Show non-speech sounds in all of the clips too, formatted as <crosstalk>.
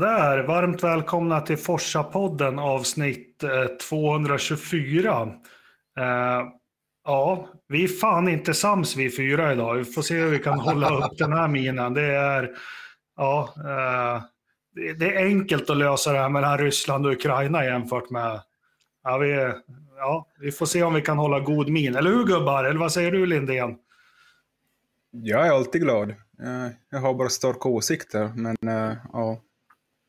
Sådär, varmt välkomna till Forsa-podden avsnitt eh, 224. Eh, ja, vi är fan inte sams vi fyra idag. Vi får se hur vi kan hålla upp den här minen. Det är, ja, eh, det- är enkelt att lösa det här mellan Ryssland och Ukraina jämfört med, ja vi, ja, vi får se om vi kan hålla god min. Eller hur gubbar? Eller vad säger du Lindén? Jag är alltid glad. Eh, jag har bara starka åsikter, men eh, ja.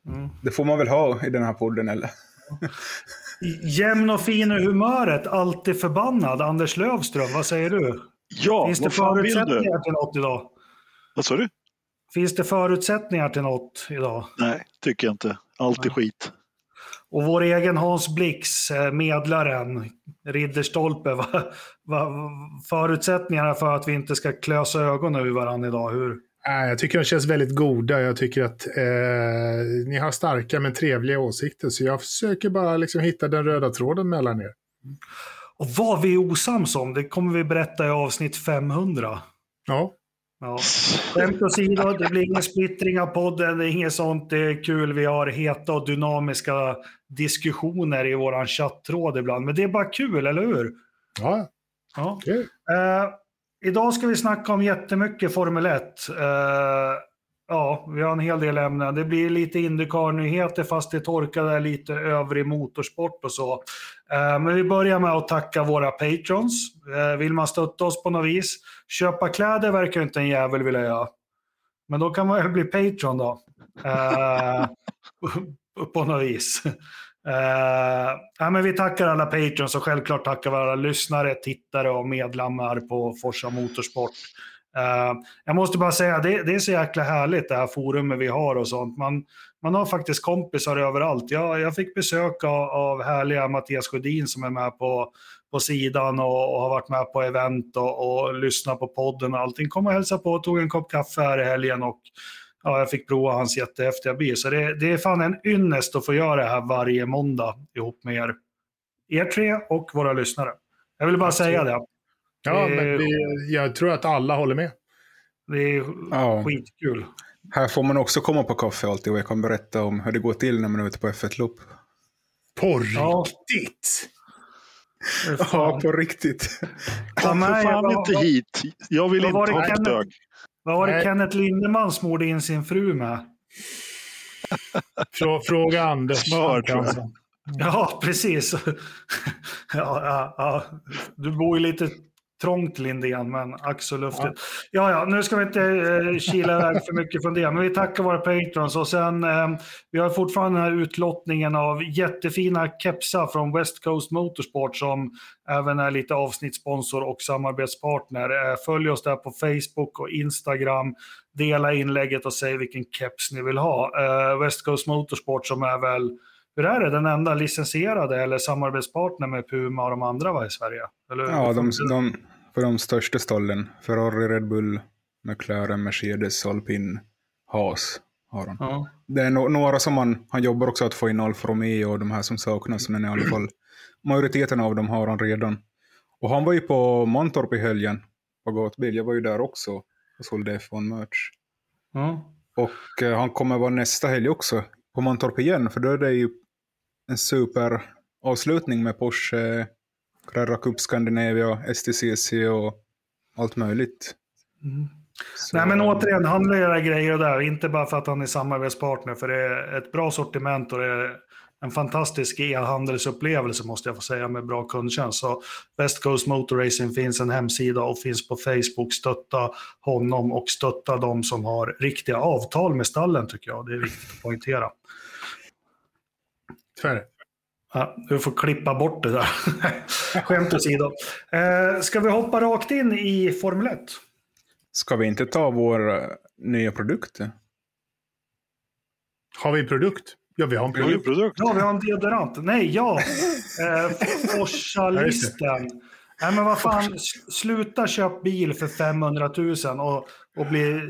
Mm. Det får man väl ha i den här podden, eller? Jämn och fin i humöret, alltid förbannad. Anders Lövström, vad säger du? Ja, Finns det förutsättningar till något idag? Vad sa du? Finns det förutsättningar till något idag? Nej, tycker jag inte. Allt är skit. Och vår egen Hans Blix, eh, medlaren, Ridderstolpe, <laughs> vad va, förutsättningarna för att vi inte ska klösa ögonen ur varandra idag, hur? Jag tycker de känns väldigt goda. Jag tycker att eh, ni har starka men trevliga åsikter. Så jag försöker bara liksom hitta den röda tråden mellan er. Och vad vi är osams om, det kommer vi berätta i avsnitt 500. Ja, Ja. Skämt åsido, det blir ingen splittring av podden, det är inget sånt. Det är kul, vi har heta och dynamiska diskussioner i våran chattråd ibland. Men det är bara kul, eller hur? ja Ja. kul. Eh, idag ska vi snacka om jättemycket Formel 1. Uh, eh, ja, vi har en hel del ämnen. Det blir lite Indycar-nyheter fast det torkade lite övrig motorsport och så. Uh, men vi börjar med att tacka våra patrons. Uh, vill man stötta oss på något vis? Köpa kläder verkar inte en jävel vilja göra. Men då kan man väl bli patron då. <laughs> På något vis. Uh, ja, men vi tackar alla patrons och självklart tackar vi alla lyssnare, tittare och medlemmar på Forsa Motorsport. Uh, jag måste bara säga, det, det är så jäkla härligt det här forumet vi har och sånt. Man, man har faktiskt kompisar överallt. Jag, jag fick besök av, av härliga Mattias Sjödin som är med på, på sidan och, och har varit med på event och, och lyssnat på podden och allting. Kom och hälsa på och tog en kopp kaffe här i helgen och ja, jag fick prova hans jättehäftiga bil. Så det, det är fan en ynnest att få göra det här varje måndag ihop med er. Er tre och våra lyssnare. Jag vill bara säga det. Ja, Det- men det, jag tror att alla håller med. Det är Ja. skitkul. Här får man också komma på kaffe alltid och jag kan berätta om hur det går till när man är ute på F1-lopp. På Ja. riktigt! Ja, Fan. på riktigt. Ja, men för fan vad- inte hit. Jag vill inte ha ett dög. Vad var det Nej. Kenneth Lindemann smorde in sin fru med? Frå, fråga Anders. Smart, tror jag. Ja, precis. ja, ja, ja. Du bor ju lite trångt Lindén, men ack så luftigt. Ja. ja, nu ska vi inte eh, kila iväg för mycket från det, men vi tackar våra patrons och sen eh, vi har fortfarande den här utlottningen av jättefina kepsar från West Coast Motorsport som även är lite avsnittssponsor och samarbetspartner. Eh, följ oss där på Facebook och Instagram. Dela inlägget och säg vilken keps ni vill ha. Eh, West Coast Motorsport som är väl hur är det? Den enda licensierade eller samarbetspartner med Puma och de andra var i Sverige? Eller, Ja, de, de, för de största stallen. Ferrari, Red Bull, McLaren, Mercedes, Alpin, Haas har de. Ja. Det är no några som man, han jobbar också att få in Alfa Romeo och de här som saknas, men i alla fall majoriteten av dem har han redan. Och han var ju på Mantorp i helgen på gatbil. Jag var ju där också och sålde F1-merch. Ja. Och eh, han kommer vara nästa helg också på Mantorp igen, för då är det ju en super avslutning med Porsche, Carrera Cup Scandinavia, STCC och allt möjligt. Mm. Så- Nej men återigen, han levererar grejer där, inte bara för att han är samarbetspartner, för det är ett bra sortiment och det är en fantastisk e-handelsupplevelse måste jag få säga med bra kundtjänst. Så West Coast Motor Racing finns en hemsida och finns på Facebook. Stötta honom och stötta de som har riktiga avtal med stallen tycker jag. Det är viktigt att poängtera. Tvär. Ja, du får klippa bort det där. <laughs> Skämt åsido. Eh, ska vi hoppa rakt in i Formel 1? Ska vi inte ta vår eh, nya produkt? Har vi en produkt? Ja, vi har en produkt. produkt. Ja, vi har en deodorant. Nej, ja. Eh, Forsa-listen. Nej, men vad fan. Sluta köp bil för 500 000 och, och bli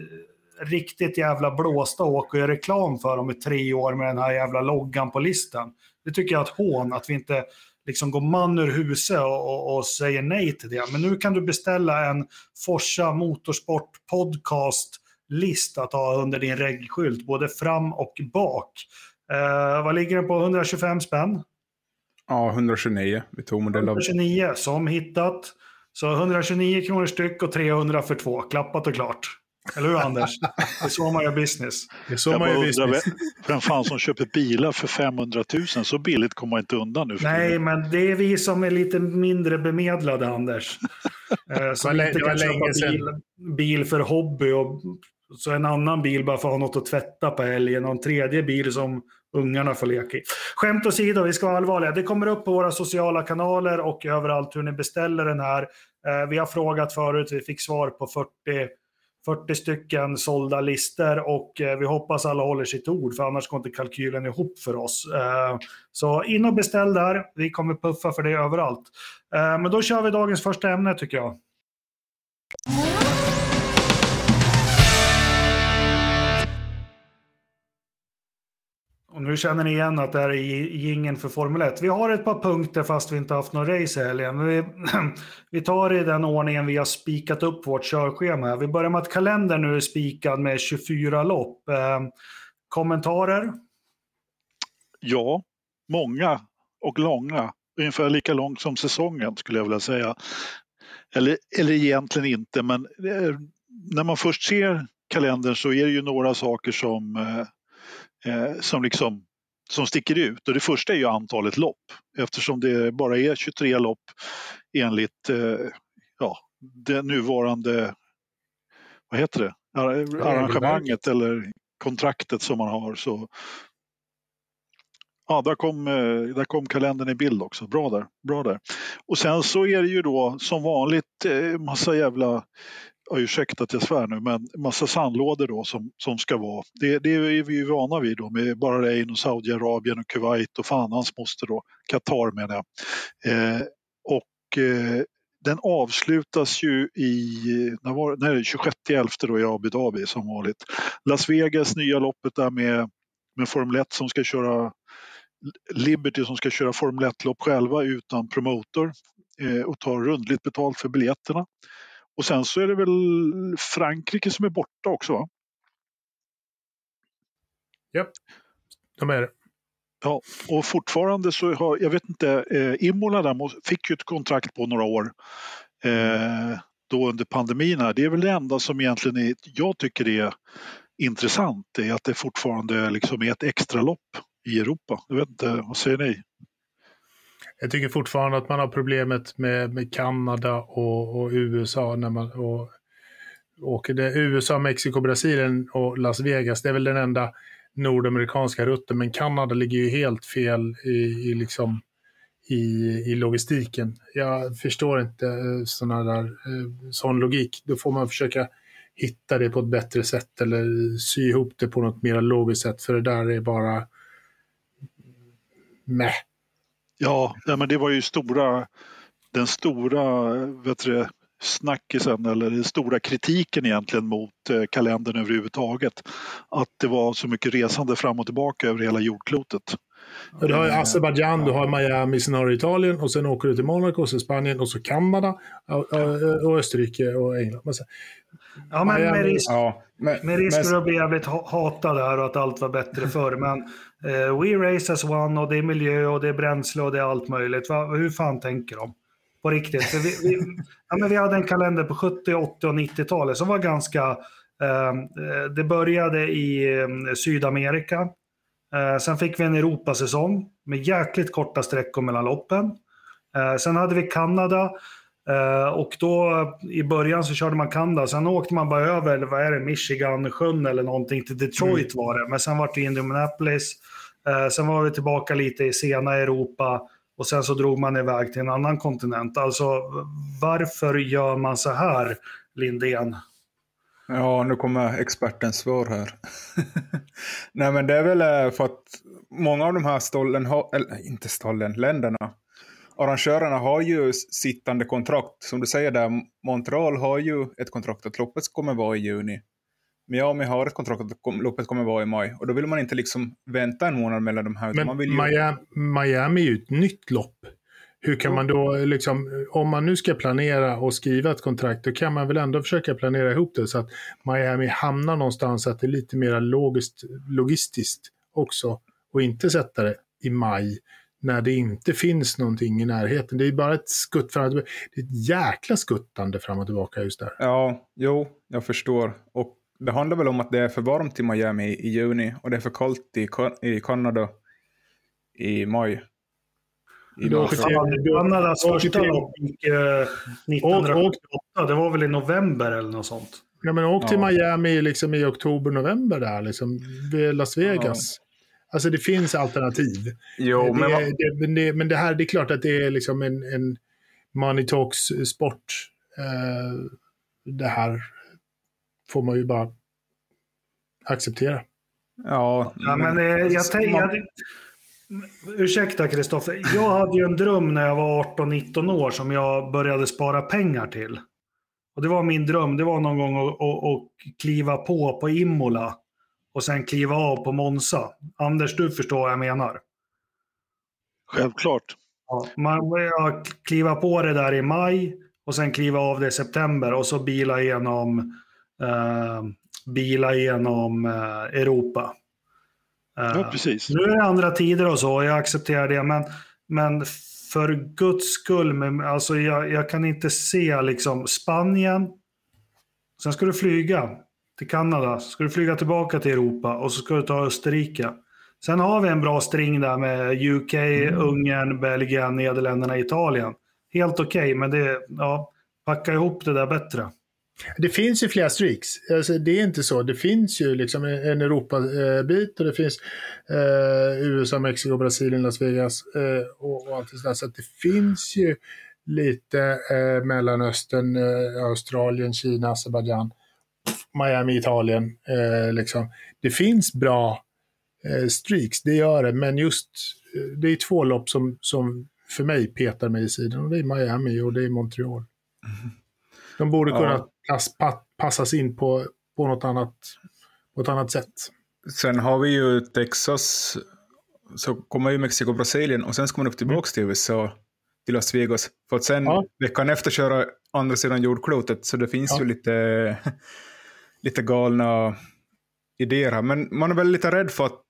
riktigt jävla blåsta och åka och göra reklam för dem i tre år med den här jävla loggan på listen. Det tycker jag är ett hån att vi inte liksom går man ur huset och, och, och säger nej till det. Men nu kan du beställa en Forsa Motorsport podcast list att ha under din regskylt, både fram och bak. Eh, vad ligger den på? 125 spänn? Ja, 129. Vi tog modell av... 129 som hittat. Så 129 kronor styck och 300 för två. Klappat och klart. Eller hur Anders? Det är så man gör business. Det är så Jag man gör business. vem- vem fan som köper bilar för 500 000? Så billigt kommer man inte undan nu. Nej, men det är vi som är lite mindre bemedlade, Anders. Eh, Som inte kan köpa bil, bil för hobby och så en annan bil bara för att ha något att tvätta på helgen och en tredje bil som ungarna får leka i. Skämt åsido, vi ska vara allvarliga. Det kommer upp på våra sociala kanaler och överallt hur ni beställer den här. Eh, Vi har frågat förut, vi fick svar på 40 40 stycken sålda listor och eh, vi hoppas alla håller sitt ord för annars går inte kalkylen ihop för oss. Eh, så in och beställ där. Vi kommer puffa för det överallt. Eh, men då kör vi dagens första ämne tycker jag. Och nu känner ni igen att det här är gingen för Formel 1. Vi har ett par punkter fast vi inte haft någon race i helgen. Vi, <clears throat> vi tar det i den ordningen vi har spikat upp vårt körschema. Vi börjar med att kalendern nu är spikad med 24 lopp. Eh, kommentarer? Ja, många och långa. Ungefär lika långt som säsongen skulle jag vilja säga. Eller, eller egentligen inte, men är, när man först ser kalendern så är det ju några saker som, eh, eh, som, liksom, som sticker ut. Och det första är ju antalet lopp eftersom det bara är 23 lopp enligt eh, ja, det nuvarande vad heter det? Ar- arrangemanget eller kontraktet som man har. Så Ja, där kom, eh, där kom kalendern i bild också. Bra där. Bra där. Och sen så är det ju då som vanligt eh, massa jävla, ja, ursäkta att jag svär nu, men massa sandlådor då som, som ska vara. Det, det är vi ju vana vid då med Bahrain och Saudiarabien och Kuwait och fan hans moster då, Qatar menar jag. Eh, och eh, den avslutas ju i, när var, det? nej, 26 11 då i Abu Dhabi som vanligt. Las Vegas, nya loppet där med, med Formel 1 som ska köra Liberty som ska köra Formel 1-lopp själva utan promotor eh, och tar rundligt betalt för biljetterna. Och sen så är det väl Frankrike som är borta också va? De är det. Ja, och fortfarande så har, jag vet inte, eh, Imola där fick ju ett kontrakt på några år eh, då under pandemin här. Det är väl det enda som egentligen är, jag tycker är intressant, är att det fortfarande liksom är ett extra lopp i Europa. Jag vet inte, vad säger ni? Jag tycker fortfarande att man har problemet med, med Kanada och, och USA när man och, och det. USA, Mexiko, Brasilien och Las Vegas. Det är väl den enda nordamerikanska rutten. Men Kanada ligger ju helt fel i, i, liksom, i, i logistiken. Jag förstår inte eh, såna där, eh, sån logik. Då får man försöka hitta det på ett bättre sätt eller sy ihop det på något mer logiskt sätt. För det där är bara meh. Ja, men det var ju stora, den stora vet du, snackisen eller den stora kritiken egentligen mot eh, kalendern överhuvudtaget. Att det var så mycket resande fram och tillbaka över hela jordklotet. Och du har ju Azerbajdzjan, du har Miami, sen har du Italien och sen åker du till Monaco, och så Spanien och så Kanada och, Österrike och England. Men sen, Ja, men med risk, Ja, men, med risk för att bli jävligt ha- hatad här och att allt var bättre förr. Men We Race as One och det är miljö och det är bränsle och det är allt möjligt. Va, hur fan tänker de? På riktigt. Vi, vi, <laughs> ja, men vi hade en kalender på 70, 80 och 90-talet som var ganska... Eh, eh, det började i eh, Sydamerika. Eh, sen fick vi en Europasäsong med jäkligt korta sträckor mellan loppen. Eh, sen hade vi Kanada. Eh, och då i början så körde man Kanada, sen åkte man bara över, eller vad är det, Michigan-sjön eller någonting till Detroit var det. Men sen var det Indianapolis. Eh, sen var vi tillbaka lite i sena Europa och sen så drog man iväg till en annan kontinent. Alltså varför gör man så här, Lindén? Ja, nu kommer expertens svar här. <laughs> Nej, men det är väl eh, för att många av de här stollen, har, eller inte stollen, länderna, arrangörerna har ju sittande kontrakt. Som du säger där, Montreal har ju ett kontrakt att loppet kommer vara i juni. Miami har ett kontrakt att kom- loppet kommer vara i maj. Och då vill man inte liksom vänta en månad mellan de här. men man vill ju... Miami, Miami är ju ett nytt lopp. hur kan man då, liksom, om man nu ska planera och skriva ett kontrakt, då kan man väl ändå försöka planera ihop det så att Miami hamnar någonstans, att det är lite mer logiskt, logistiskt också. Och inte sätta det i maj när det inte finns någonting i närheten. Det är bara ett skutt fram och tillbaka. Det är ett jäkla skuttande fram och tillbaka just där. Ja, jo, jag förstår. Och det handlar väl om att det är för varmt i Miami i juni och det är för kallt i, i Kanada i maj. I då Kanadas första lopp gick eh, 1988. Det var väl i november eller något sånt. Ja, men åk till ja. Miami liksom i oktober, november där, liksom, vid Las Vegas. Ja. Alltså det finns alternativ. Jo, det, men, det, men, det, men det här, det är klart att det är liksom en, en money talks sport. Eh, det här får man ju bara acceptera. Ja, ja men, men eh, jag tänker... Ursäkta Kristoffer, jag hade ju en dröm när jag var 18-19 år som jag började spara pengar till. Och det var min dröm, det var någon gång att, att, att kliva på på Imola och sen kliva av på Monza. Anders, du förstår vad jag menar? Självklart. Ja, man kliva på det där i maj och sen kliva av det i september och så bila igenom, eh, bila igenom eh, Europa. Ja, precis. Nu är det andra tider och så, jag accepterar det, men, men för guds skull, med, alltså jag, jag kan inte se liksom Spanien, sen ska du flyga till Kanada, så ska du flyga tillbaka till Europa och så ska du ta Österrike. Sen har vi en bra string där med UK, mm. Ungern, Belgien, Nederländerna, Italien. Helt okej, okay, men det, ja, packa ihop det där bättre. Det finns ju flera streaks. Alltså, det är inte så. Det finns ju liksom en Europa-bit och det finns eh, USA, Mexiko, Brasilien, Las Vegas eh, och, och, allt där. Så det finns ju lite eh, Mellanöstern, eh, Australien, Kina, Azerbajdzjan, Miami, Italien. Eh, liksom. Det finns bra eh, streaks, det gör det. Men just det är två lopp som, som för mig petar mig i sidan. Och det är Miami och det är Montreal. Mm. De borde kunna ja passas in på, på, något annat, på ett annat sätt. Sen har vi ju Texas, så kommer ju Mexiko och Brasilien och sen ska man upp tillbaka till USA, till Las Vegas. För att sen ja. veckan efter köra andra sidan jordklotet, så det finns ja. ju lite, <laughs> lite galna idéer här. Men man är väl lite rädd för att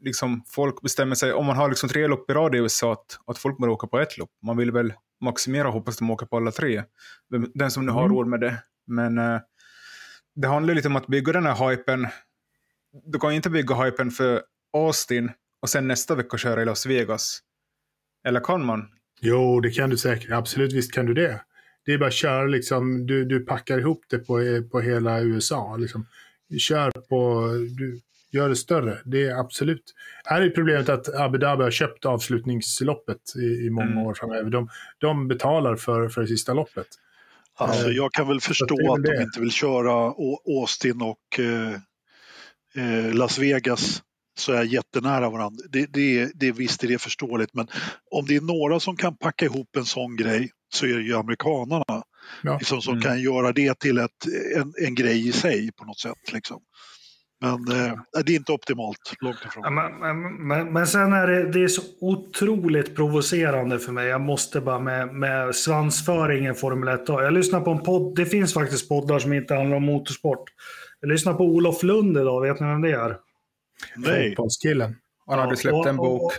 liksom, folk bestämmer sig, om man har liksom tre lopp i rad i USA, att, att folk bara åker på ett lopp. Man vill väl maximera hoppas de åker på alla tre. Den som nu har mm. råd med det. Men uh, det handlar lite om att bygga den här hypen. Du kan inte bygga hypen för Austin och sen nästa vecka köra i Las Vegas. Eller kan man? Jo, det kan du säkert. Absolut, visst kan du det. Det är bara att köra liksom, du, du packar ihop det på, på hela USA. Liksom. Kör på, du, gör det större. Det är absolut. Här är problemet att Abu Dhabi har köpt avslutningsloppet i, i många mm. år framöver. De, de betalar för, för det sista loppet. Alltså, jag kan väl förstå att de inte vill köra Austin och eh, eh, Las Vegas så är jättenära varandra. Det, det, det, visst är det förståeligt men om det är några som kan packa ihop en sån grej så är det ju amerikanarna. Ja. Liksom, som mm. kan göra det till ett, en, en grej i sig på något sätt. Liksom. Men eh, det är inte optimalt, långt ifrån. Ja, men, men, men, sen är det, det är så otroligt provocerande för mig. Jag måste bara med, med svansföringen Formel 1. Jag lyssnar på en podd, det finns faktiskt poddar som inte handlar om motorsport. Jag lyssnar på Olof Lund idag, vet ni vem det är? Nej. Fotbollskillen. Han hade släppt en bok.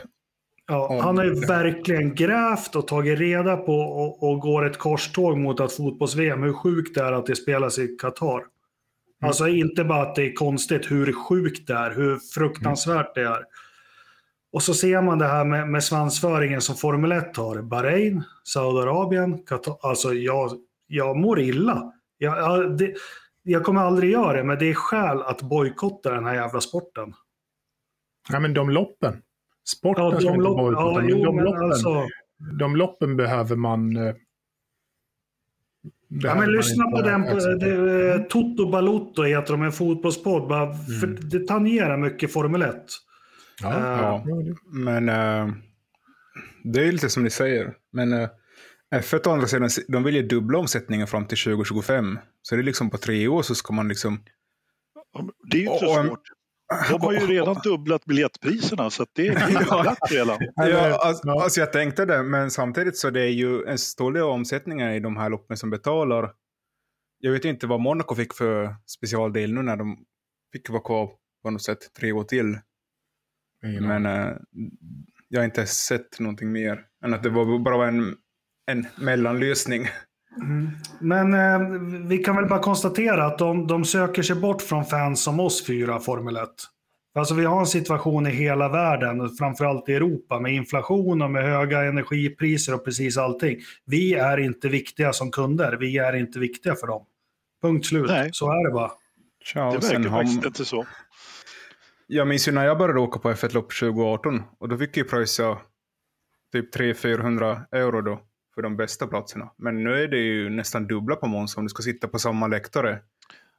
Ja, han har ju verkligen grävt och tagit reda på och, och går ett korståg mot att fotbolls-VM, hur sjukt det är att det spelas i Qatar. Mm. Alltså inte bara att det är konstigt hur sjukt det är, hur fruktansvärt det är. Och så ser man det här med, med svansföringen som Formel 1 har. Bahrain, Saudiarabien, Qatar. Alltså jag, jag mår illa. Jag, jag, det, jag kommer aldrig göra det, men det är skäl att bojkotta den här jävla sporten. Ja, men de loppen. Sporten ja, de ska inte bojkotta, ja, de, loppen, alltså... de loppen behöver man eh, Ja, men lyssna på den. Det, eh, Toto Balotto heter de, en fotbollspodd. Bara, mm. det tangerar mycket Formel 1. Ja, uh, ja. men uh, det är lite som ni säger. Men uh, F1 å andra sidan, de vill ju dubbla omsättningen fram till 2025. Så det är liksom på tre år så ska man liksom... Det är ju inte så svårt. De har ju redan dubblat biljettpriserna så att det, är ju <laughs> glatt redan. Ja, alltså, alltså jag tänkte det, men samtidigt så det är ju en stor del av omsättningen i de här loppen som betalar. Jag vet inte vad Monaco fick för specialdel nu när de fick vara kvar på något sätt tre år till. Men äh, jag har inte sett någonting mer än att det var bara en, en mellanlösning. Mm. Men eh, vi kan väl bara konstatera att de, de söker sig bort från fans som oss fyra, Formel 1. Alltså vi har en situation i hela världen, framförallt i Europa, med inflation och med höga energipriser och precis allting. Vi är inte viktiga som kunder, vi är inte viktiga för dem. Punkt slut, Nej. så är det bara. Tja, det verkar faktiskt inte så. Jag minns ju när jag började åka på F1-lopp 2018 och då fick jag pröjsa typ 300-400 euro då för de bästa platserna. Men nu är det ju nästan dubbla på Måns om du ska sitta på samma läktare.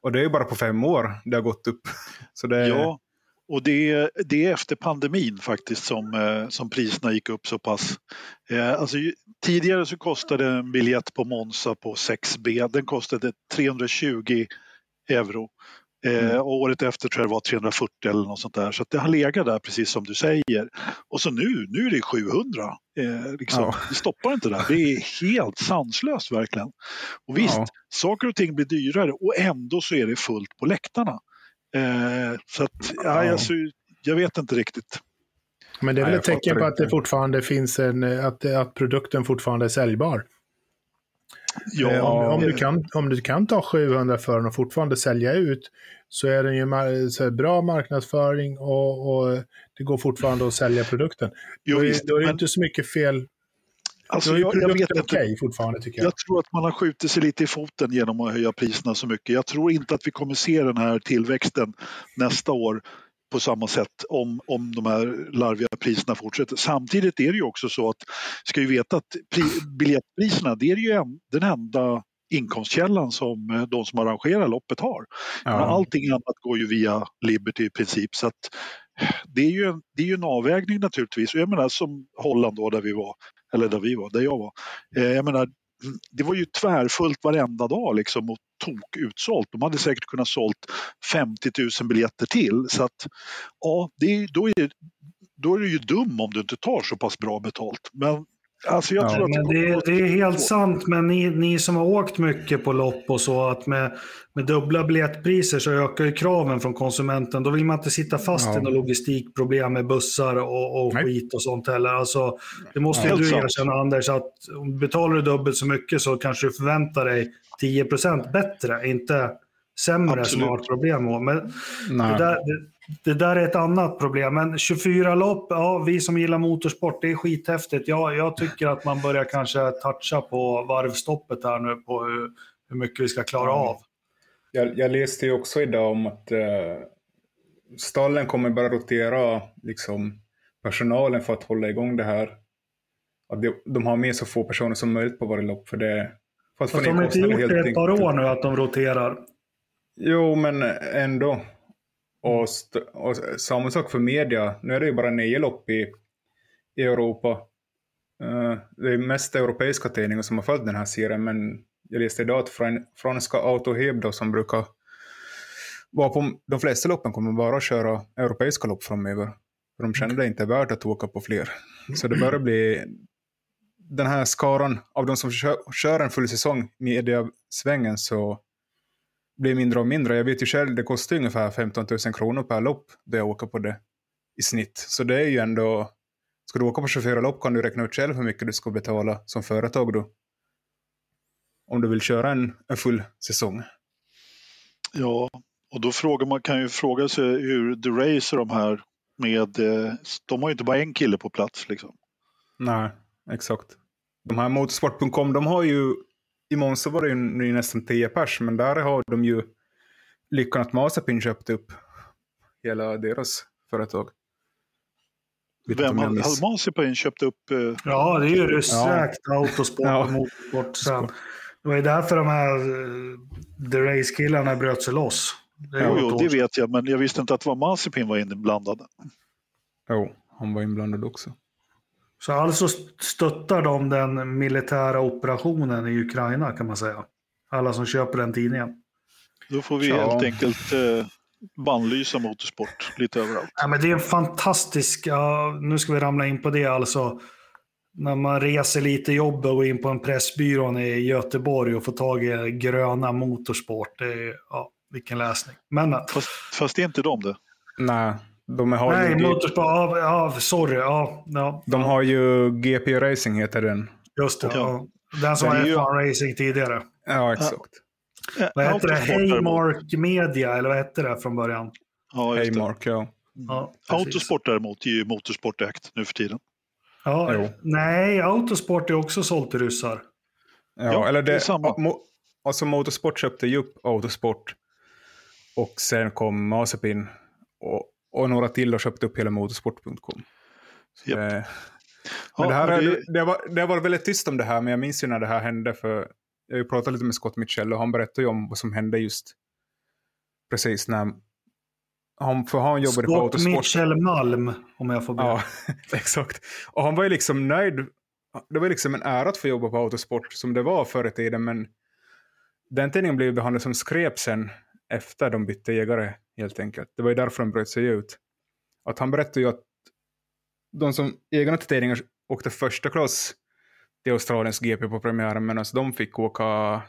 Och det är ju bara på fem år det har gått upp. <laughs> Så det... Ja, och det, det är efter pandemin faktiskt som, eh, som priserna gick upp så pass. Eh, alltså, tidigare så kostade en biljett på Monza på 6B, den kostade 320 euro. Eh, mm. och året efter tror jag det var 340 eller något sånt där. Så det har legat där precis som du säger. Och så nu, nu är det 700. Eh, liksom. ja. Det stoppar inte där. Det är helt sanslöst verkligen. Och visst, ja. saker och ting blir dyrare och ändå så är det fullt på läktarna. Eh, så att, ja, alltså, jag vet inte riktigt. Men det är väl ett tecken på att det fortfarande finns en, att, att produkten fortfarande är säljbar. Ja, eh, om, om, du kan, om du kan ta 700 för den och fortfarande sälja ut så är den ju så bra marknadsföring och, och, det går fortfarande att sälja produkten. Jo, då, är, då är det men... inte så mycket fel. Alltså, jag, jag vet inte. Okay fortfarande, tycker jag. jag tror att man har skjutit sig lite i foten genom att höja priserna så mycket. Jag tror inte att vi kommer se den här tillväxten nästa år på samma sätt om, om de här larviga priserna fortsätter. Samtidigt är det ju också så att, ska ju veta att pri, biljettpriserna det är ju en, den enda inkomstkällan som eh, de som arrangerar loppet har. Ja. Men allting annat går ju via Liberty i princip. Så att det, är ju en, det är ju en avvägning naturligtvis. Och jag menar som Holland då där vi var, eller där vi var, där jag var. Eh, jag menar, det var ju tvärfullt varenda dag liksom och tok utsålt. De hade säkert kunnat sålt 50 000 biljetter till. Så att, ja, det, då, är, då är du ju dum om du inte tar så pass bra betalt. Men Alltså jag tror ja, att det, det, det, är helt sant, men ni, ni som har åkt mycket på lopp och så, att med, med dubbla biljettpriser så ökar ju kraven från konsumenten. Då vill man inte sitta fast ja. i några logistikproblem med bussar och, och skit och sånt heller. Alltså, det måste ja, ju du erkänna Anders, att betalar du dubbelt så mycket så kanske du förväntar dig 10% bättre, inte sämre Absolut. som har ett problem. Men det där, det, det där är ett annat problem. Men 24 lopp, ja, vi som gillar motorsport, det är skithäftigt. Ja, jag tycker att man börjar kanske toucha på varvstoppet här nu, på hur, hur mycket vi ska klara av. Jag, jag läste ju också idag om att eh, stallen kommer bara rotera liksom, personalen för att hålla igång det här. Att de, de har med så få personer som möjligt på varje lopp. För det, för att Fast de har inte gjort det ett par år nu att de roterar. Jo, men ändå. Och, och samma sak för media. Nu är det ju bara nio lopp i, i Europa. Uh, det är mest europeiska tidningar som har följt den här serien, men jag läste idag att franska Autoheb som brukar vara på de flesta loppen kommer bara köra europeiska lopp framöver. För de känner det inte värt att åka på fler. Så det börjar bli den här skaran av de som kör, kör en full säsong, mediasvängen, så blir mindre och mindre. Jag vet ju själv, det kostar ungefär 15 000 kronor per lopp då jag åker på det i snitt. Så det är ju ändå, ska du åka på 24 lopp kan du räkna ut själv hur mycket du ska betala som företag då. Om du vill köra en, en full säsong. Ja, och då frågar man, kan ju fråga sig hur du racer de här med, eh, de har ju inte bara en kille på plats liksom. Nej, exakt. De här motorsport.com, de har ju i Monza var det ju nästan 10 pers, men där har de ju Lyckan att Mazepin köpt upp hela deras företag. Vem har Mazepin köpt upp? Uh... Ja, det är ju ryssäkt ja. autosport och motorsport sen. Det var ju därför de här uh, The Race-killarna bröt sig loss. Det jo, jo, det vet jag, men jag visste inte att var Mazepin var inblandad. Jo, han var inblandad också. Så alltså stöttar de den militära operationen i Ukraina kan man säga. Alla som köper den tidningen. Då får vi ja. helt enkelt eh, bannlysa motorsport lite överallt. Ja, men det är en fantastisk, ja, nu ska vi ramla in på det alltså. När man reser lite jobb och går in på en pressbyrå i Göteborg och får tag i gröna motorsport. Det är, ja, vilken läsning. Men, Fast, fast det är inte de det. Nej, de har, nej, ju, motorsport, ja, ja, sorry. Ja, ja, de har ju GP Racing heter den. just det. Ja. Ja. Den som Men var är ju- F1 Racing tidigare. Ja, exakt. Vad hette det? Haymark Media, eller vad hette det från början? Ja, Hej just det. Mark, ja. Ja. Autosport däremot är ju motorsportägt nu för tiden. Ja, Jo. nej, Autosport är också sålt till ryssar. Ja, Ja, eller det är det, samma. Mo, alltså Motorsport köpte ju upp Autosport och sen kom Mazepin och, och några till och köpte upp hela motorsport.com. Det- Ja, Men det, här men är, det- det, var, det var väldigt tyst om det här, men jag minns ju när det här hände, för jag har ju pratat lite med Scott Mitchell och han berättade ju om vad som hände just precis när han, för han jobbade på Scott Autosport. Mitchell Malm, om jag får be. Ja, <laughs> exakt. Och han var ju liksom nöjd. Det var liksom en ära att få jobba på Autosport som det var förr i tiden, men den tidningen blev behandlad som skräp sen efter de bytte ägare helt enkelt. Det var ju därför de bröt sig ut. Att han berättade ju att de som egna till åkte första klass till Australiens GP på premiären, medan de fick åka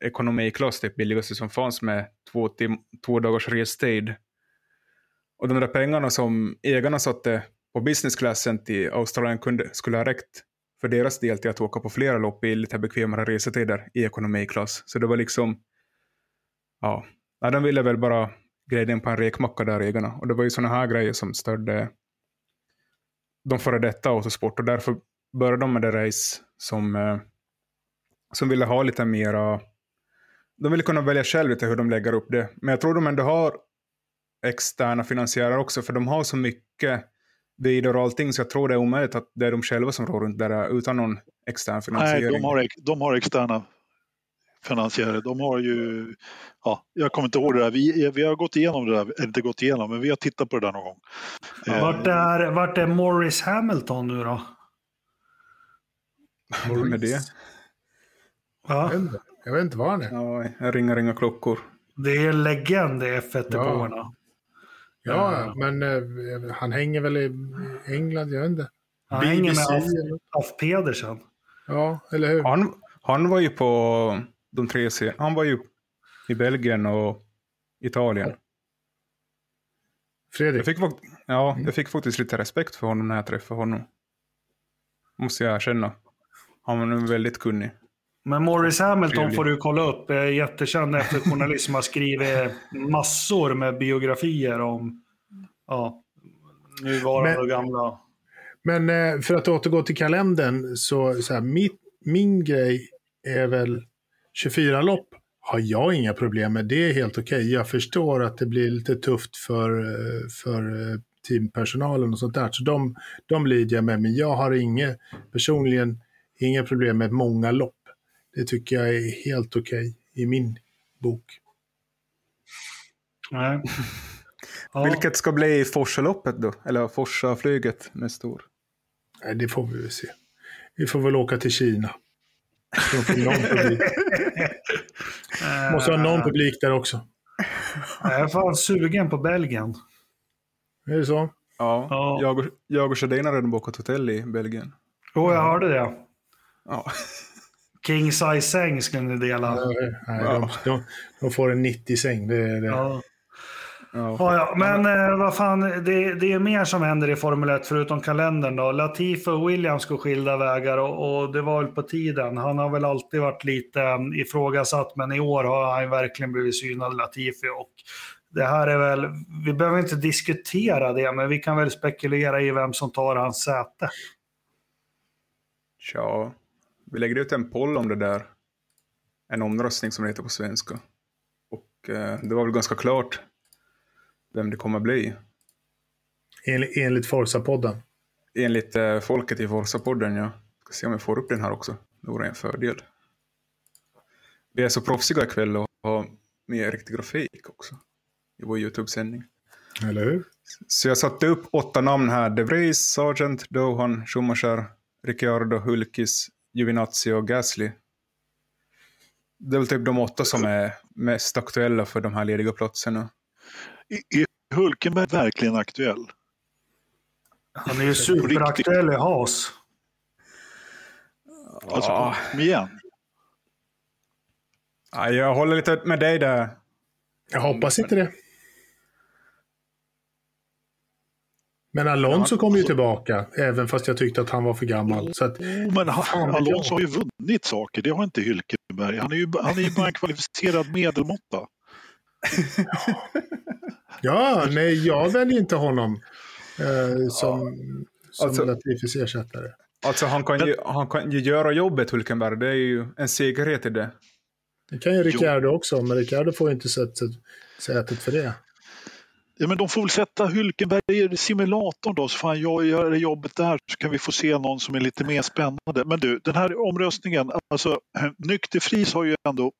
ekonomiklass, det typ billigaste som fanns med två, tim- två dagars restid. Och de där pengarna som ägarna satte på businessklassen till Australien kunde, skulle ha räckt för deras del till att åka på flera lopp i lite bekvämare resetider i ekonomiklass. Så det var liksom, ja, ja de ville väl bara glida in på en rekmacka där ägarna. Och det var ju sådana här grejer som störde de före detta autosport och därför började de med det race som, eh, som ville ha lite mera, de ville kunna välja själv lite hur de lägger upp det. Men jag tror de ändå har externa finansiärer också, för de har så mycket videor och allting, så jag tror det är omöjligt att det är de själva som rår runt det där utan någon extern finansiering. Nej, de har, de har externa finansiärer. De har ju, ja, jag kommer inte ihåg det där. Vi, vi har gått igenom det där, eller inte gått igenom, men vi har tittat på det där någon gång. Eh, Vart, är, vart är Morris Hamilton nu då? Vem är det? Jag Ja, vet inte, jag vet inte var han är. Ja, jag ringer inga klockor. det är en legend i F1-depåerna. Ja, Ja. men eh, han hänger väl i England, jag vet inte. Han hänger med BBC Alf, Alf Pedersen. Ja, eller hur? Han, han var ju på de tre serierna. Han var ju i Belgien och Italien. Fredrik, Jag fick, ja, jag fick faktiskt lite respekt för honom när jag träffade honom. Måste jag erkänna. Han var nu väldigt kunnig. Men Morris Hamilton Trevlig. får du kolla upp. Är jättekänd efterjournalist som har skrivit massor med biografier om ja, nuvarande Men- och gamla. Men eh, för att återgå till kalendern, så, så här, mitt, min grej är väl 24 lopp. Har jag inga problem med. Det är helt okej. Jag förstår att det blir lite tufft för, eh, för eh, teampersonalen och sånt där. Så de, de lider jag med. Men jag har inget, personligen inga problem med många lopp. Det tycker jag är helt okej i min bok. Nej. Ja, <laughs> Vilket ska bli Forsaloppet då? Eller Forsa-flyget nästa år? Nej, det får vi väl se. Vi får väl åka till Kina. De får någon publik. Måste ha någon publik där också. Jag är fan sugen på Belgien. Är det så? Ja, Ja. Jag, och, jag och Shadin har redan bokat hotell i Belgien. Jo, jag hörde det. Ja. King size säng skulle ni dela. Nej, de, de, de får en 90-säng. Det, är det. Ja. Ja. Ja, ja. Men eh, vad fan, det, det är mer som händer i Formel 1 förutom kalendern då. Latifi och Williams går skilda vägar och, och det var väl på tiden. Han har väl alltid varit lite um, ifrågasatt, men i år har han verkligen blivit synad, Latifi. Och det här är väl, vi behöver inte diskutera det, men vi kan väl spekulera i vem som tar hans säte. Tja, vi lägger ut en poll om det där. En omröstning som det heter på svenska. Och eh, det var väl ganska klart vem det kommer bli. Enligt, enligt Forza-podden. Enligt eh, folket i Forza-podden, ja. Ska se om jag får upp den här också. Det vore en fördel. Vi är så proffsiga ikväll och har med riktig grafik också. I vår YouTube-sändning. Eller hur? Så jag satte upp åtta namn här. De Vries, Sargent, Dohan, Schumacher, Ricciardo, Hulkis, Giovinazzi och Gasly. Det är väl typ de åtta som är mest aktuella för de här lediga platserna. Är Hulkenberg verkligen aktuell? Han är ju superaktuell i Haas. Alltså, Ja. kom igen. Ja, jag håller lite med dig där. Jag hoppas inte det. Men Alonso kom ju tillbaka, även fast jag tyckte att han var för gammal. Så att, men han, Alonso har ju vunnit saker, det har inte Hülkenberg. Han är ju, han är ju bara en kvalificerad medelmåtta. Ja, nej, jag väljer inte honom eh, som, som Alltså- Latifis ersättare. Alltså han kan, ju, han kan ju göra jobbet Hulkenberg, det är ju en säkerhet i det. Det kan ju Ricciardo också, men Ricciardo får ju inte sättet, sätet för det. Ja, men de får väl sätta Hülkenberg i simulatorn då, så får han jag göra jobbet där så kan vi få se någon som är lite mer spännande. Men du, den här omröstningen, alltså Nykterfris har ju ändå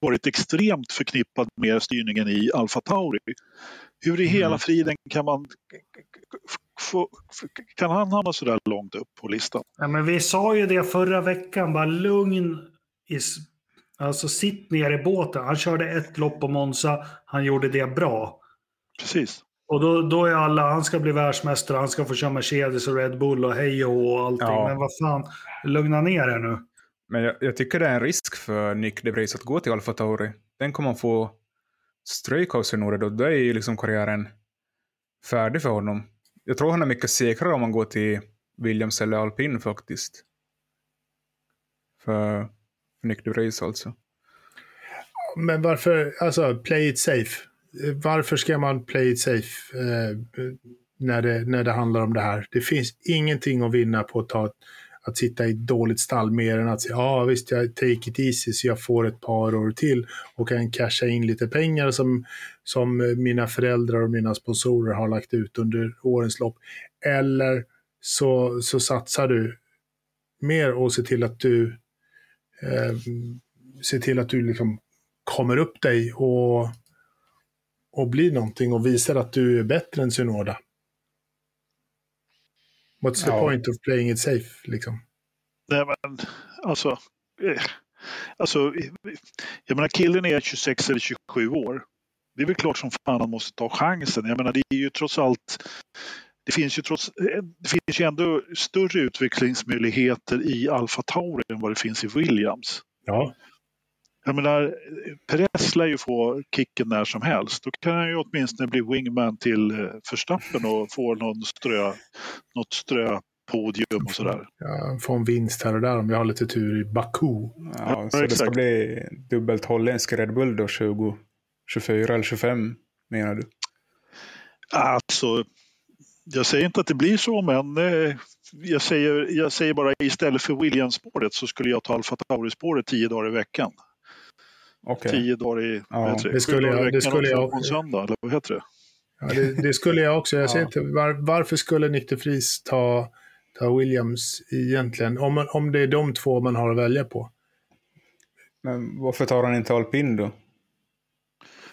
varit extremt förknippad med styrningen i Alfa Tauri. Hur i hela Mm. friden kan man kan han hamna så där långt upp på listan? Ja, men vi sa ju det förra veckan, bara lugn. I, s- alltså sitt ner i båten. Han körde ett lopp på Monza, han gjorde det bra. Precis. Och då, då är alla, han ska bli världsmästare, han ska få köra Mercedes och Red Bull och hej och allting. Ja. Men vad fan, lugna ner er nu. Men jag, jag tycker det är en risk för Nick DeVries att gå till Alfa Tauri. Den kommer han få stryk av Sunoda då. Då är ju liksom karriären färdig för honom. Jag tror han är mycket säkrare om han går till Williams eller Alpin faktiskt. För, för Nick DeVries alltså. Men varför, alltså play it safe. Varför ska man play it safe eh, när, det, när det handlar om det här? Det finns ingenting att vinna på att, ta, att sitta i ett dåligt stall mer än att säga ja ah, visst, jag take it easy så jag får ett par år till och kan casha in lite pengar som, som mina föräldrar och mina sponsorer har lagt ut under årens lopp. Eller så, så satsar du mer och ser till att du eh, ser till att du liksom kommer upp dig och, och blir någonting och visar att du är bättre än Synoda. What's the Ja. point of playing it safe? Liksom? Nej, men alltså, eh, alltså, jag menar killen är 26 eller 27 år. Det är väl klart som fan han måste ta chansen. Jag menar det är ju trots allt det finns ju, trots, eh, det finns ju ändå större utvecklingsmöjligheter i Alfa Tauri än vad det finns i Williams. Ja. Jag menar, Perez lär ju få kicken när som helst. Då kan han ju åtminstone bli wingman till eh, Verstappen och få någon strö, något ströpodium och sådär. ja, få en vinst här och där om vi har lite tur i Baku. Ja, så det ska exakt. bli dubbelt holländsk Red Bull då 20, 24 eller 25 menar du? Alltså, jag säger inte att det blir så, men eh, jag, säger, jag säger bara istället för Williams-spåret så skulle jag ta Alfa Tauri-spåret tio dagar i veckan. Okej. Tio dagar i Ja, det? skulle jag- det skulle jag- på söndag, eller vad heter det? Ja, det, det skulle jag också. Jag <laughs> ser inte, var, varför skulle Nick de Vries ta, ta Williams egentligen? Om, man, om det är de två man har att välja på. Men varför tar han inte alpin då?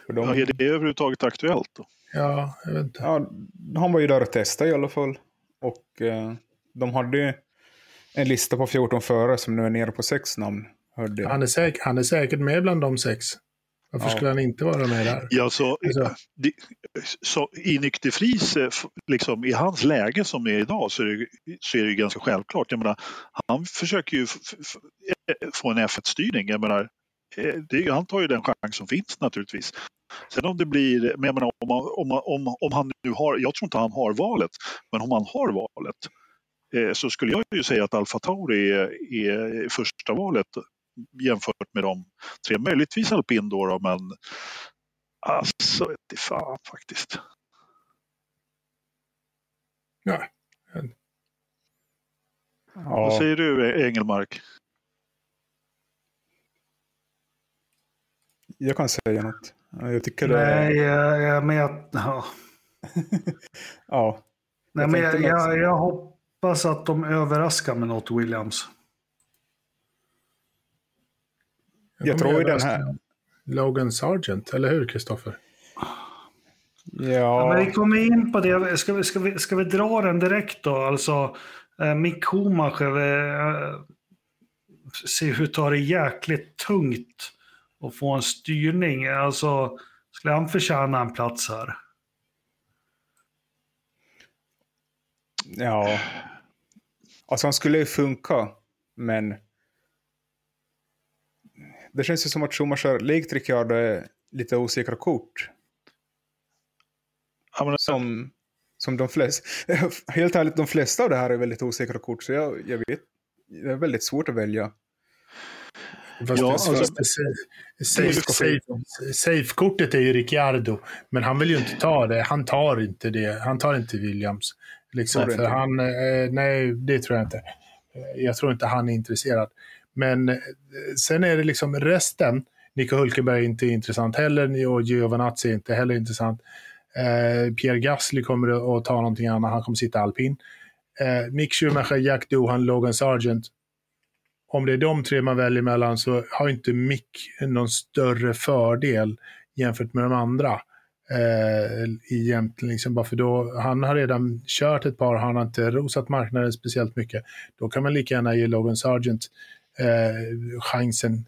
För de, Ja, är det överhuvudtaget aktuellt? Då? Ja, jag vet inte. ja, han var ju där och testade i alla fall. Och eh, de hade ju en lista på 14 förare som nu är nere på sex namn. Hörde. Han, är säk, han är säkert med bland de sex. Varför Ja. skulle han inte vara med där? Ja, så, Alltså. det, så I Nykterfris, eh, liksom, i hans läge som det är idag, så är det, så är det ju ganska självklart. Jag menar, han försöker ju eh, få en F1-styrning. Jag menar, eh, det, han tar ju den chans som finns naturligtvis. Sen om det blir, men jag menar, om, om, om, om han nu har, jag tror inte han har valet, men om han har valet eh, så skulle jag ju säga att Alfa Tauri är, är första valet jämfört med de tre. Möjligtvis alpin då, då men alltså vete fan faktiskt. Ja. Vad säger du Engelmark? jag kan säga något. Ja, Jag tycker det Nej, jag jag är med. Ja. <laughs> Ja. Nej, Jag men jag, jag, jag hoppas att de överraskar med något Williams. Jag tror ju den här... Logan Sargent, eller hur Kristoffer? Ja, Ja, men vi kommer in på det. Ska vi, ska vi, ska vi dra den direkt då? Alltså, eh, Mick Schumacher eh, ser ut att ha det jäkligt tungt att få en styrning. Alltså, Skulle han förtjäna en plats här? Ja. Alltså han skulle ju funka, men det känns ju som att Schumacher, likt Ricciardo, är lite osäkra kort. Ja, men, Som, som de flesta, <laughs> helt ärligt, de flesta av det här är väldigt osäkra kort, så jag, jag vet, det är väldigt svårt att välja. Fast Ja, alltså- det- safe, safe, safe-kortet är ju Ricciardo, men han vill ju inte ta det. Han tar inte det. Han tar inte Williams. Liksom, för inte? han, eh, nej, det tror jag inte. Jag tror inte han är intresserad. Men eh, sen är det liksom resten. Nico Hulkenberg är inte intressant heller och Giovinazzi är inte heller intressant. Eh, Pierre Gasly kommer att ta någonting annat. Han kommer sitta alpin. Eh, Mick Schumacher, Jack Doohan, Logan Sargent om det är de tre man väljer mellan så har inte Mick någon större fördel jämfört med de andra. Eh, egentligen, liksom bara för då, han har redan kört ett par, han har inte rosat marknaden speciellt mycket. Då kan man lika gärna ge Logan Sargent eh, chansen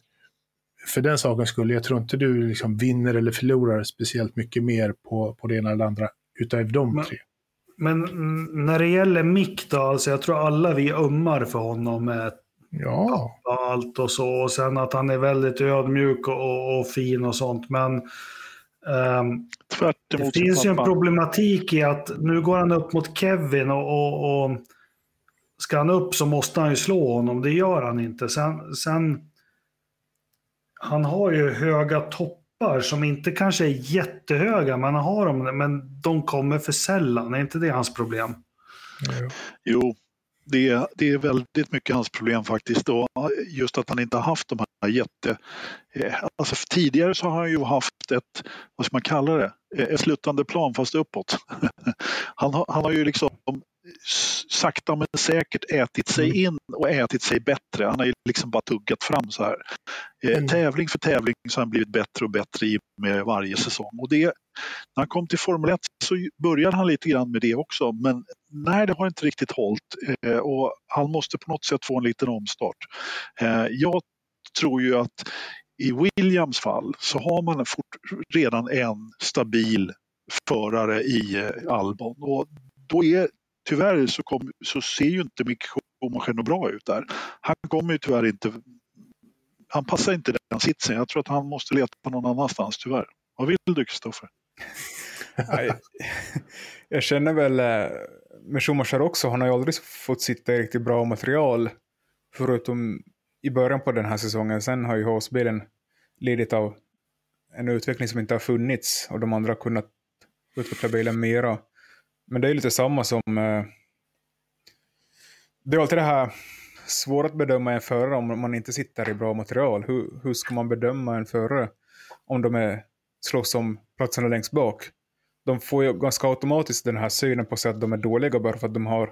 för den sakens skull. Jag tror inte du liksom vinner eller förlorar speciellt mycket mer på, på det ena eller andra utav de Men- tre. Men när det gäller Mick då, alltså jag tror alla vi ömmar för honom med Ja, allt och så. Och sen att han är väldigt ödmjuk och, och, fin och sånt. Men tvärt det finns ju en problematik i att nu går han upp mot Kevin och, och, och ska han upp så måste han ju slå honom. Det gör han inte. Sen, sen han har ju höga toppar som inte kanske är jättehöga, men han har dem, men de kommer för sällan. Är inte det hans problem? Jo, det är, det är väldigt mycket hans problem faktiskt. Och just att han inte har haft de här jätte... eh, Alltså tidigare så har han ju haft ett, vad ska man kalla det, Eh, ett sluttande plan fast uppåt. <laughs> Han har, han har ju liksom sakta men säkert ätit sig in och ätit sig bättre. Han har ju liksom bara tuggat fram så här. Eh, Mm. Tävling för tävling så har han blivit bättre och bättre i med varje säsong. Och det, när han kom till Formel 1 så började han lite grann med det också. Men nej, det har inte riktigt hållit. Eh, och han måste på något sätt få en liten omstart. Eh, jag tror ju att i Williams fall så har man fort, redan en stabil förare i Albon. Och då är, tyvärr så, kom, så ser ju inte Mick Schumacher något bra ut där. Han kommer ju tyvärr inte... Han passar inte den sitsen. Jag tror att han måste leta någon annanstans tyvärr. Vad vill du Kristoffer? <laughs> Jag känner väl eh, med Schumacher också, han har ju aldrig fått sitta i riktigt bra material. Förutom i början på den här säsongen. Sen har ju HS-bilen lidit av en utveckling som inte har funnits och de andra har kunnat utveckla bilen mera. Men det är lite samma som... Eh, det är alltid det här svårt att bedöma en förare om man inte sitter i bra material. Hur, hur ska man bedöma en förare om de är, slåss om platserna längst bak? De får ju ganska automatiskt den här synen på sig att de är dåliga bara för att de har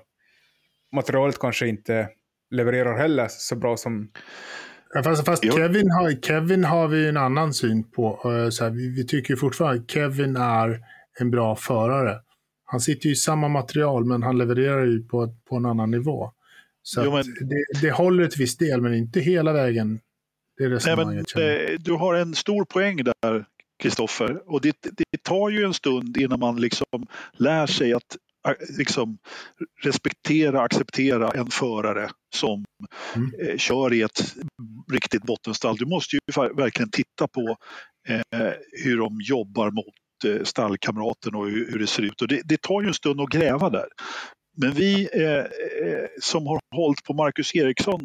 materialet kanske inte levererar heller så bra som... Ja, fast fast. Kevin, har, Kevin har vi en annan syn på. Eh, Så här, vi, vi tycker ju fortfarande att Kevin är en bra förare. Han sitter ju i samma material men han levererar ju på, på en annan nivå. Så Jo, men- det, det håller ett visst del men inte hela vägen. Det är Nej, men, jag. eh, du har en stor poäng där, Kristoffer. Och det, det tar ju en stund innan man liksom lär sig att eh, liksom, respektera, acceptera en förare som Mm. eh, kör i ett riktigt bottenstall. Du måste ju verkligen titta på eh, hur de jobbar mot Eh, stallkamraten och hur, hur det ser ut. Och det, det tar ju en stund att gräva där. Men vi eh, eh, som har hållit på Marcus Eriksson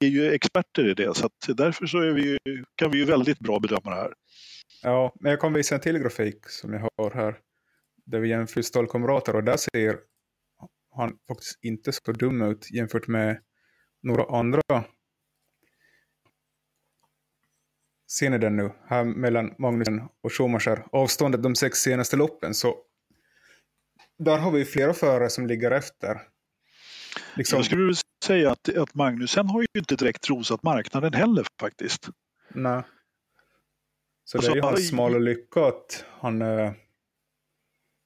är ju experter i det så att därför så är vi ju, kan vi ju väldigt bra bedöma det här. Ja, men jag kan visa en till grafik som jag har här. Där vi jämför stallkamrater och där ser han faktiskt inte så dum ut jämfört med några andra. Ser ni den nu? Här mellan Magnussen och Schumacher. Avståndet de sex senaste loppen. Så där har vi flera förare som ligger efter. Liksom, Jag skulle säga att, att Magnusen har ju inte direkt rosat marknaden heller faktiskt. nej. Så Alltså, det är ju hans smala lycka att han eh,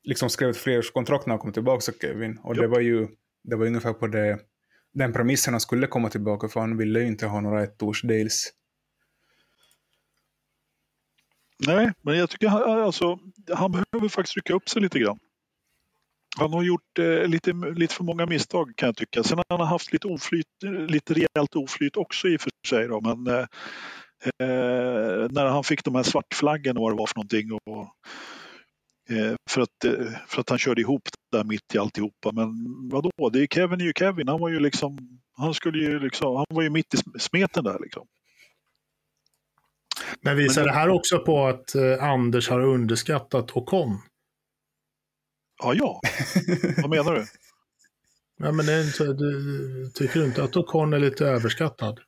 liksom skrev ett flerårskontrakt när han kom tillbaka till Kevin. Och det var ju det var ungefär på det, den premissen han skulle komma tillbaka för han ville ju inte ha några ettårsdeals. Nej, men jag tycker han, alltså, han behöver faktiskt rycka upp sig lite grann. Han har gjort eh, lite, lite för många misstag kan jag tycka. Sen har han haft lite, oflyt, lite rejält oflyt också i och för sig. Då, men eh, eh när han fick de här svartflaggorna vad det var för någonting. Och, eh, för, att, eh, för att han körde ihop där mitt i alltihopa. Men vadå, det är Kevin är ju Kevin. Han var ju liksom, han skulle ju liksom, han var ju mitt i smeten där liksom. Men visar det här också på att eh, Anders har underskattat Ocon? Ja, ja. Vad menar du? Ja, men det är inte, du, tycker du inte att Ocon är lite överskattad?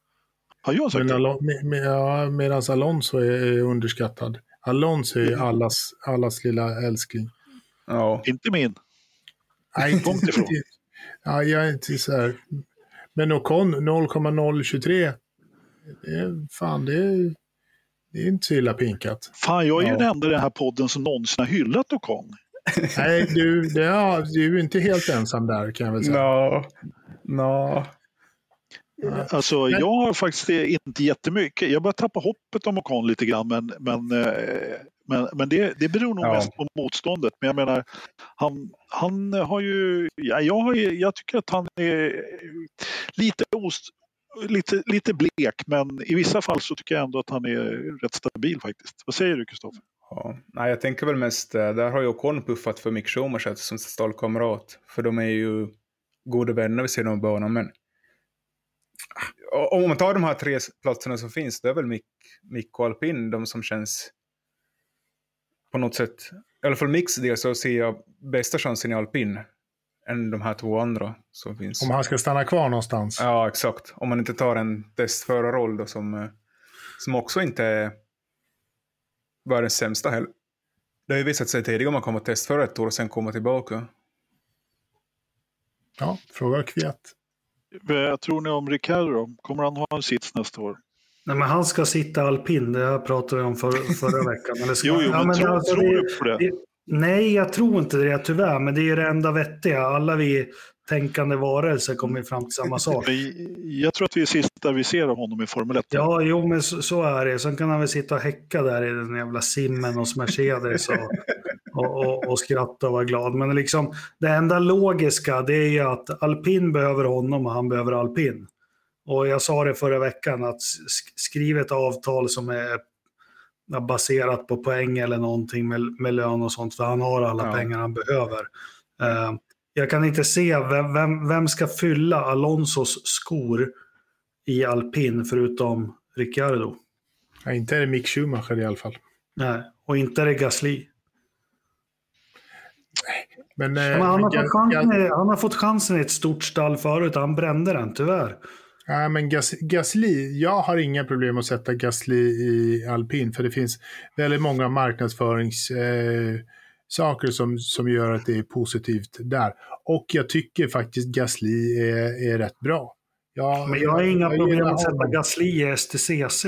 Har jag sagt Men det? Alon, med, med, ja, medan Alonso är, är underskattad. Alonso är ju allas, allas lilla älskling. Ja. Inte min. Nej, inte, Långt ifrån. Ja, jag är inte så här. Men Ocon 0,023. Det är, fan, det är, det är inte så illa pinkat. Fan, jag är ju Ja. den enda i den här podden som någonsin har hyllat Ocon. <laughs> Nej, du, det, ja, du är inte helt ensam där kan jag väl säga. Nå. Nå. Alltså, Men- jag har faktiskt inte jättemycket. Jag börjar tappa hoppet om Ocon lite grann, men, men, eh, men, men det, det beror nog Ja. mest på motståndet. Men jag menar, han, han har ju... Ja, jag, har, ju- jag tycker att han är lite, os, lite, lite blek, men i vissa fall så tycker jag ändå att han är rätt stabil faktiskt. Vad säger du, Kristoffer? Ja. Nej, jag tänker väl mest, eh, där har ju Ocon puffat för Mick Schumacher som stallkamrat. För de är ju goda vänner vid sidan av banan. Men om man tar de här tre platserna som finns, det är väl Mick, Mick och Alpin de som känns på något sätt, i alla fall Micks del så ser jag bästa chansen i Alpin än de här två andra som finns. Om han ska stanna kvar någonstans. Ja, exakt. Om man inte tar en testförarroll då som, eh, som också inte är världens sämsta heller. Det har ju visat sig tidigare om man kommer att testföra ett år och sen komma tillbaka. Ja, fråga Kviat. Vad tror ni om Ricardo? Kommer han ha en sits nästa år? Nej, men han ska sitta alpin, det här pratade vi om för, förra veckan. Eller ska, Jo, jo, Ja, men, tror, alltså, tror det- du på det? det- Nej, jag tror inte det tyvärr, men det är det enda vettiga. Alla vi tänkande varelser kommer fram till samma sak. Jag tror att vi är sista vi ser av honom i Formel 1. Ja, jo, men så, så är det. Sen kan han väl sitta och häcka där i den jävla simmen hos Mercedes och, och, och, och skratta och vara glad. Men liksom, det enda logiska det är ju att alpin behöver honom och han behöver alpin. Och jag sa det förra veckan att sk- skriv ett avtal som är baserat på poäng eller någonting med, med lön och sånt, för han har alla Ja. pengar han behöver. Eh, jag kan inte se vem, vem, vem ska fylla Alonsos skor i alpin förutom Ricciardo. Ja, inte är det Mick Schumacher i alla fall. Nej, och inte är det Gasly. Men, eh, Men han, har Ga- fått chansen, Ga- i- han har fått chansen i ett stort stall förut, han brände den tyvärr. Nej, men Gas, Gasly, jag har inga problem att sätta Gasly i alpin för det finns väldigt många marknadsföringssaker eh, som, som gör att det är positivt där. Och jag tycker faktiskt Gasly är, är rätt bra. Jag, Men jag har inga problem gillar att sätta. Gasly i STCC.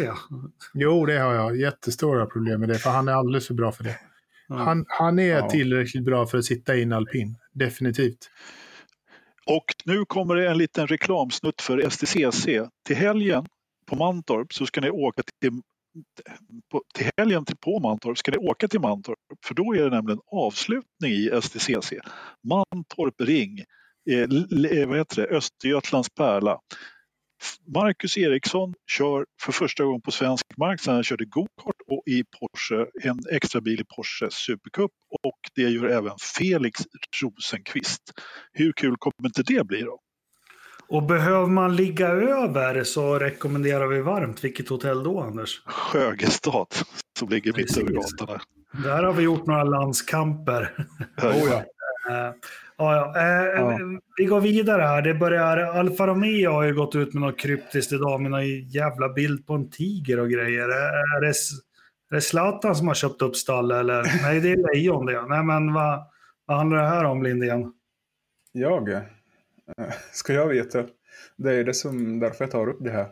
Jo, det har jag. Jättestora problem med det, för han är alldeles för bra för det. Han, han är Ja. tillräckligt bra för att sitta i en alpin. Definitivt. Och nu kommer det en liten reklamsnutt för STCC. Till helgen på Mantorp så ska ni åka till på, till helgen till, på Mantorp ska ni åka till Mantorp för då är det nämligen avslutning i STCC. Mantorp Ring, eh, eh, vad heter det? Östergötlands pärla. Marcus Eriksson kör för första gången på svensk mark sedan han körde go-kart och i Porsche, en extra bil i Porsche Supercup och det gör även Felix Rosenqvist. Hur kul kommer inte det bli då? Och behöver man ligga över så rekommenderar vi varmt. Vilket hotell då, Anders? Sjögestad som ligger mitt över gatan där. Där har vi gjort några landskamper. Oh, ja. <laughs> Eh, ja, ja. Eh, Ja. Vi går vidare här. Det börjar, Alfa Romeo har ju gått ut med något kryptiskt idag med någon jävla bild på en tiger och grejer. Är det, är det Zlatan som har köpt upp stall eller? <laughs> Nej, det är Lejon det. Nej, men vad, vad handlar det här om, Lindén? Jag? eh, Ska jag veta? Det är det som, därför jag tar upp det här.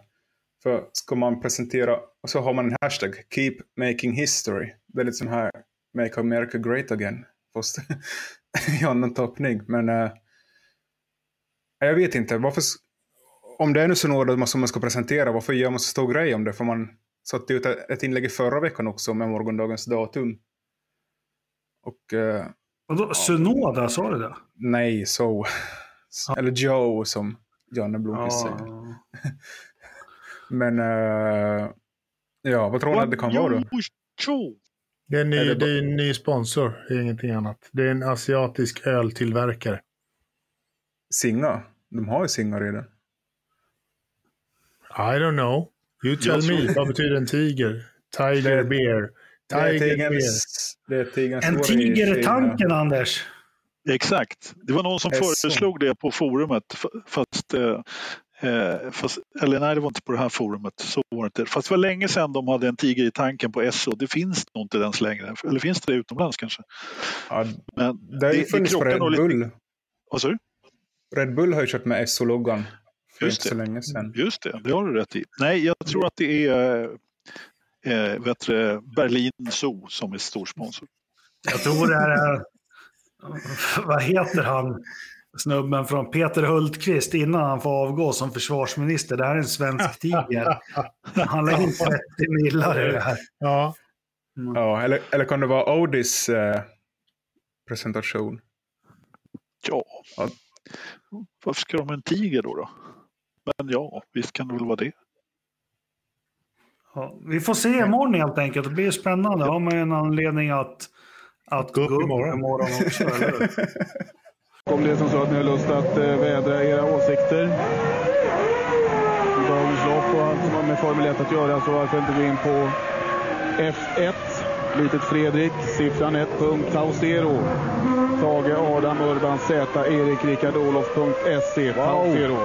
För ska man presentera, och så har man en hashtag, Keep Making History. Det är lite som här, Make America Great Again. Fast i annan tappning. Men eh, jag vet inte, varför, om det är nu så något som man ska presentera, varför gör man så stor grej om det? För man, satte ut ett inlägg i förra veckan också med morgondagens datum. Och... Eh, Och då, Sunoda, sa du det? nej, så. Ja. Eller Joe som Janne Blomqvist säger. Ja. <laughs> Men... eh, ja, vad tror ni att det kan vara då? Jo, Det är en ny, Är det det är en ny sponsor, det är ingenting annat. Det är en asiatisk öltillverkare. Singa? De har ju Singa redan. I don't know. You tell me. Vad betyder en tiger? Tiger beer. Det är Tiger beer. tigerns... Det är tigerns En tiger i tanken, Anders. Exakt. Det var någon som föreslog det på forumet. Fast, eh, eh, fast, eller nej, det var inte på det här forumet. Så var det inte. Fast det var länge sedan de hade en tiger i tanken på SO. Det finns nog inte ens längre. Eller finns det utomlands kanske? Ja, Men det har ju det funnits på Red lite- Bull. Vad sa du? Red Bull har ju kört med SO-loggan för Just inte så det. länge sedan. Just det, det har du rätt i. Nej, jag tror att det är eh, vet du, Berlin Zoo som är storsponsor. Jag tror det här är... <laughs> Vad heter han? Snubben från Peter Hultqvist innan han får avgå som försvarsminister. Det här är en svensk <laughs> tiger. Han lägger in 30 millar i det här. Ja, Ja, eller, eller kan det vara Audis eh, presentation? Ja, Ja. varför ska de ha en tiger då? då? Men ja, visst kan det väl vara det. Ja, vi får se imorgon helt enkelt. Det blir spännande. Då har man ju en anledning att, att Gå upp imorgon. imorgon också. <laughs> Om det är som så att ni har lust att eh, vädra era åsikter i dagens lopp och allt som har med Formel 1 att göra så varför inte gå in på F1, litet Fredrik, siffran 1, punkt, Tausero. Tage Adam Urban Z, Erik Rickard Olof.se, Tausero.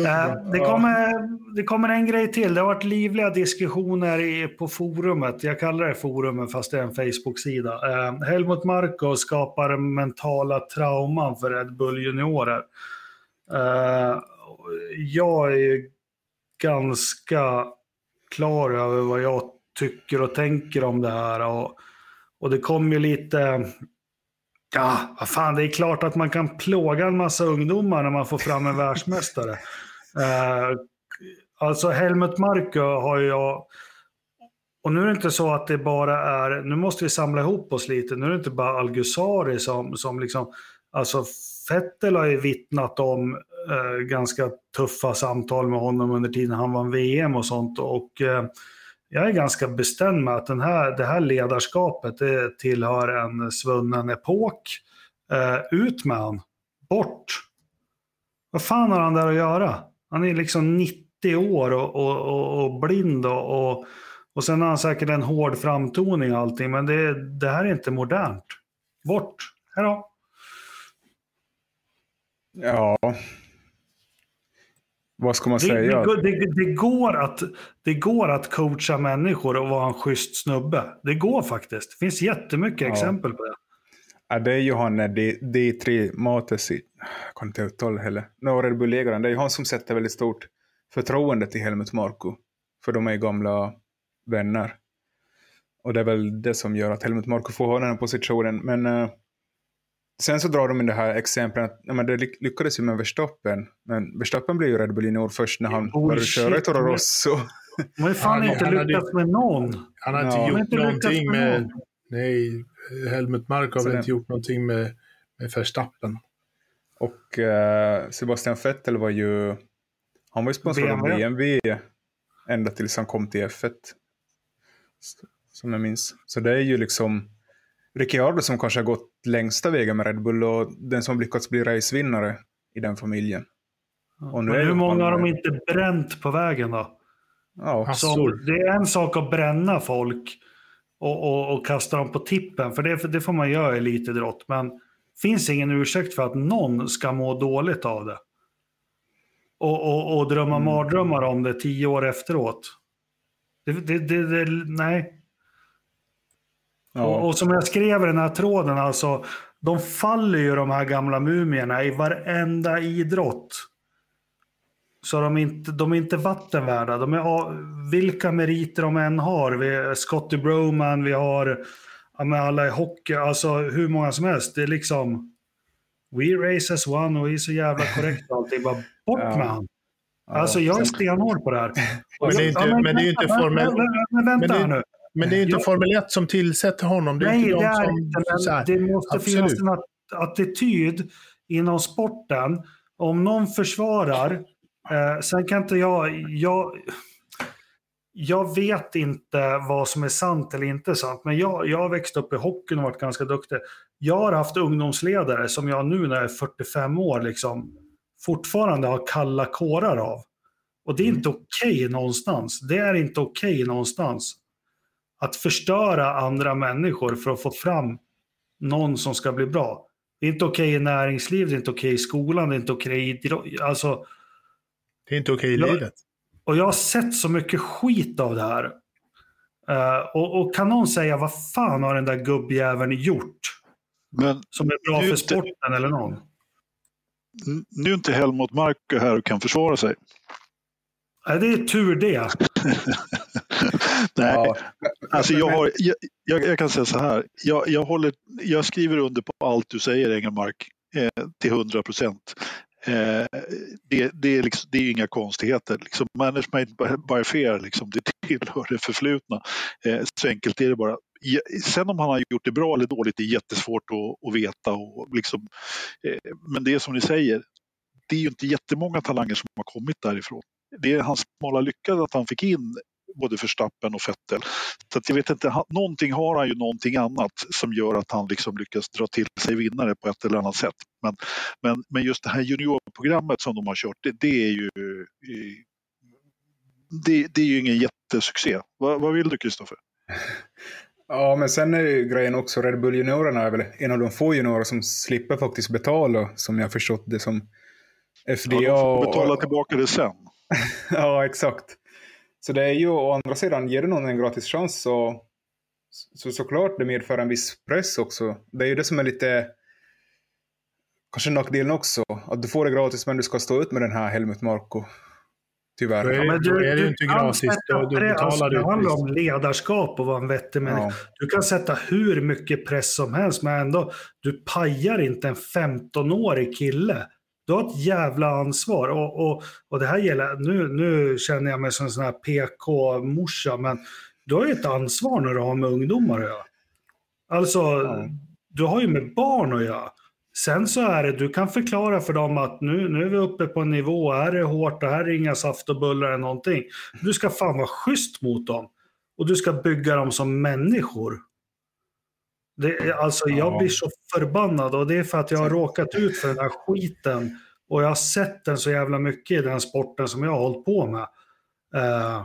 Eh, Det kommer, det kommer en grej till. Det har varit livliga diskussioner i, på forumet. Jag kallar det forumet fast det är en Facebook-sida. Eh, Helmut Marko skapar mentala trauman för Red Bull juniorer. Eh, jag är ganska klar över vad jag tycker och tänker om det här. Och, och det kom ju lite... Ja, vad fan, det är klart att man kan plåga en massa ungdomar när man får fram en världsmästare. Eh, alltså Helmut Marko har ju jag... Och nu är det inte så att det bara är... Nu måste vi samla ihop oss lite. Nu är det inte bara Algusari som, som liksom... Alltså Vettel har ju vittnat om eh, ganska tuffa samtal med honom under tiden han vann VM och sånt. Och eh, jag är ganska bestämd med att den här, det här ledarskapet det tillhör en svunnen epok. Eh, ut med han. Bort. Vad fan har han där att göra? Han är liksom 90 år och, och, och, och blind och, och, och sen har han säkert en hård framtoning och allting. Men det, det här är inte modernt. Bort. Hej då. Ja. Vad ska man Det, säga? det, det, det, går att, det går att coacha människor och vara en schysst snubbe. Det går faktiskt. Det finns jättemycket Ja. exempel på det. Ja, det är ju han eh, D- D3 Matesi. Jag kan inte uttala heller. No, Red Bull-ägaren. Det är ju han som sätter väldigt stort förtroende till Helmut Marko. För de är ju gamla vänner. Och det är väl det som gör att Helmut Marko får ha den här positionen. Men eh, sen så drar de in det här exemplet att ja, men det ly- lyckades ju med Verstappen. Men Verstappen blev ju Red Bull junior först när han började Bullshit. köra i Toro Rosso. Ju fan Han- inte lyckats med någon. han har Ja. inte Han har gjort inte någonting med med... Nej, Helmut Mark har väl inte gjort någonting med, med Verstappen. Och eh, Sebastian Vettel var ju... Han var ju sponsrad av BMW. Ända tills han kom till F1. S- Som jag minns. Så det är ju liksom Ricciardo som kanske har gått längsta vägen med Red Bull och den som lyckats bli racevinnare i den familjen. Och nu Men hur många har de inte bränt på vägen då? Ja, Som, det är en sak att bränna folk och, och, och kasta dem på tippen, för det, det får man göra i elitidrott. Men finns ingen ursäkt för att någon ska må dåligt av det. Och, och, och drömma Mm. mardrömmar om det tio år efteråt. Det, det, det, nej. Och, ja. och som jag skrev i den här tråden, alltså, de faller ju de här gamla mumierna i varenda idrott. Så de är inte, de är inte vattenvärda. De är, vilka meriter de än har. Vi har Scotty Broman, vi har ja, alla i hockey, alltså hur många som helst. Det är liksom... We race as one och vi är så jävla korrekt och allting. Bara bort Ja. med han. Alltså jag är stenhård på det här. Men det är inte- Ja, men inte Men, men vänta men det nu. Men det är inte. Formel 1 som tillsätter honom. Det är Nej, inte de det är som... inte. det måste Absolut. finnas en att- attityd inom sporten. Om någon försvarar, eh, sen kan inte jag, jag... Jag vet inte vad som är sant eller inte sant, men jag, jag har växt upp i hockeyn och varit ganska duktig. Jag har haft ungdomsledare som jag nu när jag är 45 år liksom fortfarande har kalla kårar av. Och det är inte okej någonstans. Det är inte okej någonstans. Att förstöra andra människor för att få fram någon som ska bli bra. Det är inte okej i näringslivet, det är inte okej i skolan, det är inte okej i. Alltså, Det är inte okej i Ja. livet. och jag har sett så mycket skit av det här. Eh, och, och kan någon säga vad fan har den där gubbjäveln gjort Men som är bra för inte- sporten eller någon? nu är inte Helmut Marko här och kan försvara sig. Nej, det är tur det. <laughs> Nej, Ja. Alltså jag, har, jag, jag, jag kan säga så här. Jag, jag, håller, jag skriver under på allt du säger Engelmark eh, till 100 procent. Eh, det, det, är liksom, det är inga konstigheter. Liksom, management by, by fear, liksom, det tillhör det förflutna. Eh, så enkelt är det bara. Sen om han har gjort det bra eller dåligt det är jättesvårt att, att veta. Och liksom, eh, men det är som ni säger, det är ju inte jättemånga talanger som har kommit därifrån. Det är hans smala lycka att han fick in både Verstappen och Vettel. Så att jag vet inte, han, någonting har han ju någonting annat som gör att han liksom lyckas dra till sig vinnare på ett eller annat sätt. Men, men, men just det här juniorprogrammet som de har kört, det, det är ju det, det är ju ingen jättesuccé. Vad, vad vill du Kristoffer? Ja, men sen är ju grejen också, Red Bull juniorerna är väl en av de få juniorer som slipper faktiskt betala, som jag förstått det som FDA. Ja, de får och- betala tillbaka det sen. <laughs> ja, exakt. Så det är ju å andra sidan, ger du någon en gratis chans så, så såklart det medför en viss press också. Det är ju det som är lite, kanske nackdelen också, att du får det gratis men du ska stå ut med den här Helmut Marko. Tyvärr. Ja, men då är det du inte gratis. Då, då press. Alltså, betalar du Det handlar om ledarskap och vara en vettig människa. Ja. Du kan sätta hur mycket press som helst, men ändå, du pajar inte en 15-årig kille. Du har ett jävla ansvar. Och, och, och det här gäller, nu, nu känner jag mig som en sån här PK-morsa, men du har ju ett ansvar när du har med ungdomar att göra. Alltså, Ja. du har ju med barn att göra. Sen så är det, du kan förklara för dem att nu, nu är vi uppe på en nivå, här är det hårt och här är inga saft och bullar eller någonting. Du ska fan vara schysst mot dem. Och du ska bygga dem som människor. Det, alltså jag Ja. blir så förbannad och det är för att jag har råkat ut för den här skiten. Och jag har sett den så jävla mycket i den sporten som jag har hållit på med. Eh,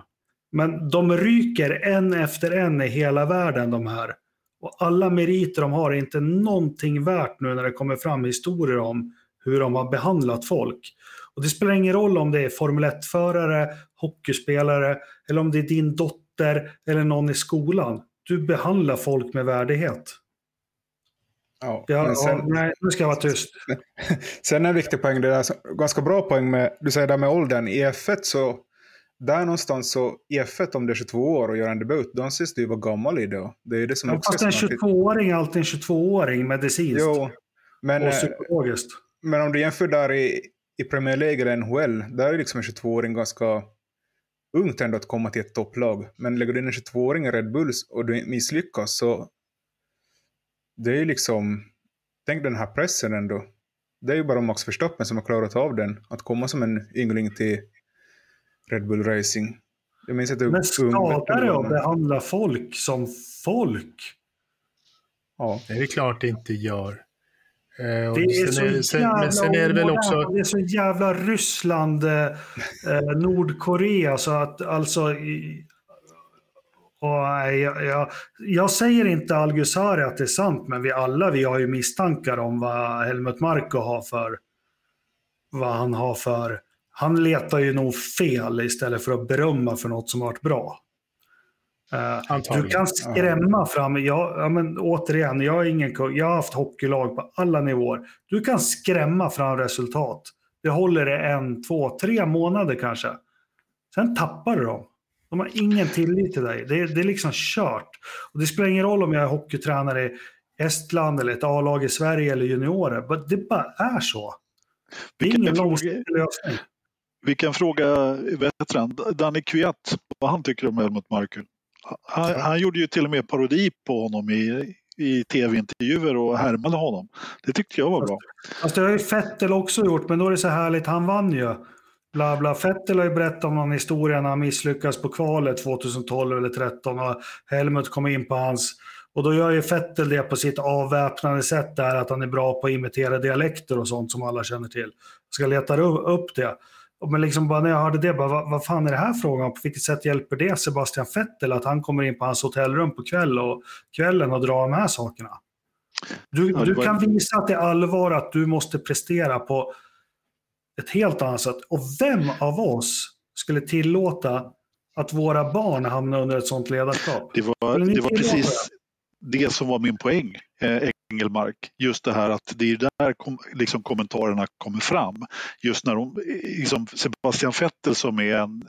men de ryker en efter en i hela världen de här. Och alla meriter de har är inte någonting värt nu när det kommer fram historier om hur de har behandlat folk. Och det spelar ingen roll om det är Formel 1-förare, hockeyspelare eller om det är din dotter eller någon i skolan. Du behandlar folk med värdighet. Ja, Ja, men sen, nej, nu ska jag vara tyst. <laughs> sen en viktig poäng, det är alltså ganska bra poäng med, du säger det med åldern, i F1 så, där någonstans så, i F1 om du är 22 år och gör en debut, då anses du vara gammal i det. Det är det som Ja, också fast en är snart- 22-åring är alltid en 22-åring medicinskt Jo, men, och eh, psykologiskt. men om du jämför där i, i Premier League eller NHL, där är liksom en 22-åring ganska ungt ändå att komma till ett topplag. Men lägger du in en 22-åring i Red Bulls och du misslyckas så det är ju liksom, tänk den här pressen ändå. Det är ju bara Max Verstappen som har klarat av den, att komma som en yngling till Red Bull Racing. Jag minns att du Men skadar det att behandla folk som folk? Ja. Det är klart det inte gör. Eh, Det är så är, sen, jävla men sen är det väl omodernt också... och Det är så jävla Ryssland, eh, eh, Nordkorea så att alltså... I, och, nej, jag, jag, jag säger inte Algusari att det är sant, men vi alla vi har ju misstankar om vad Helmut Marko har för... Vad han har för... Han letar ju nog fel istället för att berömma för något som varit bra. Eh, Antagligen. du kan skrämma fram, jag, ja, men återigen, jag, är ingen, jag har haft hockeylag på alla nivåer. Du kan skrämma fram resultat. Det håller det en, två, tre månader kanske. Sen tappar du dem. De har ingen tillit till dig. Det, är- det är liksom kört. Och det spelar ingen roll om jag är hockeytränare i Estland eller ett A-lag i Sverige eller juniorer. Det bara är så. Det är ingen långsiktig lösning. Vi kan fråga veteran Danny Kviat vad han tycker om Helmut Markul. Han, han gjorde ju till och med parodi på honom i, i tv-intervjuer och härmade honom. Det tyckte jag var bra. Fast det har ju Vettel också gjort, men då är det så härligt, han vann ju. Bla, bla. Vettel har ju berättat om någon historia när han misslyckas på kvalet 2012 eller 2013 och Helmut kom in på hans och då gör ju Vettel det på sitt avväpnande sätt där att han är bra på att imitera dialekter och sånt som alla känner till. Jag ska leta upp det. Men liksom bara när jag hörde det, bara, vad, vad fan är det här frågan? På vilket sätt hjälper det Sebastian Vettel att han kommer in på hans hotellrum på kväll och kvällen och drar de här sakerna? Du, Ja, du kan visa att det är allvar att du måste prestera på ett helt annat sätt. Och vem av oss skulle tillåta att våra barn hamnar under ett sånt ledarskap? Det var, det var precis det som var min poäng, eh, Engelmark. Just det här att det är där kom, liksom kommentarerna kommer fram. Just när de, eh, liksom Sebastian Vettel som är en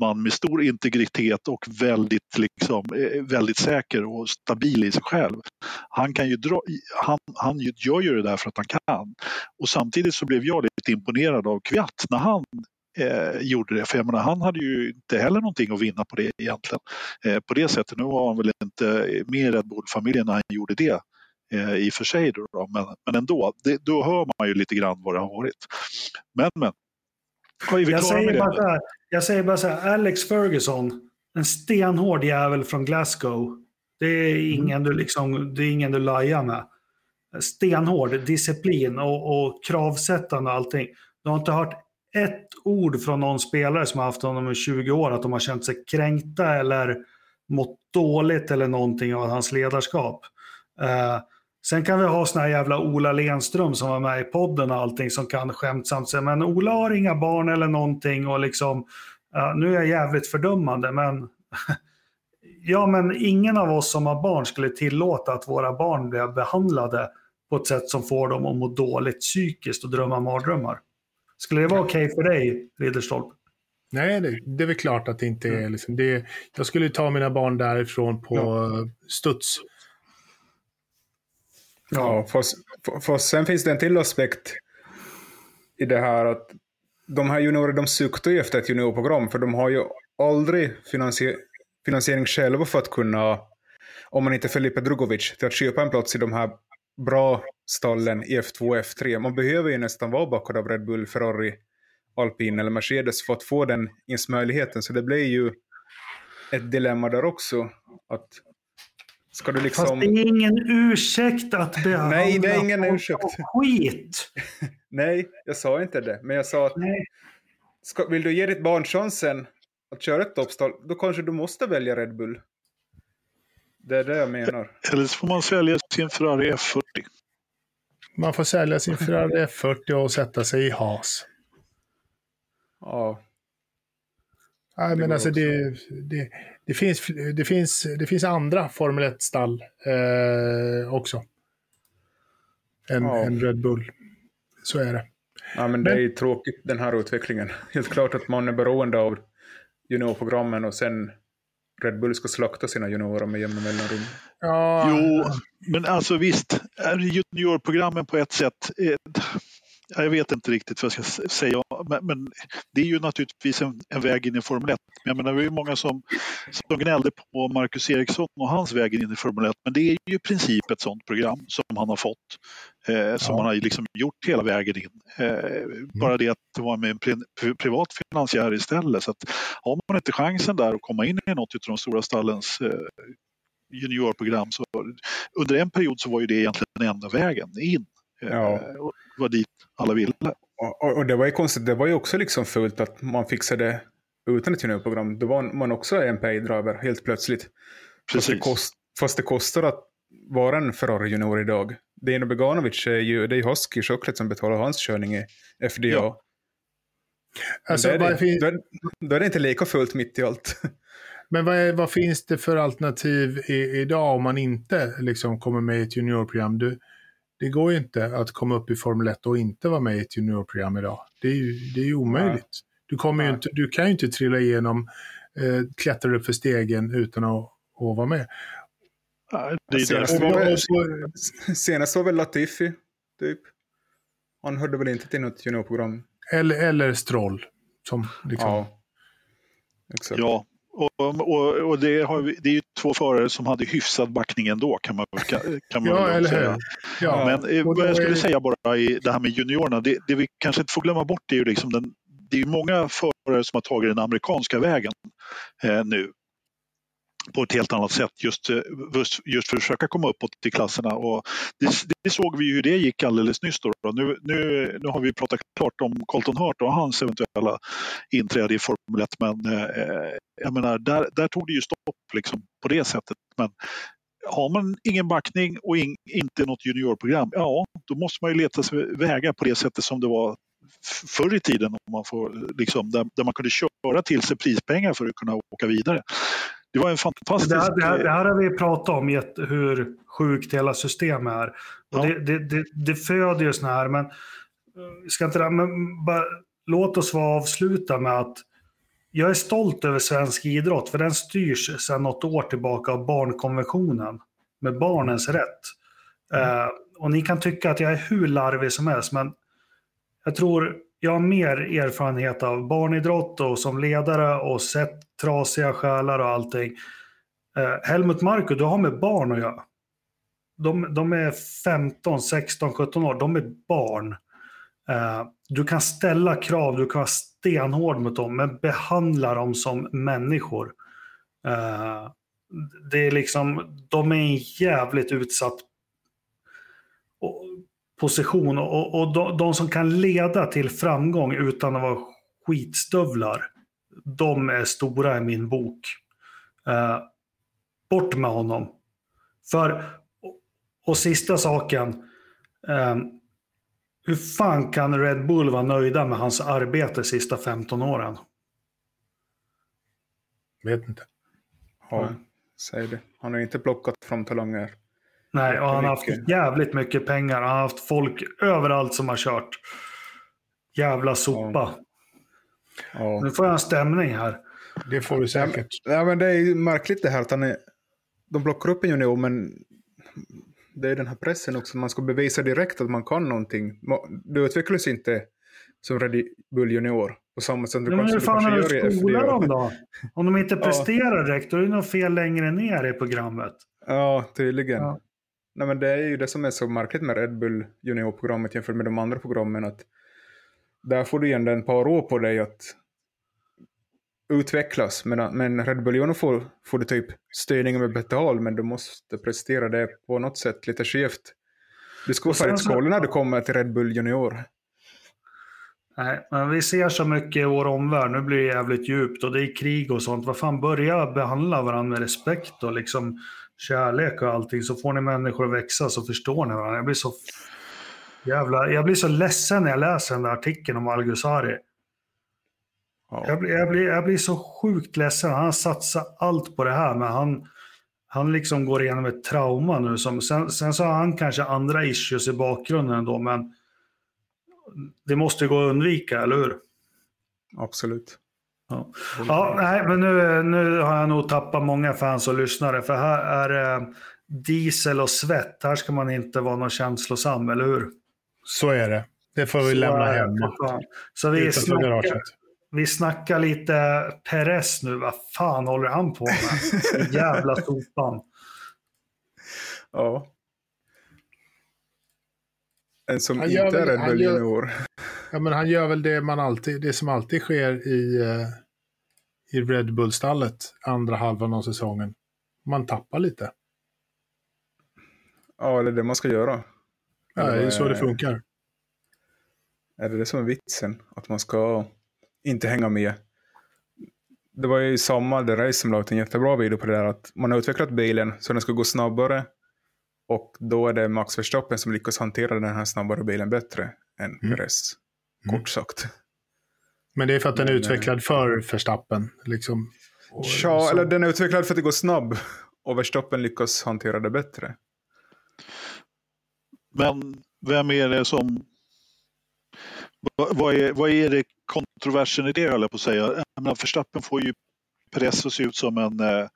man med stor integritet och väldigt, liksom, eh, väldigt säker och stabil i sig själv. Han, kan ju dra, han, han gör ju det där för att han kan. Och samtidigt så blev jag lite imponerad av Kviat när han eh, gjorde det. För jag menar, han hade ju inte heller någonting att vinna på det egentligen. Eh, på det sättet. Nu var han väl inte med i Red Bull-familjen när han gjorde det eh, i och för sig. Då, då. Men, men ändå, det, då hör man ju lite grann vad det har varit. Men, men. Jag säger, bara här, jag säger bara så här, Alex Ferguson, en stenhård jävel från Glasgow. Det är Mm. ingen du, liksom, det är ingen du lajar med. Stenhård, disciplin och, och kravsättande och allting. Du har inte hört ett ord från någon spelare som har haft honom i 20 år att de har känt sig kränkta eller mått dåligt eller någonting av hans ledarskap. Eh, sen kan vi ha såna här jävla Ola Lenström som var med i podden och allting som kan skämtsamt säga men Ola har inga barn eller någonting och liksom eh, nu är jag jävligt fördömande men <laughs> ja men ingen av oss som har barn skulle tillåta att våra barn blev behandlade på ett sätt som får dem att må dåligt psykiskt och drömma mardrömmar. Skulle det vara okej för dig, Ridderstolpe? Nej, det, det är väl klart att det inte är. Mm. Liksom, det, jag skulle ju ta mina barn därifrån på Ja. studs. Ja, fast, fast sen finns det en till aspekt i det här att de här juniorerna de suktar ju efter ett juniorprogram för de har ju aldrig finansier finansiering själva för att kunna, om man inte är Felipe Drugovic, till att köpa en plats i de här bra stallen i F2 och F3. Man behöver ju nästan vara backad av Red Bull, Ferrari, Alpin eller Mercedes för att få den insmöjligheten. Så det blir ju ett dilemma där också. Att ska du liksom... Fast det är ingen ursäkt att behandla <laughs> Nej, det är ingen ursäkt. <laughs> skit. <laughs> Nej, jag sa inte det. Men jag sa att ska, vill du ge ditt barn chansen att köra ett toppstall, då kanske du måste välja Red Bull. Det är det jag menar. Eller så får man sälja sin Ferrari F40. Man får sälja sin Ferrari F40 och sätta sig i has. Ja, Nej, Det men alltså det, det, det, finns, det, finns, det finns andra Formel 1-stall eh, också. Än, Ja. än Red Bull. Så är det. ja men det är tråkigt den här utvecklingen. <laughs> Helt klart att man är beroende av juniorprogrammen och sen Red Bull ska slakta sina juniorer med jämna mellanrum. Ja, Jo, men alltså visst, är juniorprogrammen på ett sätt eh, jag vet inte riktigt vad jag ska säga, men, men det är ju naturligtvis en, en väg in i Formel 1. Men Jag menar, det var ju många som, som gnällde på Marcus Eriksson och hans väg in i Formel 1. Men det är ju i princip ett sådant program som han har fått. Eh, som Ja. han har liksom gjort hela vägen in. Eh, Bara det att det var med en pri, privat finansiär istället. Så att har man inte chansen där att komma in i något av de stora stallens eh, juniorprogram så under en period så var ju det egentligen den enda vägen in. Eh, Ja. och det var dit alla ville. Och, och, det var ju konstigt, det var ju också liksom fult att man fixade det utan ett juniorprogram. Då var man också en pay-driver helt plötsligt. Fast det, Precis. kost, fast det kostar att vara en Ferrari junior idag. Dino Beganovic är ju, det är ju Husky Chocolate som betalar hans körning i FDA. Ja. Alltså, då, är det, fin- då, är, då är det inte lika fullt mitt i allt. <laughs> men vad, är, vad finns det för alternativ i, idag om man inte liksom, kommer med i ett juniorprogram? Du, det går ju inte att komma upp i Formel 1 och inte vara med i ett juniorprogram idag. Det är ju, det är ju omöjligt. Du, kommer ju inte, du kan ju inte trilla igenom, eh, klättra upp för stegen utan att, att vara med. Det Senast var väl- Senast var väl Latifi, typ. Han hörde väl inte till något juniorprogram. eller, eller Stroll. Som, liksom. Ja. Exakt. Ja, och, och, och det, har det är ju två förare som hade hyfsad backning ändå kan man, kan, kan man Ja, väl eller säga. hur? Ja. Men eh, vad jag skulle det- säga bara i det här med juniorerna, det, det vi kanske inte får glömma bort är ju liksom den, det är många förare som har tagit den amerikanska vägen eh, nu på ett helt annat sätt just, eh, just, just för att försöka komma uppåt i klasserna. Och det, det såg vi ju hur det gick alldeles nyss. Då. Nu, nu, nu har vi pratat klart om Colton Hurt och hans eventuella inträde i Formel 1 men eh, jag menar, där, där tog det ju stopp liksom, på det sättet. Men har man ingen backning och in, inte något juniorprogram, ja då måste man ju leta sig vägar på det sättet som det var förr i tiden om man får, liksom, där, där man kunde köra till sig prispengar för att kunna åka vidare. Det var en fantastisk... Det här, det, här, det här har vi pratat om, hur sjukt hela systemet är. Ja. det, det, det, det föder ju såna här, men, eh, ska inte, men bara, låt oss vara avsluta med att jag är stolt över svensk idrott, för den styrs sedan något år tillbaka av barnkonventionen, med barnens rätt. Eh, och ni kan tycka att jag är hur larvig som helst, men jag tror jag har mer erfarenhet av barnidrott och som ledare och sett trasiga själar och allting. Eh, Helmut Marko, du har med barn att göra. De, de är 15, 16, 17 år. De är barn. Eh, du kan ställa krav, du kan vara stenhård mot dem, men behandla dem som människor. Eh, det är liksom, de är i en jävligt utsatt position och, och de, de som kan leda till framgång utan att vara skitstövlar, de är stora i min bok. Eh, bort med honom. För, och, sista saken, eh, hur fan kan Red Bull vara nöjda med hans arbete de sista 15 åren? Vet inte. Ja, säg det. Han har inte plockat fram talanger. Nej, och han har haft jävligt mycket pengar. Han har haft folk överallt som har kört. Jävla sopa. Ja. Nu får jag en stämning här. Det får du säkert. Ja, men det är ju märkligt det här att han är... De plockar upp en junior, men det är den här pressen också. Man ska bevisa direkt att man kan någonting. Du utvecklas inte som Red Bull junior på samma sätt. Du Ja, men hur fan har du skolat dem då? <laughs> Om de inte presterar direkt, då är det något fel längre ner i programmet. Ja, tydligen. Ja. Nej, men det är ju det som är så märkligt med Red Bull juniorprogrammet jämfört med de andra programmen. Att där får du igen en par år på dig att utvecklas. Men, men Red Bull får, får du typ styrning med betal, men du måste prestera det på något sätt lite skevt. Du ska vara skålen när du kommer till Red Bull junior. Nej, men vi ser så mycket i vår omvärld. Nu blir det jävligt djupt och det är krig och sånt. Vad fan, börja behandla varandra med respekt och liksom kärlek och allting. Så får ni människor att växa så förstår ni varandra. Jag blir så jävla... Jag blir så ledsen när jag läser den där artikeln om Algusari. Ja. Jag blir, jag, blir, jag blir så sjukt ledsen. Han satsar allt på det här, men han, han liksom går igenom ett trauma nu. Som, sen, sen så har han kanske andra issues i bakgrunden ändå, men det måste gå att undvika, eller hur? Absolut. Ja, ja nej, men nu, nu har jag nog tappat många fans och lyssnare, för här är det diesel och svett. Här ska man inte vara någon känslosam, eller hur? Så är det. Det får vi Så lämna hemma. Så vi snackar, vi snackar lite Perez nu. Vad fan håller han på med? <laughs> Jävla sopan. Ja. En som Han inte är väl- gör- junior. Ja, men han gör väl det, man alltid, det som alltid sker i, eh, i Red Bull-stallet andra halvan av säsongen. Man tappar lite. Ja, det är det man ska göra. Ja, det är så det funkar. Är det det som är vitsen? Att man ska inte hänga med? Det var ju samma, det race som la ut en jättebra video på det där att man har utvecklat bilen så den ska gå snabbare och då är det Max Verstappen som lyckas hantera den här snabbare bilen bättre än Mm. Perez. Mm. Kort sagt. Men det är för att den är Men, eh, utvecklad för Verstappen. Liksom. Ja, eller den är utvecklad för att det går snabb och Verstappen lyckas hantera det bättre. Men vem är det som... Vad, är, vad är det kontroversen i det, höll jag på att säga? Menar, Verstappen får ju Perez att se ut som en eh,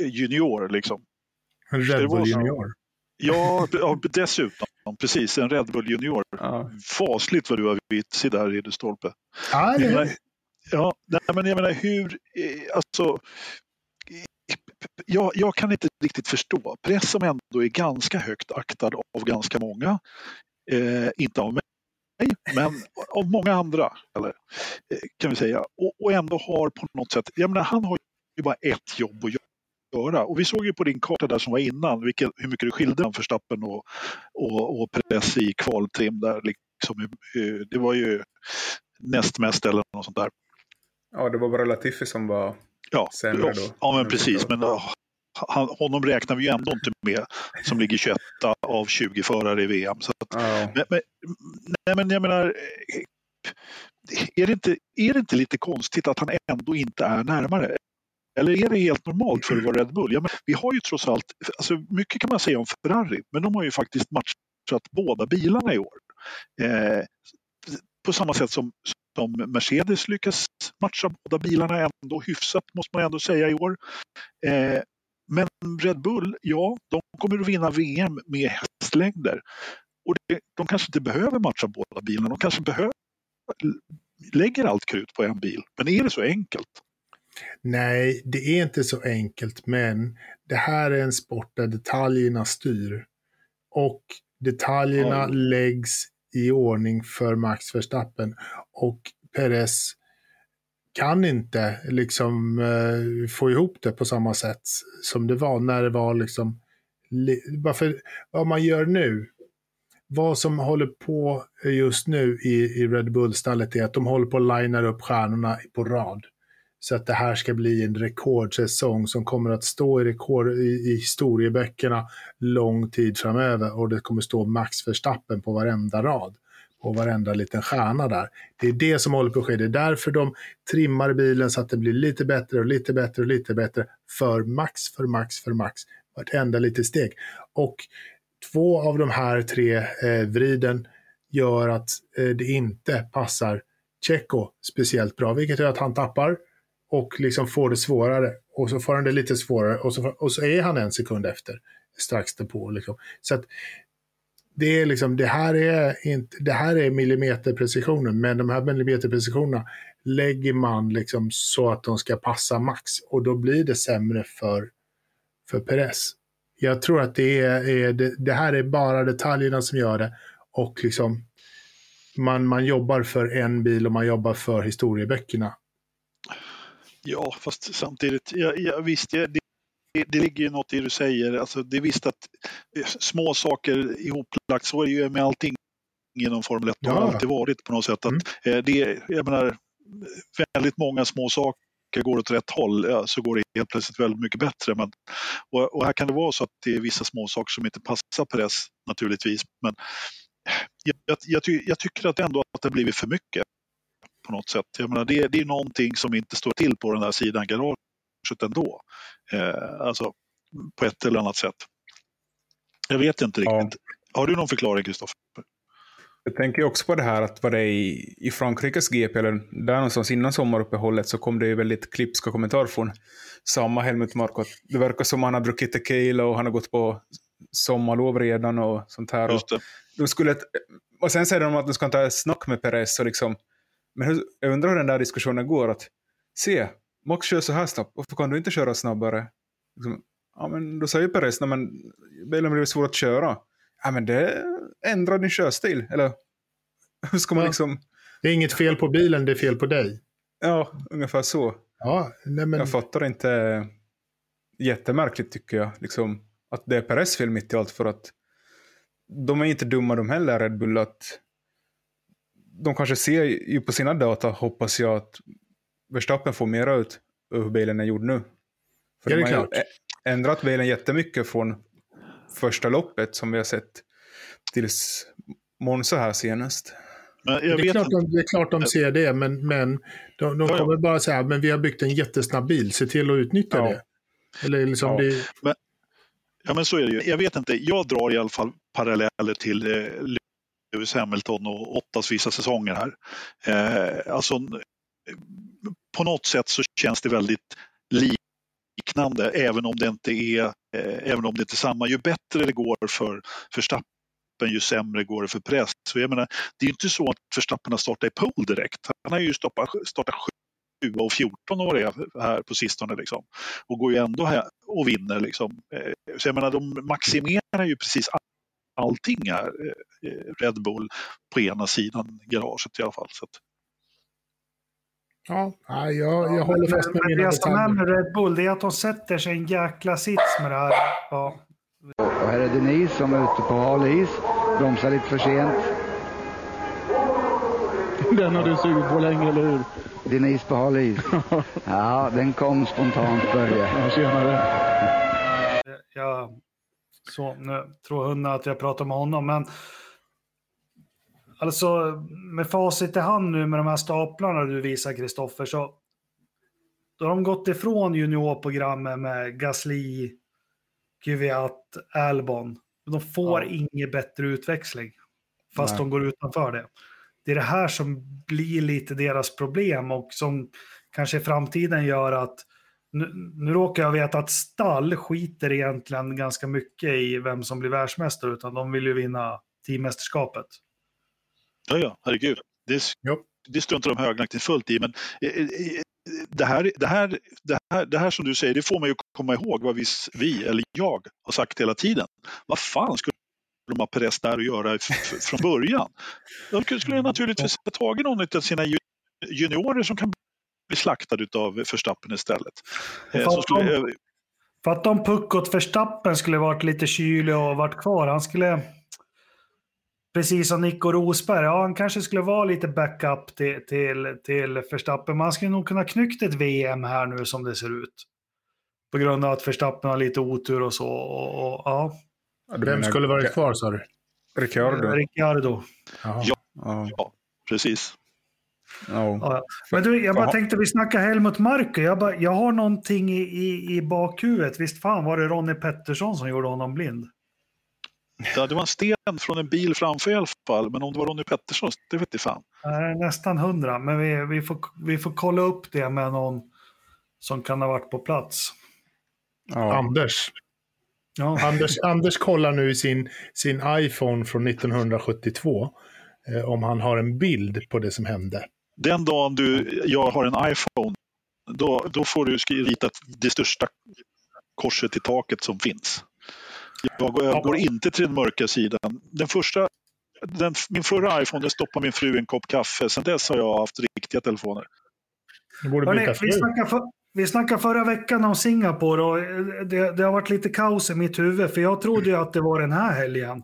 junior, liksom. En Red Bull? Junior. Ja, dessutom. precis, en Red Bull Junior. Ja. Fasligt vad du har vitsig där, Ridderstolpe. Ja, det, Men- Ja, nej, men jag menar hur, eh, alltså, jag, jag kan inte riktigt förstå. Press som ändå är ganska högt aktad av ganska många, eh, inte av mig, men av många andra, eller, eh, kan vi säga, och, och ändå har på något sätt, jag menar han har ju bara ett jobb att göra. Och vi såg ju på din karta där som var innan vilket, hur mycket det skilde mellan Verstappen och, och, och press i kvaltrim där. Liksom, det var ju näst mest eller något sånt där. ja, det var bara Latifi som var... Ja, sämre då. ja men precis. Men han, honom räknar vi ju ändå inte med som ligger 21 av 20 förare i VM. Så att, Ja. men, men, nej, men jag menar, är det, inte, är det inte lite konstigt att han ändå inte är närmare? Eller är det helt normalt för att vara Red Bull? Ja, men vi har ju trots allt, alltså mycket kan man säga om Ferrari, men de har ju faktiskt matchat båda bilarna i år. Eh, på samma sätt som, som Mercedes lyckas matcha båda bilarna ändå hyfsat, måste man ändå säga i år. Eh, men Red Bull, ja, de kommer att vinna VM med hästlängder. Och det, de kanske inte behöver matcha båda bilarna, de kanske behöver lägger allt krut på en bil. Men är det så enkelt? Nej, det är inte så enkelt, men det här är en sport där detaljerna styr. Och detaljerna Ja. läggs i ordning för Max Verstappen. Och Perez kan inte liksom eh, få ihop det på samma sätt som det var när det var liksom... li- Varför, vad man gör nu, vad som håller på just nu i, i Red Bull-stallet är att de håller på att linea upp stjärnorna på rad. Så att det här ska bli en rekordsäsong som kommer att stå i, rekord, i, i historieböckerna lång tid framöver. Och det kommer stå Max Verstappen på varenda rad. och varenda liten stjärna där. Det är det som håller på att ske. Det är därför de trimmar bilen så att det blir lite bättre och lite bättre och lite bättre. För Max, för Max, för Max. Vartenda litet steg. Och två av de här tre eh, vriden gör att eh, det inte passar Tjecko speciellt bra, vilket gör att han tappar och liksom får det svårare. Och så får han det lite svårare och så, och så är han en sekund efter strax därpå. Liksom. Så att det, är liksom, det, här är inte, det här är millimeterprecisionen, men de här millimeterprecisionerna lägger man liksom så att de ska passa max och då blir det sämre för, för Perez. Jag tror att det, är, är det, det här är bara detaljerna som gör det och liksom man, man jobbar för en bil och man jobbar för historieböckerna. Ja, fast samtidigt, ja, ja, visst, det, det, det ligger ju något i det du säger. Alltså, det är visst att eh, små saker ihoplagt, så är det ju med allting inom Formel 1. Det har Ja. alltid varit på något sätt. Att, Mm. eh, det, jag menar, väldigt många små saker går åt rätt håll ja, så går det helt plötsligt väldigt mycket bättre. Men, och, och här kan det vara så att det är vissa små saker som inte passar Perez naturligtvis. Men jag, jag, jag, ty, jag tycker att ändå att det har blivit för mycket på något sätt. Jag menar, det, det är någonting som inte står till på den här sidan garaget ändå. Eh, alltså på ett eller annat sätt. Jag vet inte Ja. riktigt. Har du någon förklaring Kristoffer? Jag tänker också på det här att var det i, i Frankrikes GP, eller där någonstans innan sommaruppehållet, så kom det ju väldigt klipska kommentarer från samma Helmut Marko. att Det verkar som han har druckit tequila och han har gått på sommarlov redan och sånt här. Och de skulle, och sen säger de att de ska ta ett snack med Perez. Och liksom, men hur, jag undrar hur den där diskussionen går. att Se, Max kör så här snabbt, varför kan du inte köra snabbare? Liksom, ja, men då säger Perez, nej men bilen blir svår att köra. Ja, men det ändrar din körstil. Eller hur ska man Ja. liksom... Det är inget fel på bilen, det är fel på dig. Ja, ungefär så. Ja, nej men, Jag fattar inte. Jättemärkligt tycker jag. Liksom, att det är Perez fel mitt i allt. För att de är inte dumma de heller, Red Bull. Att de kanske ser ju på sina data, hoppas jag, att Verstappen får mera ut ur hur bilen är gjord nu. För Ja, det de är klart. ändrat bilen jättemycket från första loppet som vi har sett tills Monza här senast. Men det, är klart de, det är klart de ser det, men, men de, de kommer bara säga men vi har byggt en jättesnabb bil, se till att utnyttja Ja. det. Eller liksom Ja. det, Ja, men så är det ju. Jag vet inte. Jag drar i alla fall paralleller till eh, Lewis Hamilton och åttas vissa säsonger här. Eh, alltså, på något sätt så känns det väldigt liknande, även om det inte är, eh, även om det inte är samma. Ju bättre det går för Verstappen ju sämre går det för press. Så jag menar, det är ju inte så att Verstappen har startat i pole direkt. Han har ju startat, startat 7 och 14 år här på sistone liksom. och går ju ändå här och vinner. Liksom. Eh, så jag menar, de maximerar ju precis allting här, eh, Red Bull, på ena sidan garaget i alla fall. Så att... Ja, jag, jag ja, håller fast med men mina Det som är med Red Bull det är att de sätter sig en jäkla sits med det här. Ja. Och här är Denise som är ute på hal is, bromsar lite för sent. <laughs> Den har du sugit på länge, eller hur? Denise på hal is. <laughs> ja, den kom spontant, Börje. Ja, tjenare. Ja, så nu tror hunden att jag pratar med honom, men alltså med facit i hand nu med de här staplarna du visar Kristoffer så då har de gått ifrån juniorprogrammet med Gasly, Kvyat, Albon. De får ja. ingen bättre utväxling fast Nej. de går utanför det. Det är det här som blir lite deras problem och som kanske i framtiden gör att nu, nu råkar jag veta att stall skiter egentligen ganska mycket i vem som blir världsmästare, utan de vill ju vinna teammästerskapet. Ja, ja, herregud. Det, det struntar de högaktigt fullt i, men eh, eh, det här, det, här, det, här, det här som du säger, det får man ju komma ihåg vad vi, vi, eller jag, har sagt hela tiden. Vad fan skulle de ha Perez där att göra från början? De skulle naturligtvis ha tagit någon av sina juniorer som kan bli slaktad av Verstappen istället. Eh, för, skulle, de, för att om puck åt Verstappen skulle varit lite kylig och varit kvar, han skulle... Precis som Nico Rosberg, ja han kanske skulle vara lite backup till, till, till Verstappen. Man skulle nog kunna knyckt ett VM här nu som det ser ut. På grund av att Verstappen har lite otur och så. Och, och ja. Vem skulle varit kvar sa du? Ricciardo. Ricciardo. Ja, ja, precis. Oh. Ja. Men du, jag bara tänkte, vi snackar Helmut Marko. Jag, bara, jag har någonting i, i, i bakhuvudet. Visst fan var det Ronnie Pettersson som gjorde honom blind? Ja, det var en sten från en bil framför i alla fall, men om det var Ronnie Pettersson, det vet jag fan. Nästan hundra, men vi, vi, får, vi får kolla upp det med någon som kan ha varit på plats. Ja. Anders. Ja. Anders. Anders kollar nu i sin, sin iPhone från 1972 eh, om han har en bild på det som hände. Den dagen du, jag har en iPhone, då, då får du rita det största korset i taket som finns. Jag, jag går inte till den mörka sidan. Den första, den, min förra iPhone, den stoppade min fru en kopp kaffe. Sen dess har jag haft riktiga telefoner. Hörrni, vi, snackade för, vi snackade förra veckan om Singapore och det, det, har varit lite kaos i mitt huvud. För jag trodde ju att det var den här helgen.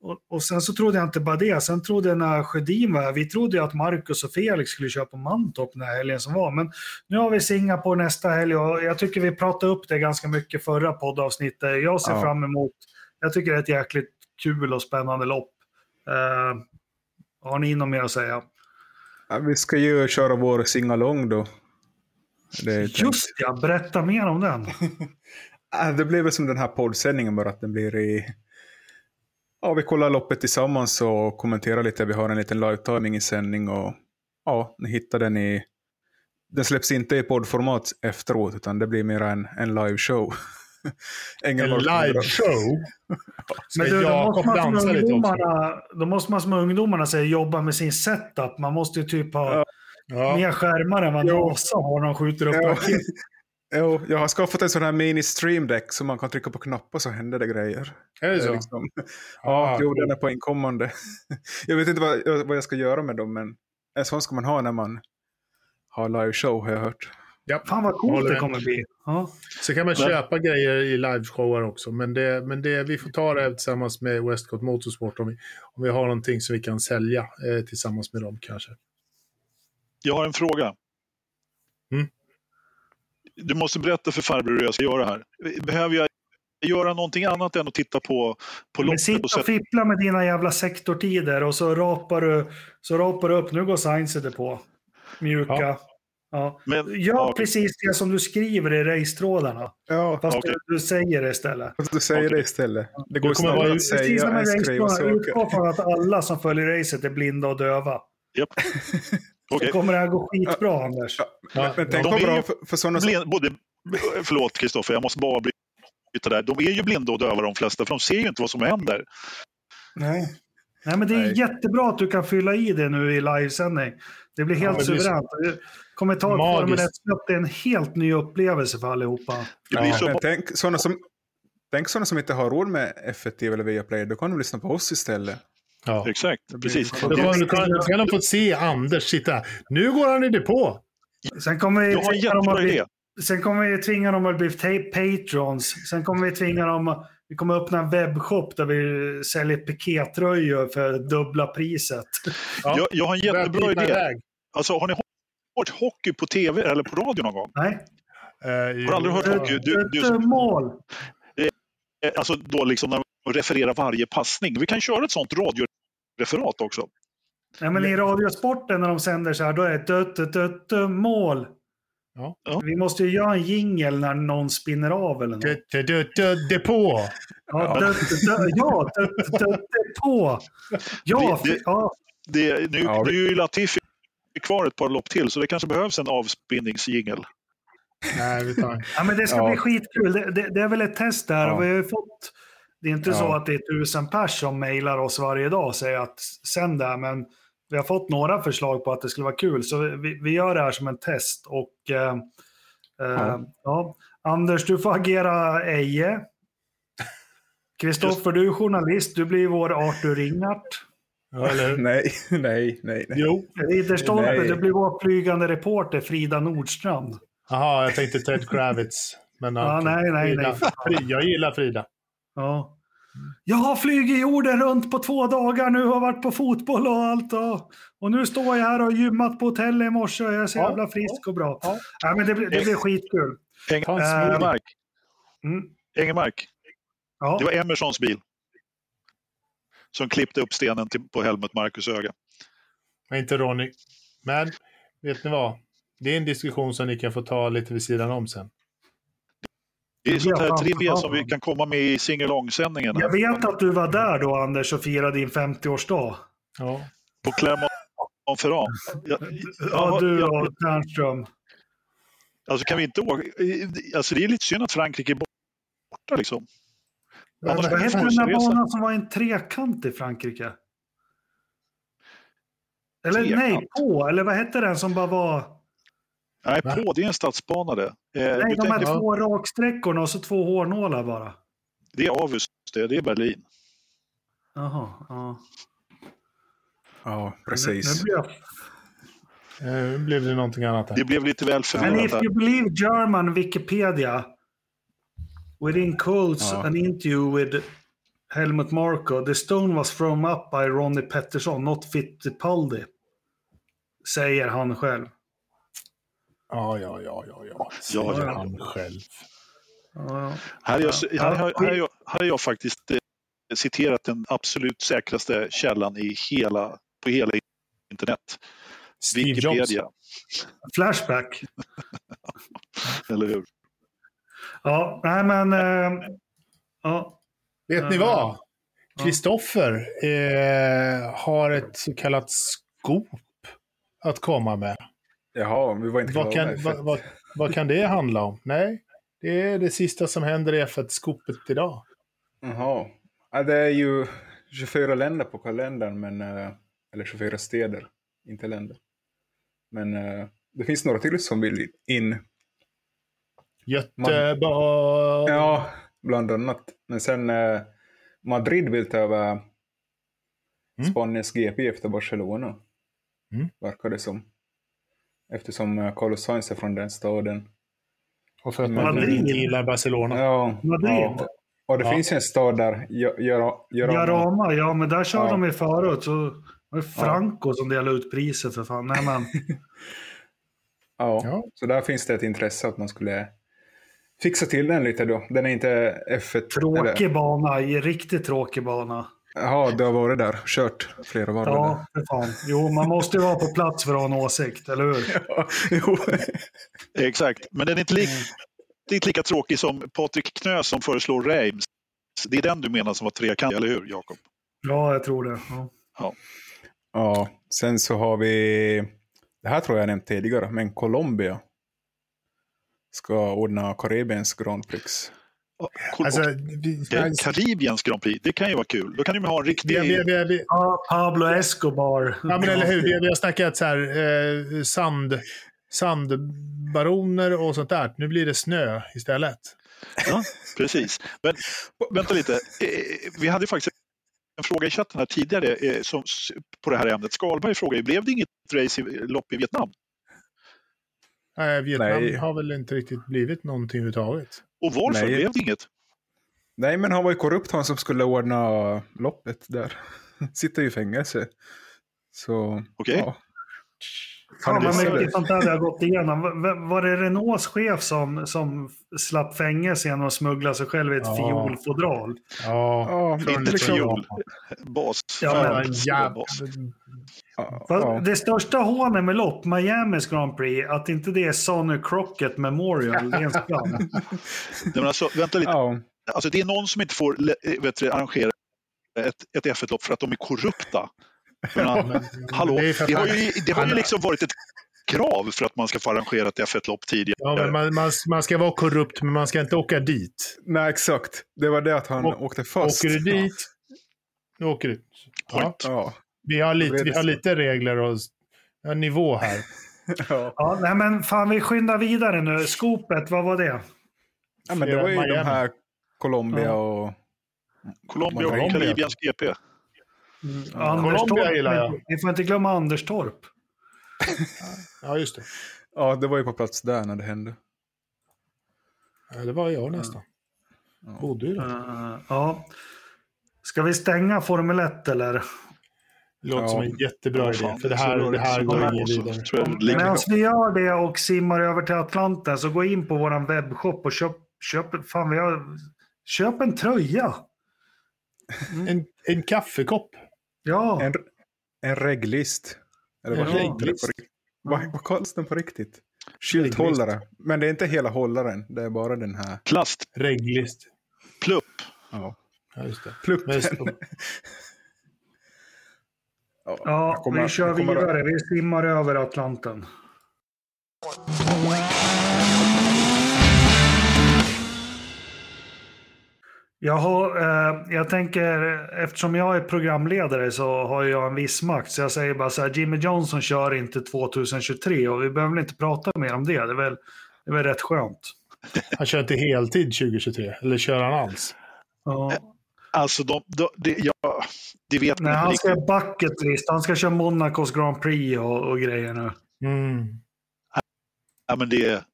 Och, och, sen så trodde jag inte bara det. Sen trodde jag när Sjödin var här, vi trodde ju att Marcus och Felix skulle köra på Mantorp den här helgen som var. Men nu har vi Singapore nästa helg och jag tycker vi pratade upp det ganska mycket förra poddavsnittet. Jag ser ja. fram emot, jag tycker det är ett jäkligt kul och spännande lopp. Uh, har ni något mer att säga? Ja, vi ska ju köra vår singalong då. Just ja, berätta mer om den. <laughs> det väl som den här poddsändningen bara att den blir i Ja, vi kollar loppet tillsammans och kommenterar lite. Vi har en liten live-timing i sändning och ja, ni hittar den i... Den släpps inte i poddformat efteråt, utan det blir mer en, en live-show. <laughs> en live-show? <laughs> Men du, då, måste man ungdomarna, då måste man som ungdomarna säga jobba med sin setup. Man måste ju typ ha ja. mer skärmar än vad NASA har när de skjuter upp ja. <laughs> Jo, jag har skaffat en sån här mini stream deck som man kan trycka på knappar så händer det grejer. Är det så? Liksom. <laughs> ja, ah, jo, den är på inkommande. <laughs> jag vet inte vad, vad jag ska göra med dem, men en sån ska man ha när man har live show har jag hört. Ja, Fan vad coolt det kommer bli. Ja. Så kan man köpa grejer i liveshowar också. Men, det, men det, vi får ta det tillsammans med Westcott Motorsport om vi, om vi har någonting som vi kan sälja eh, tillsammans med dem kanske. Jag har en fråga. Mm du måste berätta för farbror hur jag ska göra här. Behöver jag göra någonting annat än att titta på, på loppet? Sitt och, och fippla med dina jävla sektortider och så rapar du, så rapar du upp. Nu går Sainz på. Mjuka. Ja. Ja. Men, Gör ja, precis det som du skriver i racetrådarna. Ja, Fast okay. du, säger det istället. Fast du säger okay. det istället. Det går snabbare att säga än skriva. Utgå från att alla som följer racet är blinda och döva. Yep. <laughs> Okay. Så kommer det här gå skitbra, ja. Anders. Ja. Men, men tänk vad bra för, för sådana som... Både, förlåt, Kristoffer, jag måste bara bryta där. De är ju blinda och döva de flesta, för de ser ju inte vad som händer. Nej. Nej, men det är Nej. jättebra att du kan fylla i det nu i livesändning. Det blir helt så- suveränt. Kommentar på Magiskt. Formel 1 det är en helt ny upplevelse för allihopa. Ja, så Men tänk sådana som, tänk sådana som inte har råd med F1 TV eller Viaplay, då kan de lyssna på oss istället. Ja. Exakt, precis. Då kan, då kan, då kan de få se Anders sitta. Nu går han i depå. Sen kommer vi tvinga dem att jättebra bli, sen kommer vi tvinga dem att bli patrons. Sen kommer vi tvinga dem vi kommer öppna en webbshop där vi säljer pikétröjor för dubbla priset. Ja. Jag, jag har en jättebra idé. Alltså, har ni hört hockey på tv eller på radio någon gång? Nej, Eh, Har du aldrig hört hockey? Du, du, ett mål. Eh, Alltså då liksom när man refererar varje passning. Vi kan köra ett sånt radioreferat också. Nej, men i Radiosporten när de sänder så här, då är det dött, dött, dött, dött, mål. Ja. Ja. Vi måste ju göra en jingel när någon spinner av eller något. D- d- d- d- Depå. Ja, dött, dött, ja, dött, dött, dött, på. Ja, Det- det- ja, Det, nu, Ja, nu vi- är ju Latifi kvar ett par lopp till så det kanske behövs en avspinningsjingel. Nej, vi tar ja, men det ska Ja. bli skitkul. Det, det, det är väl ett test där. Vi har ju fått, det är inte så Ja. att det är tusen pers som mejlar oss varje dag och säger att sänd det här, men vi har fått några förslag på att det skulle vara kul. Så vi, vi gör det här som en test. Och eh, eh, ja. Anders, du får agera Eje. Kristoffer, du är journalist. Du blir vår Arthur Ringart. Ja? <laughs> Nej, nej, nej. Jo. Ridderstolpe, du blir vår flygande reporter Frida Nordstrand. Jaha, jag tänkte Ted Kravitz. Men, Ja, okej. nej, nej, Frida. nej, Jag gillar Frida. Ja. Jag har flugit jorden runt på två dagar nu och varit på fotboll och allt. Och, och nu står jag här och har gymmat på hotell i morse och jag är så Ja, jävla frisk och bra. ja. Ja, men det, blir- det blir skitkul. Eng- Ta en smoothie. Engelmark, Mm. Engelmark, Ja. det var Emersons bil. Som klippte upp stenen till, på Helmut Marcus öga. Men inte Ronny. Men, vet ni vad? Det är en diskussion som ni kan få ta lite vid sidan om sen. Det är sånt här trivia som vi kan komma med i singalong-sändningen. Jag vet att du var där då Anders och firade din 50-årsdag. Ja. På Clermont-Ferrand. Ja, Ja, du och Ternström. Alltså kan vi inte åka? Alltså det är lite synd att Frankrike är borta liksom. Annars Vad hette den där banan som var en trekant i Frankrike? Eller Trekant? nej, på. Eller vad hette den som bara var... Nej, Va? på det är en stadsbana det. Eh, Nej, du de här tänker, två raksträckorna och så två hårnålar bara. det är Avus, det, det är Berlin. Jaha, ja. Ja, Nu, precis. nu blir jag... Eh, Nu blev det någonting annat här. Det blev lite väl And förvirrat if där. you believe German Wikipedia, within quotes Ja. an interview with Helmut Marko, the stone was thrown up by Ronnie Pettersson, not Fittipaldi. Säger han själv. Ja, ja, ja, ja, ja. Ja, ja. han själv. Ja, Här, är jag, Ja. här, har- här, har jag, här har jag faktiskt eh, citerat den absolut säkraste källan i hela, på hela internet. Steve Jobs. Wikipedia, Flashback. <laughs> eller hur? Ja, nej men... Eh, ja. Vet ni Ja. vad? Kristoffer eh, har ett så kallat skop att komma med. Jaha, vi var inte Vad kan, med vad, F1. vad, vad kan det handla om? Nej, det är det sista som händer i F1-skopet idag. Jaha. Ja, det är ju 24 länder på kalendern, men, eh, eller 24 städer, inte länder. Men eh, det finns några till som vill in. Göteborg. Ja, bland annat. Men sen eh, Madrid vill ta över Mm. Spaniens GP efter Barcelona. Mm. Verkar det som. Eftersom eh, Carlos Sainz är från den staden. Och för att Madrid. man inte gillar Barcelona. Ja, Madrid. ja. Och det Ja. finns ju en stad där, Görama. Jarama, ja men där körde Ja. de ju förut. Så var det Franco som delade ut priset för fan. Nej men. <laughs> Ja. Ja. så där finns det ett intresse att man skulle fixa till den lite då. Den är inte F1. Tråkig eller- bana, riktigt tråkig bana. Jaha, du har varit där, kört flera varv. Ja, för fan. Jo, man måste ju vara på plats för att ha en åsikt, eller hur? <laughs> Ja, jo. Exakt, men den är inte, det är inte lika tråkig som Patrik Knös som föreslår Reims. Det är den du menar som var trekantig, eller hur Jakob? Ja, jag tror det. Ja. ja, sen så har vi, det här tror jag jag nämnt tidigare, men Colombia ska ordna Karibiens Grand Prix. Cool. Alltså, vi, det- Karibiens Grand Prix, det kan ju vara kul. Då kan de ha en riktig... vi, vi, vi, vi, Ja, Pablo Escobar. ja, men eller hur? Vi, vi har snackat så här, eh, sand, sandbaroner och sånt där. Nu blir det snö istället. Ja, precis. Men vänta lite. Eh, Vi hade ju faktiskt en fråga i chatten här tidigare eh, som, på det här ämnet. Skalberg frågade blev det inget race i, lopp i Vietnam? Eh, Vietnam Nej. har väl inte riktigt blivit någonting överhuvudtaget. Och varför Nej. blev det inget? Nej, men han var ju korrupt han som skulle ordna loppet där. <laughs> Sitter ju i fängelse. Så, Okej. ja. Fan Kan vad mycket det? sånt där vi har gått igenom. <laughs> Va- va- Var det Renaults chef som, som slapp fängelse genom att smuggla sig själv i ett Ja. fiolfodral? Ja, Ja, Inte liksom- fiol. Bas. Ja, men- ja, ja. Det största hånet med lopp, Miamis Grand Prix, att inte det är Sonny Crockett Memorial, det är en skam. <laughs> Nej, men alltså, vänta lite. ja. Alltså, det är någon som inte får eh, vet du, arrangera ett, ett F1-lopp för att de är korrupta. Menar, Hallå, det har ju, det har ju liksom varit ett krav för att man ska få arrangera ett F1-lopp tidigare. Ja, men man, man, man ska vara korrupt, men man ska inte åka dit. Nej, exakt. Det var det att han Och- åkte fast. Åker du dit, då åker du. Ja, Point. Ja. Vi har lite, vi har lite regler och ja, nivå här. <laughs> ja. Ja, nej men fan vi skyndar vidare nu. Skopet, vad var det? ja, men det var ju Miami. de här Colombia Ja. och... Colombia och Colombia. Karibiens GP. Anders Colombia gillar jag. Vi får inte glömma Anders Torp. Ja, just det. Ja, det var ju på plats där när det hände. Ja, det var jag nästan. Bodde ju där. Uh, ja. Ska vi stänga Formel 1 eller? Låter Ja. som en jättebra Ja, idé. För det här, det här går ingen vidare. ligger- Medan vi gör det och simmar över till Atlanten så gå in på vår webbshop och köp, köp, fan, vi har, köp en tröja. En, en kaffekopp. Ja, En, en reglist. Eller vad det reglist. på riktigt? Vad, vad kallas den på riktigt? Skylthållare. Men det är inte hela hållaren, det är bara den här. Plast, Reglist. plupp. Ja. Ja, just det. Pluppen. <laughs> Ja, kommer- vi kör vidare. Vi simmar över Atlanten. Jag, har, eh, jag tänker, eftersom jag är programledare så har jag en viss makt. Så jag säger bara så här, Jimmy Johnson kör inte 2023 och vi behöver väl inte prata mer om det. Det är väl, det är väl rätt skönt. han kör inte heltid 2023. Eller kör han alls? Ja. Alltså, de, de, det, ja, det vet Nej, inte han riktigt. ska bucket list. Han ska köra Monacos Grand Prix och, och grejer nu. Mm. Ja, men det,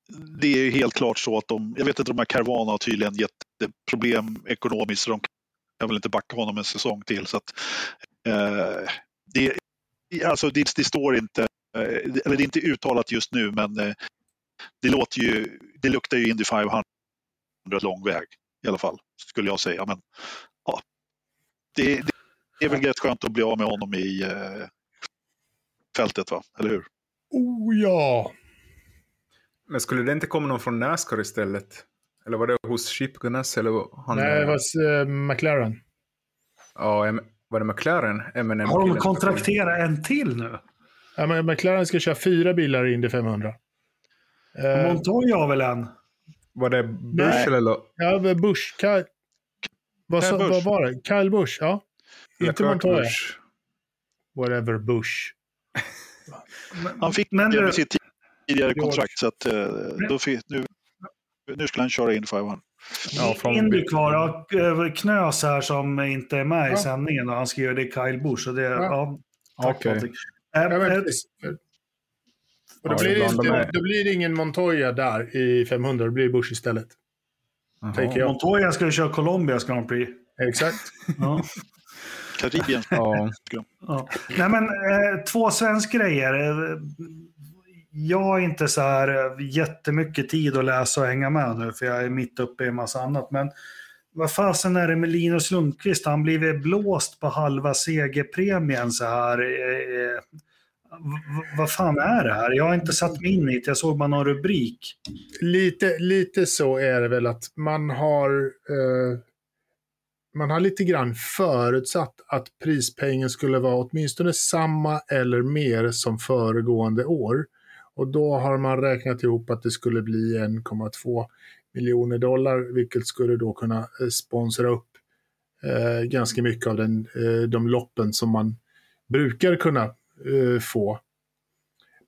det är ju helt klart så att de, jag vet att de här Caruana har tydligen jätteproblem ekonomiskt så de kan väl inte backa honom en säsong till. Så att, eh, det, alltså det, det står inte, eh, eller det är inte uttalat just nu men eh, det låter ju, det luktar ju Indy 500 lång väg i alla fall skulle jag säga. Men det, det är väl rätt skönt att bli av med honom i eh, fältet va, eller hur? Oh ja! Men skulle det inte komma någon från Nascar istället? Eller var det hos Chip Ganassi? Eller han, Nej, det var eh, McLaren. Ja, var det McLaren? M&M Har de kontrakterat en till nu? Ja, men McLaren ska köra fyra bilar i Indy 500. Eh, Montoya har väl en? Var det Bush Nej. eller? ja, Bush. Vad, Busch. vad var det? Kyle Bush, ja. eller Inte Montoya. Busch? Whatever Bush. <laughs> Han fick Men med sitt tidigare kontrakt så att eh, då fick, nu, nu skulle han köra in 500. Ja, från- Indycar har eh, Knös här som inte är med i Ja. sändningen och han skriver det är Kyle Busch. Och det, ja. tack. Patrik. Ja, men, eh, precis. Och då, Ja, blir det då blir det ingen Montoya där i 500, det blir Bush istället. Tänker jag. Montoya ska ju köra Colombias Grand Prix. Exakt. Ja. <laughs> Karibien. Ja. Ja. Nej, men eh, två svenska grejer. Eh, Jag har inte så här eh, jättemycket tid att läsa och hänga med nu, för jag är mitt uppe i en massa annat. Men vad fasen är det med Linus Lundqvist? Han blivit blåst på halva segerpremien så här. Eh, v- vad fan är det här? Jag har inte satt mig in i det. Jag såg bara någon rubrik. Lite, lite så är det väl att man har eh, man har lite grann förutsatt att prispengen skulle vara åtminstone samma eller mer som föregående år. Och då har man räknat ihop att det skulle bli 1,2 miljoner dollar, vilket skulle då kunna eh, sponsra upp eh, ganska mycket av den, eh, de loppen som man brukar kunna eh, få.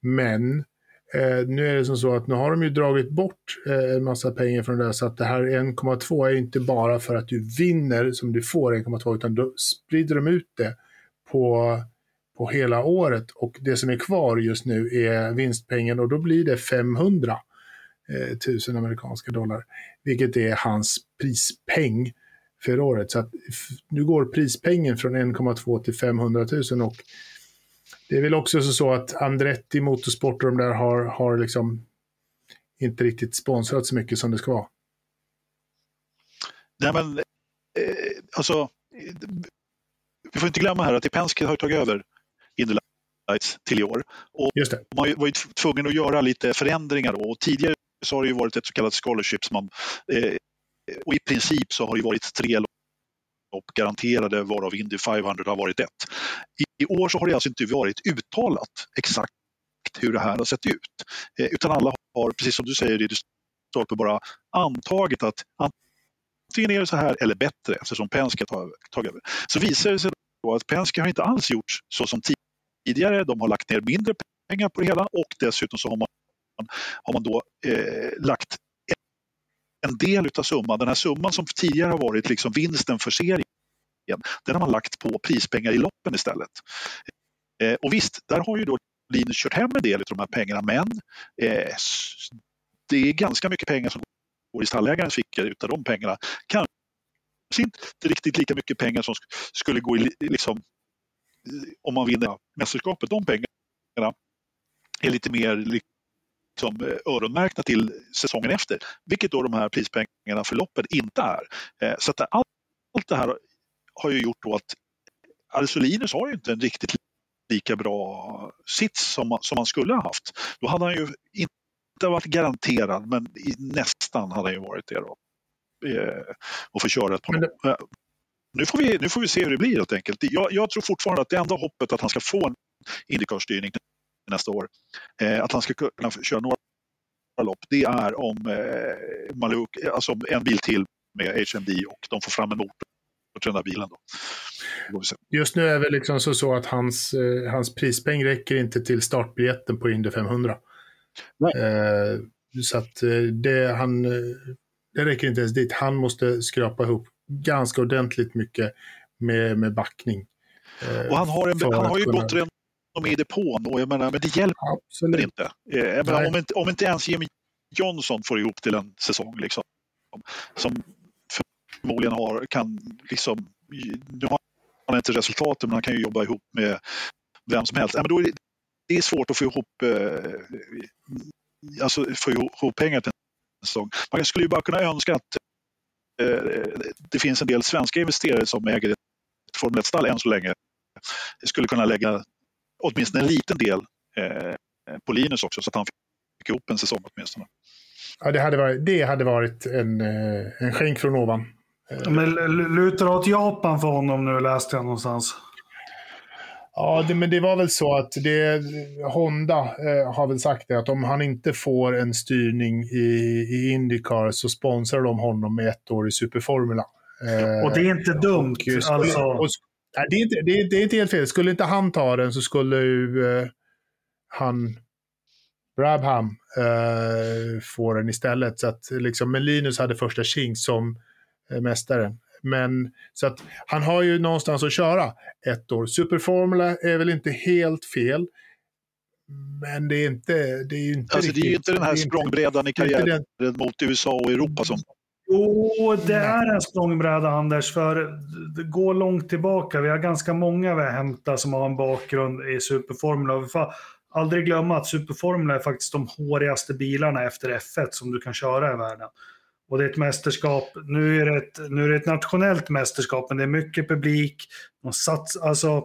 Men Eh, nu är det som så att nu har de ju dragit bort eh, en massa pengar från det, så att det här 1,2 är inte bara för att du vinner som du får 1,2, utan då sprider de ut det på, på hela året och det som är kvar just nu är vinstpengen och då blir det 500 000 eh, amerikanska dollar, vilket är hans prispeng för året. Så att nu går prispengen från 1,2 till 500 000 och det är väl också så att Andretti Motorsport och de där har, har liksom inte riktigt sponsrat så mycket som det ska vara. Nej, men eh, alltså, vi får inte glömma här att Penske har tagit över Indy Lights till i år. Och. Man var ju tvungen att göra lite förändringar. Då. Och tidigare så har det ju varit ett så kallat scholarship. Man, eh, och i princip så har det varit tre lopp garanterade varav Indy 500 har varit ett. I år så har det alltså inte varit uttalat exakt hur det här har sett ut. Eh, utan alla har, precis som du säger i stolpe, bara antagit att antingen är det så här eller bättre eftersom Penske har tagit över. Så visar det sig då att Penske har inte alls gjort så som tidigare. De har lagt ner mindre pengar på det hela och dessutom så har man, har man då eh, lagt en del av summan, den här summan som tidigare har varit liksom vinsten för serien, den har man lagt på prispengar i loppen istället. Eh, och visst, där har ju då Linus kört hem en del av de här pengarna, men eh, det är ganska mycket pengar som går i stallägarens fickor utav de pengarna. Kanske inte riktigt lika mycket pengar som skulle gå i, liksom, eh, om man vinner mästerskapet. De pengarna är lite mer liksom eh, öronmärkta till säsongen efter, vilket då de här prispengarna för loppet inte är. Eh, så att allt, allt det här har ju gjort då att Arsolinus har ju inte en riktigt lika bra sits som, som han skulle ha haft. Då hade han ju inte varit garanterad, men nästan hade han ju varit det då. Eh, och få köra ett par det... Eh, nu, får vi, nu får vi se hur det blir helt enkelt. Jag, jag tror fortfarande att det enda hoppet att han ska få en Indycar-styrning nästa år, eh, att han ska kunna köra några lopp, det är om eh, Maluk, alltså en bil till med HMD och de får fram en motor och träna bilen. Då. Just nu är det liksom så, så att hans, eh, hans prispeng räcker inte till startbiljetten på Indy 500. Eh, så att eh, det, han, eh, det räcker inte ens dit. Han måste skrapa ihop ganska ordentligt mycket med, med backning. Eh, och han har, en, han har ju kunna... gått redan i depån och jag menar, men det hjälper Absolut. inte. Eh, menar, om inte. Om inte ens Jimmy Johnson får ihop till en säsong liksom, som förmodligen har, kan liksom, nu har han inte resultaten men han kan ju jobba ihop med vem som helst. Ja, men då är det, det är svårt att få ihop, eh, alltså, få ihop pengar till en säsong. Man skulle ju bara kunna önska att eh, det finns en del svenska investerare som äger ett Formel 1-stall än så länge. skulle kunna lägga åtminstone en liten del eh, på Linus också så att han fick ihop en säsong åtminstone. Ja, det hade varit, det hade varit en, eh, en skänk från ovan. Men lutar åt Japan för honom nu, läste jag någonstans. Ja, det, men det var väl så att det, Honda eh, har väl sagt det, att om han inte får en styrning i, i Indycar så sponsrar de honom med ett år i Superformula. Eh, och det är inte dumt. Och, alltså. och, nej, det, är inte, det, det, är inte helt fel. Skulle inte han ta den så skulle ju eh, han, Brabham, eh, få den istället. Så att liksom, men Linus hade första tjing som mästaren. Men så att han har ju någonstans att köra ett år. Superformula är väl inte helt fel. Men det är inte, det är ju inte alltså, riktigt, Det är ju inte den här språngbrädan i karriären den... mot USA och Europa som... Jo, det är en språngbräda Anders, för det går långt tillbaka. Vi har ganska många vi har hämtat som har en bakgrund i Superformula. Vi får aldrig glömma att Superformula är faktiskt de hårigaste bilarna efter F1 som du kan köra i världen. Och det är ett mästerskap, nu är det ett, nu är det ett nationellt mästerskap, men det är mycket publik. De sats, alltså,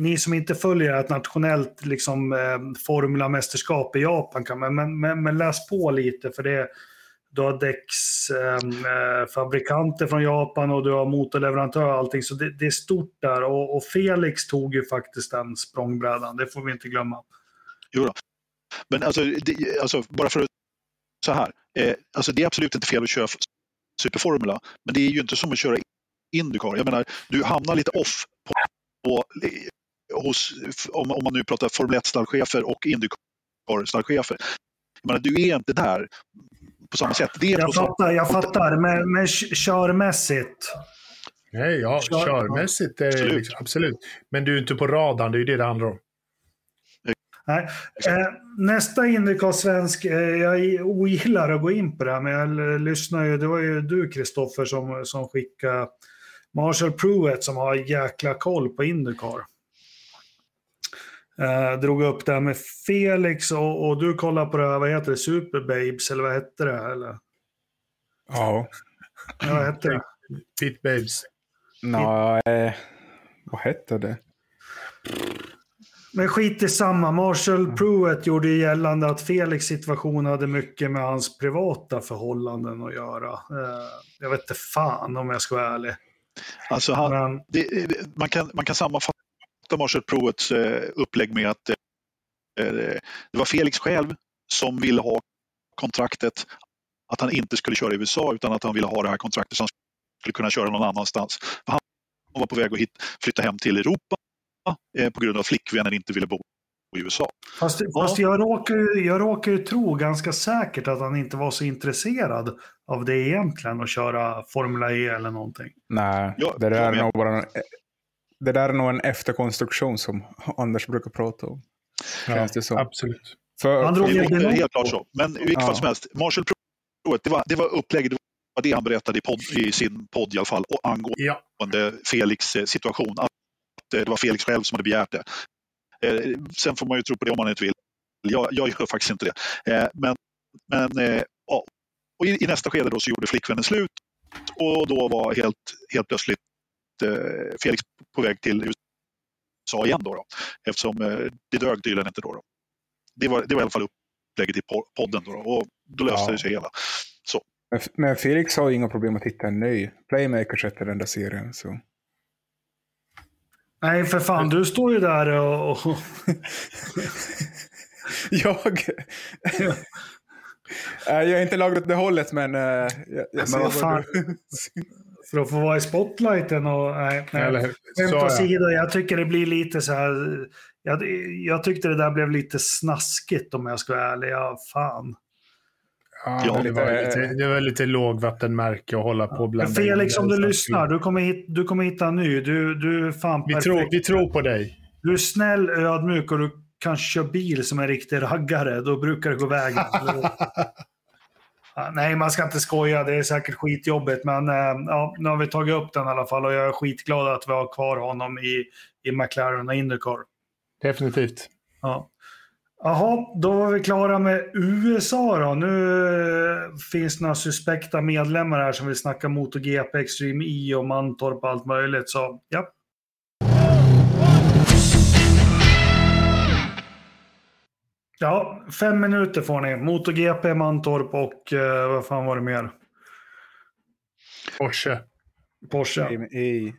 ni som inte följer ett nationellt liksom, eh, formulamästerskap i Japan, kan, men, men, men, läs på lite för det du har däcksfabrikanter eh, eh från Japan och du har motorleverantörer och allting. Så det, det är stort där och, och, Felix tog ju faktiskt den språngbrädan, det får vi inte glömma. Jo då. Men alltså, det, alltså bara för att så här. Eh, alltså det är absolut inte fel att köra superformula, men det är ju inte som att köra Indycar. Jag menar, du hamnar lite off på, på hos, om, om man nu pratar Formel 1-stallchefer och Indycar-stallchefer. Jag menar, du är inte där på samma sätt. Det är jag fattar, jag fattar. Men, men körmässigt? Nej, ja, Kör, körmässigt är absolut. Liksom, absolut. Men du är inte på radarn, det är ju det det handlar om. Nej. Eh, nästa Indycar-svensk, eh, jag ogillar att gå in på det här, men jag lyssnar ju, det var ju du Kristoffer som, som skickade Marshall Pruett som har jäkla koll på Indycar. Eh, drog upp det här med Felix och, och du kollar på det här, vad heter det, Superbabes eller vad hette det? Eller? Ja. ja vad hette det? Pit Babes. Nej, eh, vad hette det? Men skit i samma. Marshall mm. Pruett gjorde ju gällande att Felix situation hade mycket med hans privata förhållanden att göra. Eh, jag vet inte fan om jag ska vara ärlig. Alltså han, Men, det, man, kan, man kan sammanfatta Marshall Pruetts eh, upplägg med att eh, det var Felix själv som ville ha kontraktet att han inte skulle köra i USA utan att han ville ha det här kontraktet så han skulle kunna köra någon annanstans. För han var på väg att hit, flytta hem till Europa på grund av flickvännen inte ville bo i USA. Fast, ja. fast jag, råkar, jag råkar tro ganska säkert att han inte var så intresserad av det egentligen, att köra Formula E eller någonting. Nej, ja, det, där är nog bara det där är nog en efterkonstruktion som Anders brukar prata om. Ja, det så. Absolut. För, han drog det är helt klart så. Men i vilket ja. fall som helst, Marshall Pruett, det var, det var upplägget, det var det han berättade i, podd, i sin podd i alla fall, och angående ja. Felix eh, situation. Eh, det var Felix själv som hade begärt det. Eh, sen får man ju tro på det om man inte vill. Jag, jag gör faktiskt inte det. Eh, men, men ja. och i, i, nästa skede då så gjorde flickvännen slut och då var helt, helt plötsligt Felix på väg till USA igen då, då eftersom det dög tydligen inte då. då. Det, var, det var i alla fall upplägget i podden då, då och då löste ja. det sig hela. Så. Men Felix har inga problem att hitta en ny playmaker efter den där serien. Så. Nej, för fan, du står ju där och... och... <laughs> jag... jag är inte lagrat åt det hållet, men uh, jag, jag men vad fan. <laughs> för att få vara i spotlighten och... Nej, nej. Skämt åsido, jag tycker det blir lite så här... Jag, jag tyckte det där blev lite snaskigt om jag ska vara ärlig. Ja, fan. Ja, det, var lite, det var lite lågvattenmärke att hålla på bland Felix, om du lyssnar, du kommer, hit, du kommer hitta en ny. Du, du är fan vi Tror, vi tror på dig. Du är snäll, ödmjuk och du kan köra bil som en riktig raggare. Då brukar det gå vägen. <laughs> nej, man ska inte skoja. Det är säkert skitjobbigt. Men äh, ja, nu har vi tagit upp den i alla fall och jag är skitglad att vi har kvar honom i, i McLaren och Indycar. Definitivt. Ja. Jaha, då var vi klara med USA då. Nu eh, finns några suspekta medlemmar här som vill snacka MotoGP, Extreme E och Mantorp och allt möjligt. Så ja. Ja, fem minuter får ni. MotoGP, Mantorp och uh, vad fan var det mer? Porsche. Porsche. E.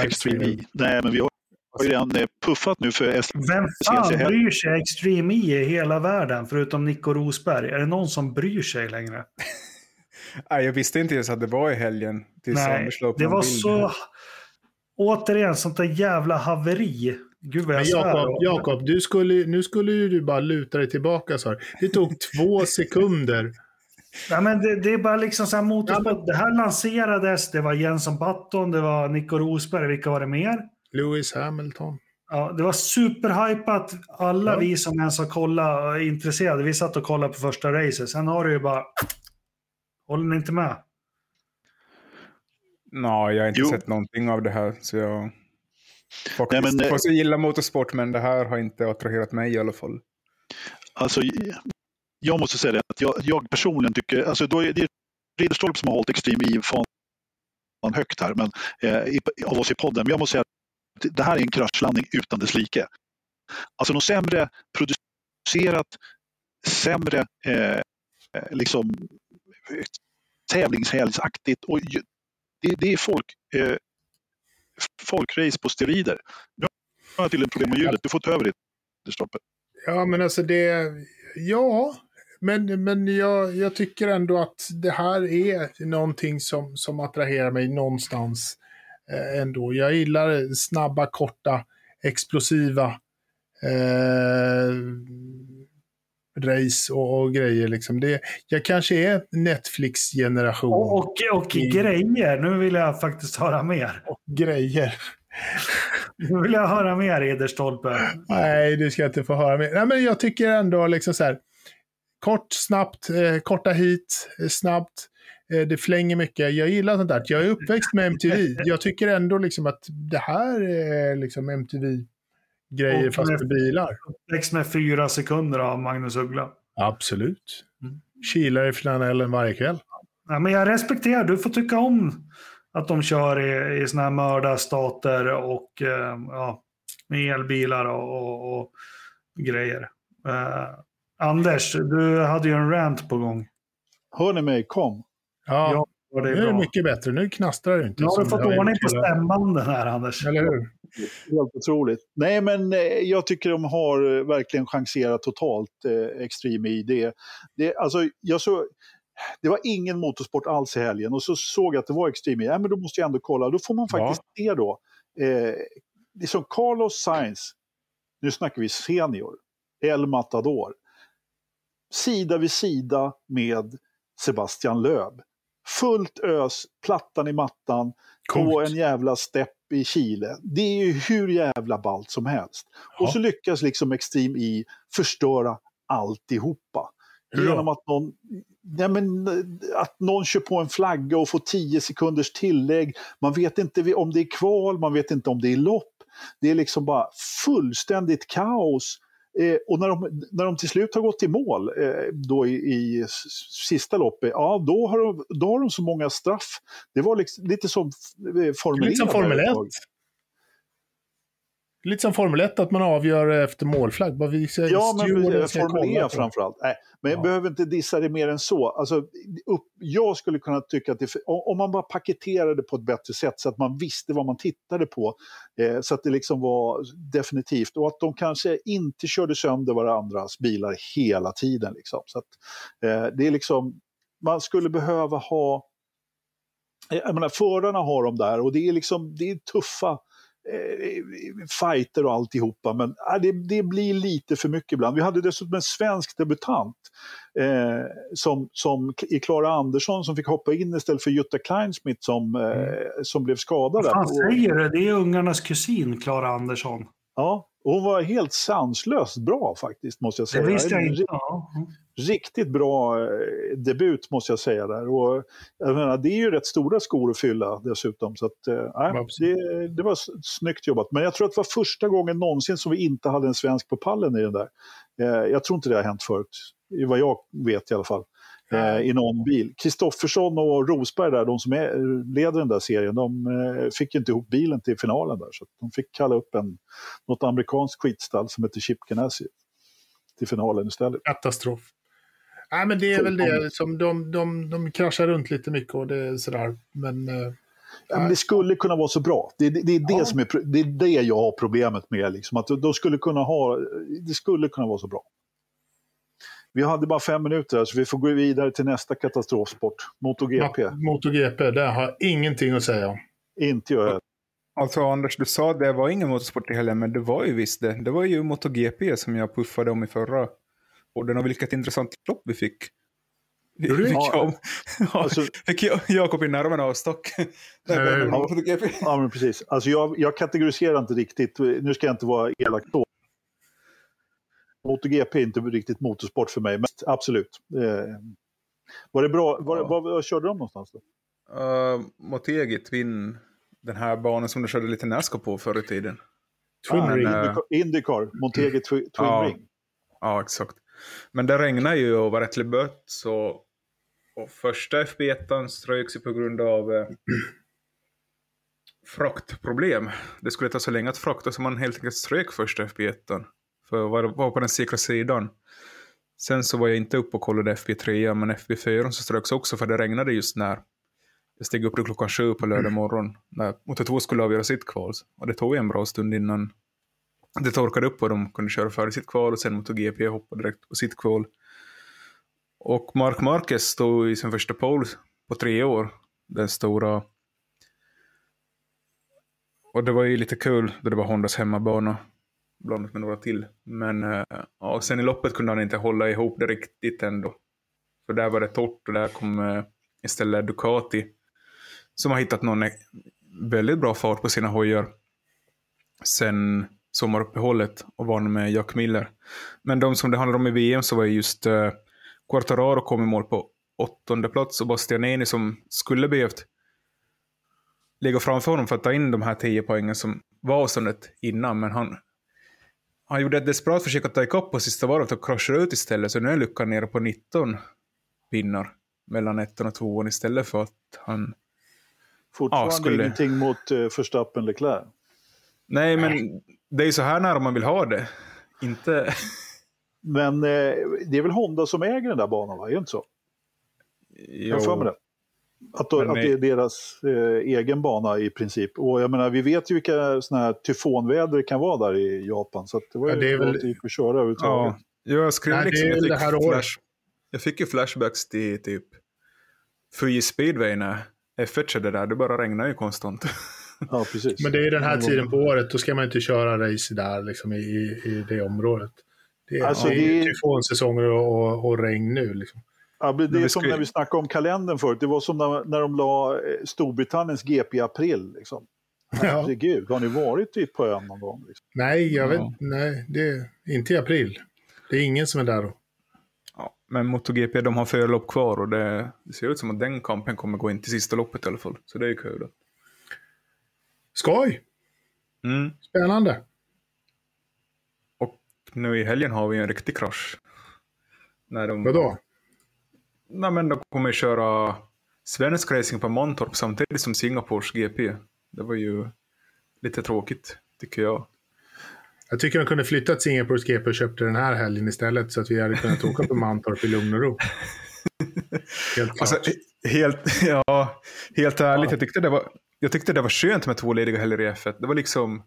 Extreme E. Nej, men vi har har ju redan puffat nu för SL. Vem fan bryr sig Extreme E i hela världen förutom Nico Rosberg? Är det någon som bryr sig längre? <laughs> Nej, jag visste inte ens att det var i helgen. Nej, det var så... Återigen, sånt där jävla haveri. Gud vad jag Jakob, Jakob du skulle, nu skulle ju du bara luta dig tillbaka. Så Det tog två <laughs> sekunder. Ja, men det, det, är bara liksom så här motorsport. Ja, men... Det här lanserades, det var Jenson Button, det var Nico Rosberg, vilka var det mer? Lewis Hamilton. Ja, det var superhypat. Alla ja. vi som ens har kollat och är intresserade, vi satt och kollade på första racet. Sen har du ju bara... Håller ni inte med? Nej, jag har inte jo. sett någonting av det här. Så jag faktiskt Nej, men, får så gilla motorsport, men det här har inte attraherat mig i alla fall. Alltså, jag måste säga det att jag, jag personligen tycker, alltså då är det Ridderstolpe som har hållit Extreme E fan högt här, men eh, av oss i podden. Men jag måste säga det här är en kraschlandning utan dess like. Alltså något sämre producerat, sämre eh, eh liksom, tävlingshelgsaktigt. Och det, det är folk, eh, folkrace på steroider. Nu har jag till ett problem med ljudet. Du får ta över det. Ja, men alltså det... Ja, Men, men jag, jag tycker ändå att det här är någonting som, som attraherar mig någonstans eh, ändå. Jag gillar snabba, korta, explosiva eh, race och, och, grejer. Liksom. Det, jag kanske är Netflix-generation. Och, och, och I- grejer, nu vill jag faktiskt höra mer. Och grejer. Nu vill jag höra mer Ederstolpe. Nej, du ska inte få höra mer. Nej, men jag tycker ändå liksom så här. Kort, snabbt, eh, korta hit, eh, snabbt. Eh, det flänger mycket. Jag gillar sånt där. Jag är uppväxt med MTV. <laughs> Jag tycker ändå liksom att det här är liksom MTV-grejer fast med- bilar. Växt med fyra sekunder av Magnus Uggla. Absolut. Mm. Kilar i flanellen varje kväll. Ja, men jag respekterar, du får tycka om att de kör i, i såna här mördarstater och eh, ja, med elbilar och, och, och grejer. Eh, Anders, du hade ju en rant på gång. Hör ni mig? Kom. Ja, Ja, det nu är är det mycket bättre. Nu knastrar det inte. Nu har du fått ordning på stämbanden här, Anders. Eller hur? Helt otroligt. Nej, men eh, jag tycker de har eh, verkligen chanserat totalt, eh, Extreme i det. det alltså, jag så, det var ingen motorsport alls i helgen och så såg jag att det var Extreme. Ja, men då måste jag ändå kolla. Då får man faktiskt se då. Eh, det är som Carlos Sainz, nu snackar vi senior, El Matador. Sida vid sida med Sebastian Löb. Fullt ös, plattan i mattan, på Coolt. en jävla stepp i Chile. Det är ju hur jävla ballt som helst. Ja. Och så lyckas liksom Extreme E förstöra alltihopa. Hur? Genom att någon, nej men, att någon kör på en flagga och får 10 sekunders tillägg. Man vet inte om det är kval, man vet inte om det är lopp. Det är liksom bara fullständigt kaos. Eh, och när de, när de till slut har gått i mål eh, då i, i sista loppet, ja då har, de, då har de så många straff. Det var liksom, lite som eh, Formel Lite som E Formel där 1. Lite som Formel 1, att man avgör efter målflagg. Vad vi säger, Ja, men Formel E framförallt. Nej, men jag Ja. behöver inte dissa det mer än så. Alltså, upp, jag skulle kunna tycka att det, om man bara paketerade på ett bättre sätt så att man visste vad man tittade på. Eh, så att det liksom var definitivt. Och att de kanske inte körde sönder varandras bilar hela tiden. Liksom. Så att, eh, det är liksom, man skulle behöva ha jag menar, förarna har de där och det är liksom, det är tuffa eh, fighter och alltihopa, men äh, det, det blir lite för mycket ibland. Vi hade dessutom en svensk debutant eh, som, som i Klara Andersson som fick hoppa in istället för Jutta Kleinsmith som, eh, som blev skadad. Vad fan säger du? Det är ungarnas kusin, Klara Andersson. Ja, och hon var helt sanslöst bra faktiskt, måste jag Det säga. visste jag inte. Ja. Riktigt bra eh, debut måste jag säga där. Och, jag menar, det är ju rätt stora skor att fylla dessutom. Så att, Absolut. det, det var snyggt jobbat. Men jag tror att det var första gången någonsin som vi inte hade en svensk på pallen i den där. Eh, jag tror inte det har hänt förut, vad jag vet i alla fall. Eh, I någon bil. Kristoffersson och Rosberg där, de som är, leder den där serien, de eh, fick inte ihop bilen till finalen där. Så de fick kalla upp en, något amerikanskt skitstall som heter Chip Ganassi till finalen istället. Katastrof. Nej, men det är väl det som de, de, de kraschar runt lite mycket och det är sådär. Men eh, Ja, men det skulle kunna vara så bra. Det, det, det, är, det, Ja. som är, det är det jag har problemet med. Liksom, att de skulle kunna ha, det skulle kunna vara så bra. Vi hade bara fem minuter här, så vi får gå vidare till nästa katastrofsport. MotoGP. Mo- MotoGP, det har jag ingenting att säga om. Inte jag heller. Alltså Anders, du sa att det var ingen motorsport i helgen, men det var ju visst det. Det var ju MotoGP som jag puffade om i förra podden och vilket intressant lopp vi fick. Vi fick, Ja. ja, <laughs> ja, Alltså- fick jag- Jakob i nerverna av stock. MotoGP. Ja, men precis. Alltså jag, jag kategoriserar inte riktigt, nu ska jag inte vara elak då. MotoGP är inte riktigt motorsport för mig, men absolut. Eh, var det bra? Var, Ja. var, var körde de någonstans? Då? Uh, Motegi Twin, den här banan som du körde lite Nascar på förr i tiden. Twin Ja, Ring. eh, Indycar, Twi- Twin Ja. Ring. Ja, exakt. Men det regnade ju och var rätt blött så och första FB1 ströks ju på grund av eh, <clears throat> fraktproblem. Det skulle ta så länge att frakta så man helt enkelt strök första FB1 för att vara var på den säkra sidan. Sen så var jag inte uppe och kollade FB3 men FB4 så ströks också för det regnade just när jag steg upp klockan sju på lördag morgon när Moto2 skulle avgöra sitt kval. Och det tog ju en bra stund innan det torkade upp och de kunde köra före sitt kval och sen MotoGP hoppade direkt på sitt kval. Och Mark Marquez stod i sin första pole på tre år. Den stora. Och det var ju lite kul då det var Hondas hemmabana. Blandat med några till. Men eh, ja, sen i loppet kunde han inte hålla ihop det riktigt ändå. För där var det torrt och där kom eh, istället Ducati. Som har hittat någon eh, väldigt bra fart på sina hojar. Sen sommaruppehållet och vann med Jack Miller. Men de som det handlar om i VM så var ju just eh, Quartararo kom i mål på åttonde plats och Bastianini som skulle behövt ligga framför honom för att ta in de här tio poängen som var avståndet innan, men han, han gjorde ett desperat försök att ta ikapp på sista varvet och kraschade ut istället, så nu är luckan nere på 19 pinnar mellan ettan och tvåan istället för att han... Fortfarande Ja, skulle- ingenting mot uh, Verstappen Leclerc. Nej, men det är ju så här nära man vill ha det. Inte... Men eh, det är väl Honda som äger den där banan, va? Är det inte så? Jag har för mig det. Att, då, Men att det är deras eh, egen bana i princip. Och jag menar, vi vet ju vilka såna här tyfonväder det kan vara där i Japan. Så att det var ju Ja, det är väl- gick att köra överhuvudtaget. Ja, jag skrev Nej, liksom, jag fick, det här flash, jag fick ju flashbacks till typ Fuji Speedway när F1 körde där, det bara regnade ju konstant. Ja, precis. Men det är den här tiden på året, då ska man inte köra race där liksom, i, i, det området. Det är, Alltså, det är det- tyfonsäsonger och, och, och regn nu. Liksom. Ja, det är som när vi snackade om kalendern förut. Det var som när, när de la eh, Storbritanniens GP i april. Liksom. Ja. Herregud, har ni varit på ön någon gång? Liksom? Nej, jag vet, Ja. nej, det är inte i april. Det är ingen som är där då. Ja, men MotoGP, de har fyra lopp kvar och det, det ser ut som att den kampen kommer gå in till sista loppet i alla fall. Så det är ju kul. Skoj! Mm. Spännande. Och nu i helgen har vi en riktig krasch. När de, Vadå? Nej, men de kommer köra svensk racing på Mantorp samtidigt som Singapores GP. Det var ju lite tråkigt, tycker jag. Jag tycker de kunde flyttat Singapores GP och köpte den här helgen istället så att vi hade kunnat åka på Mantorp i lugn och ro. <laughs> Helt klart. Alltså, <laughs> helt, ja, helt ärligt, jag tyckte, det var, jag tyckte det var skönt med två lediga helger i F1. Det var liksom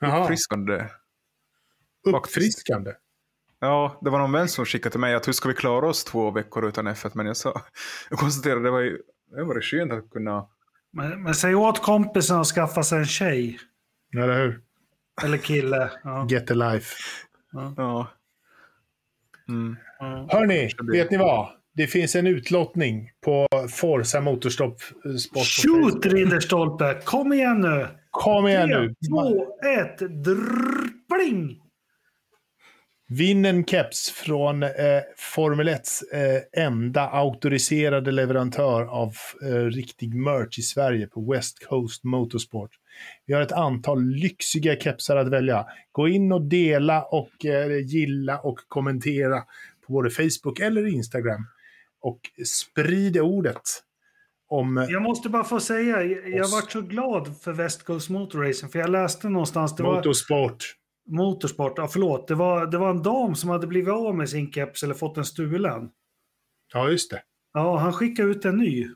Jaha, uppfriskande. uppfriskande. Ja, det var någon vän som skickade till mig att hur ska vi klara oss två veckor utan F1? Men jag sa, <laughs> jag konstaterade det var ju det var skönt att kunna... Men, men säg åt kompisen att skaffa sig en tjej. Eller hur? Eller kille. <laughs> Ja. Get a life. Ja. Mm. Ja. Hörni, vet ni vad? Det finns en utlottning på Forza Sport Facebook. Shoot Ridderstolpe! Kom igen nu! Kom igen nu! två, ett, drrrr, pling! Vinn en keps från eh, Formel 1s eh, enda auktoriserade leverantör av eh, riktig merch i Sverige på West Coast Motorsport. Vi har ett antal lyxiga kepsar att välja. Gå in och dela och eh, gilla och kommentera på både Facebook eller Instagram. Och sprid ordet om... Jag måste bara få säga, jag, jag var så glad för West Coast Motor Racing, för jag läste någonstans, det var Motorsport. ja förlåt, det var, det var en dam som hade blivit av med sin keps eller fått en stulen. Ja, just det. Ja, han skickade ut en ny.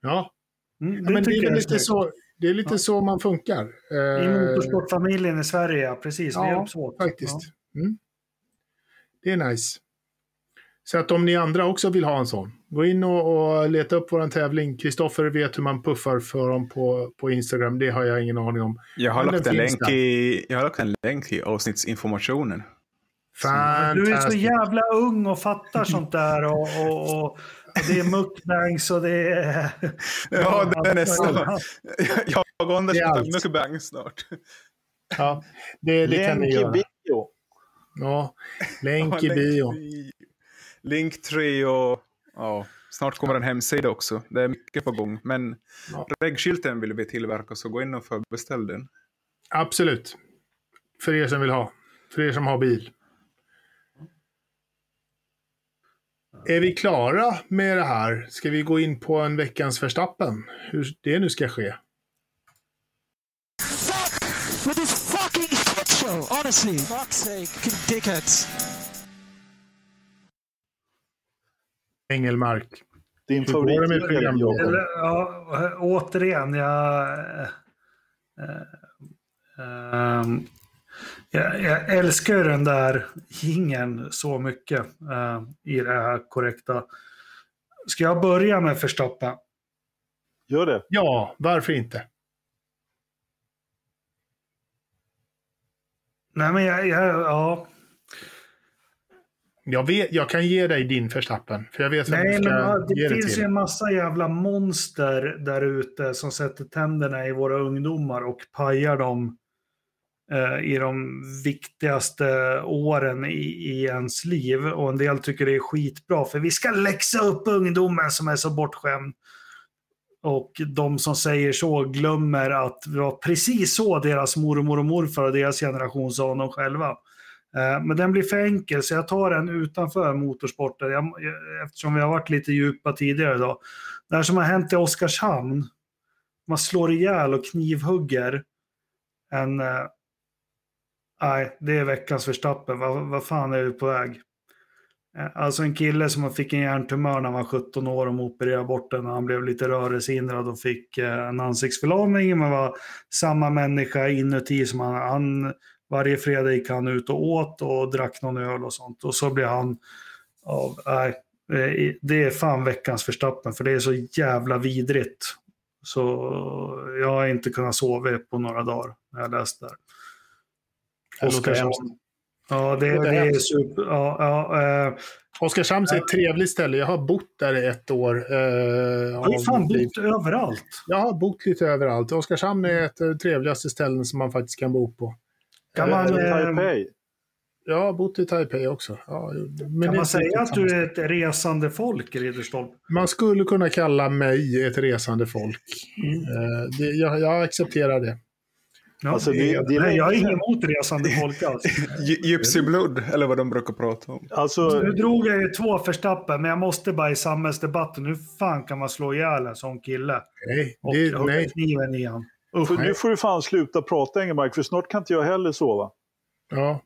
Ja, Mm, ja men det är lite så, det är lite Ja. så man funkar. I Eh, motorsportfamiljen i Sverige, precis. Ja, faktiskt. Mm. Det är nice. Så att om ni andra också vill ha en sån, gå in och, och leta upp våran tävling. Kristoffer vet hur man puffar för dem på, på Instagram. Det har jag ingen aning om. Jag, har Men lagt en länk i, jag har lagt en länk i avsnittsinformationen. Ja. Du är så jävla ung och fattar sånt där. Och, och, och, och det är mukbangs och det är... <laughs> Ja, det är nästan. <laughs> Jag och Anders Det är ska ta allt. mycket bang snart. Ja, det, det kan ni Länk i göra. bio. Ja, länk i bio. Link 3 och ja, snart kommer en hemsida också. Det är mycket på gång. Men Ja. regskylten vill vi tillverka så gå in och förbeställ den. Absolut. För er som vill ha. För er som har bil. Är vi klara med det här? Ska vi gå in på en veckans Verstappen? Hur det nu ska ske? with this fucking shit show. Honestly, fuck's sake, dickheads. Engelmark. Din Hur går det med favorit programledaren? Eller, ja, återigen, jag... eh, ehm, Jag, jag älskar ju den där jingeln så mycket eh, i det här korrekta. Ska jag börja med Verstappen? Gör det. Ja, varför inte? Nej, men jag, jag ja. Jag, vet, jag kan ge dig din förstappen, för jag vet vem du Nej, ska men ja, ge det det finns ju en massa jävla monster där ute som sätter tänderna i våra ungdomar och pajar dem eh, i de viktigaste åren i, i ens liv. Och en del tycker det är skitbra, för vi ska läxa upp ungdomen som är så bortskämd. Och de som säger så glömmer att det var precis så deras mormor och morfar och deras generation sa om dem själva. Eh, men den blir för enkel så jag tar den utanför motorsporten jag, eftersom vi har varit lite djupa tidigare idag. Det här som har hänt i Oskarshamn, man slår ihjäl och knivhugger en... eh, Nej, det är veckans förstappen. Vad, vad fan är vi på väg? Eh, alltså en kille som fick en hjärntumör när han var 17 år och opererade bort den. Han blev lite rörelsehindrad och fick eh, en ansiktsförlamning. Men var samma människa inuti som han, han varje fredag gick han ut och åt och drack någon öl och sånt. Och så blev han av, nej, eh, det är fan veckans förstappen för det är så jävla vidrigt. Så jag har inte kunnat sova på några dagar när jag läste där. Oskarshamn. Ja, det, Det det är super. Ja, ja, eh, Oskarshamn är ett trevligt ställe. Jag har bott där i ett år. Eh, jag har fan bott överallt. Jag har bott lite överallt. Oskarshamn är ett av de trevligaste ställen som man faktiskt kan bo på. Kan man, Eller eh, Taipei. Jag har bott i Taipei också. Ja, men kan man är säga att samma du är ett resande folk, Ridderstolp? Man skulle kunna kalla mig ett resande folk. Mm. Eh, det, jag, jag accepterar det. Ja, Alltså, det- det är nej, jag länge inget emot resande <laughs> folk alls. Gy- Gypsy blood, eller vad de brukar prata om. Alltså, Nu drog jag ju två förstappen, men jag måste bara i samhällsdebatten, hur fan kan man slå ihjäl en sån kille? Nej, Och det, nej. kniven i han. Usch. för nu får du fan sluta prata Engelmark, för snart kan inte jag heller sova. Ja.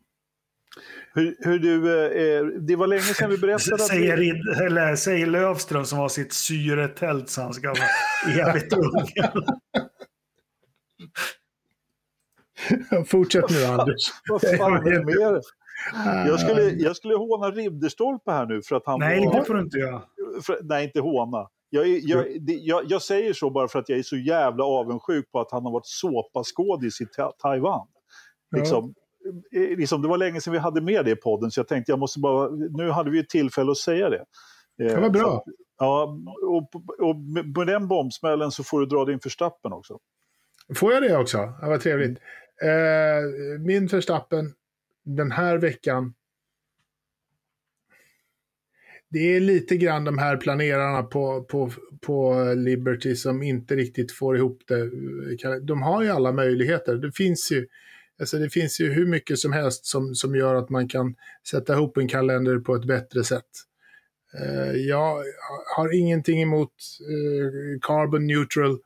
Hur, hur du, eh, eh, det var länge sedan vi berättade att <laughs> Säger, vi, Rid- eller, säger Lövström som har sitt syretält så han ska vara evigt ung. <laughs> Fortsätt nu Anders. vad fan är det med det? Jag skulle, jag skulle håna Ridderstolpe här nu för att han Nej, var... det får du inte göra. För, nej, inte håna. Jag, är- jag, det, jag, jag säger så bara för att jag är så jävla avundsjuk på att han har varit såpaskådis i Ta- Taiwan. Liksom, eh, liksom, det var länge sedan vi hade med det i podden så jag tänkte jag måste bara, nu hade vi ett tillfälle att säga det. Eh, Det var bra. så Ja, och, och med med den bombsmällen så får du dra din förstappen också. Får jag det också? Ja, vad trevligt. Eh, min förstappen den här veckan. Det är lite grann de här planerarna på, på, på Liberty som inte riktigt får ihop det. De har ju alla möjligheter. Det finns ju, alltså det finns ju hur mycket som helst som, som gör att man kan sätta ihop en kalender på ett bättre sätt. Eh, jag har ingenting emot eh, carbon neutral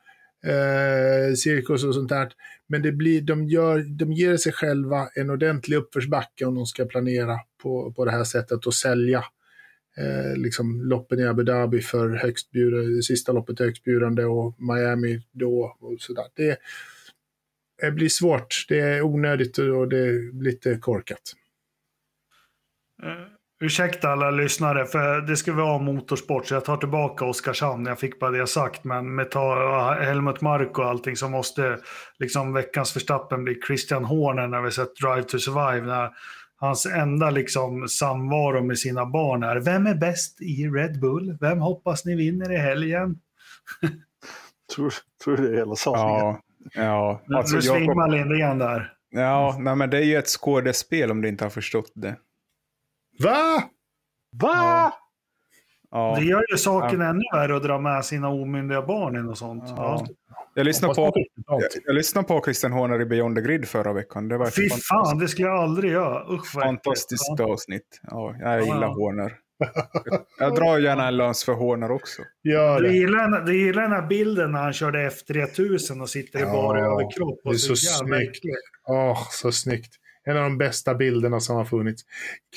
eh, cirkus och sånt där. Men det blir, de, gör, de ger sig själva en ordentlig uppförsbacke om de ska planera på, på det här sättet och sälja eh, liksom loppen i Abu Dhabi för högstbjudande, sista loppet är högstbjudande och Miami då och sådär. Det, det blir svårt, det är onödigt och det är lite korkat. Uh, ursäkta alla lyssnare, för det ska vara motorsport, så jag tar tillbaka Oskarshamn. Jag fick bara det sagt, men med ta, eh, Helmut Mark och allting så måste liksom veckans förstappen bli Christian Horner när vi sett Drive to Survive. När hans enda liksom samvaro med sina barn är Vem är bäst i Red Bull? Vem hoppas ni vinner i helgen? <laughs> Tror, tror du det är hela sanningen? Ja, ja. Alltså, nu svimmar Lindgren där. ja nej, men det är ju ett skådespel om du inte har förstått det. Va? Va? Ja. Det gör ju saken ännu värre att dra med sina omyndiga barn in och sånt. Ja. Ja. Jag lyssnade på, jag, jag lyssnade på Christian Horner i Beyond the Grid förra veckan. Det var Fy fantastiskt, fan, det skulle jag aldrig göra. Usch fantastiskt Ja. avsnitt. Ja, jag Ja. gillar Horner. <laughs> Jag drar gärna en lans för Horner också. Gör Du det. gillar, du gillar den här bilden när han körde F3000 och sitter i Ja, bara överkropp. Och det är så jävla snyggt. Åh, så snyggt. En av de bästa bilderna som har funnits.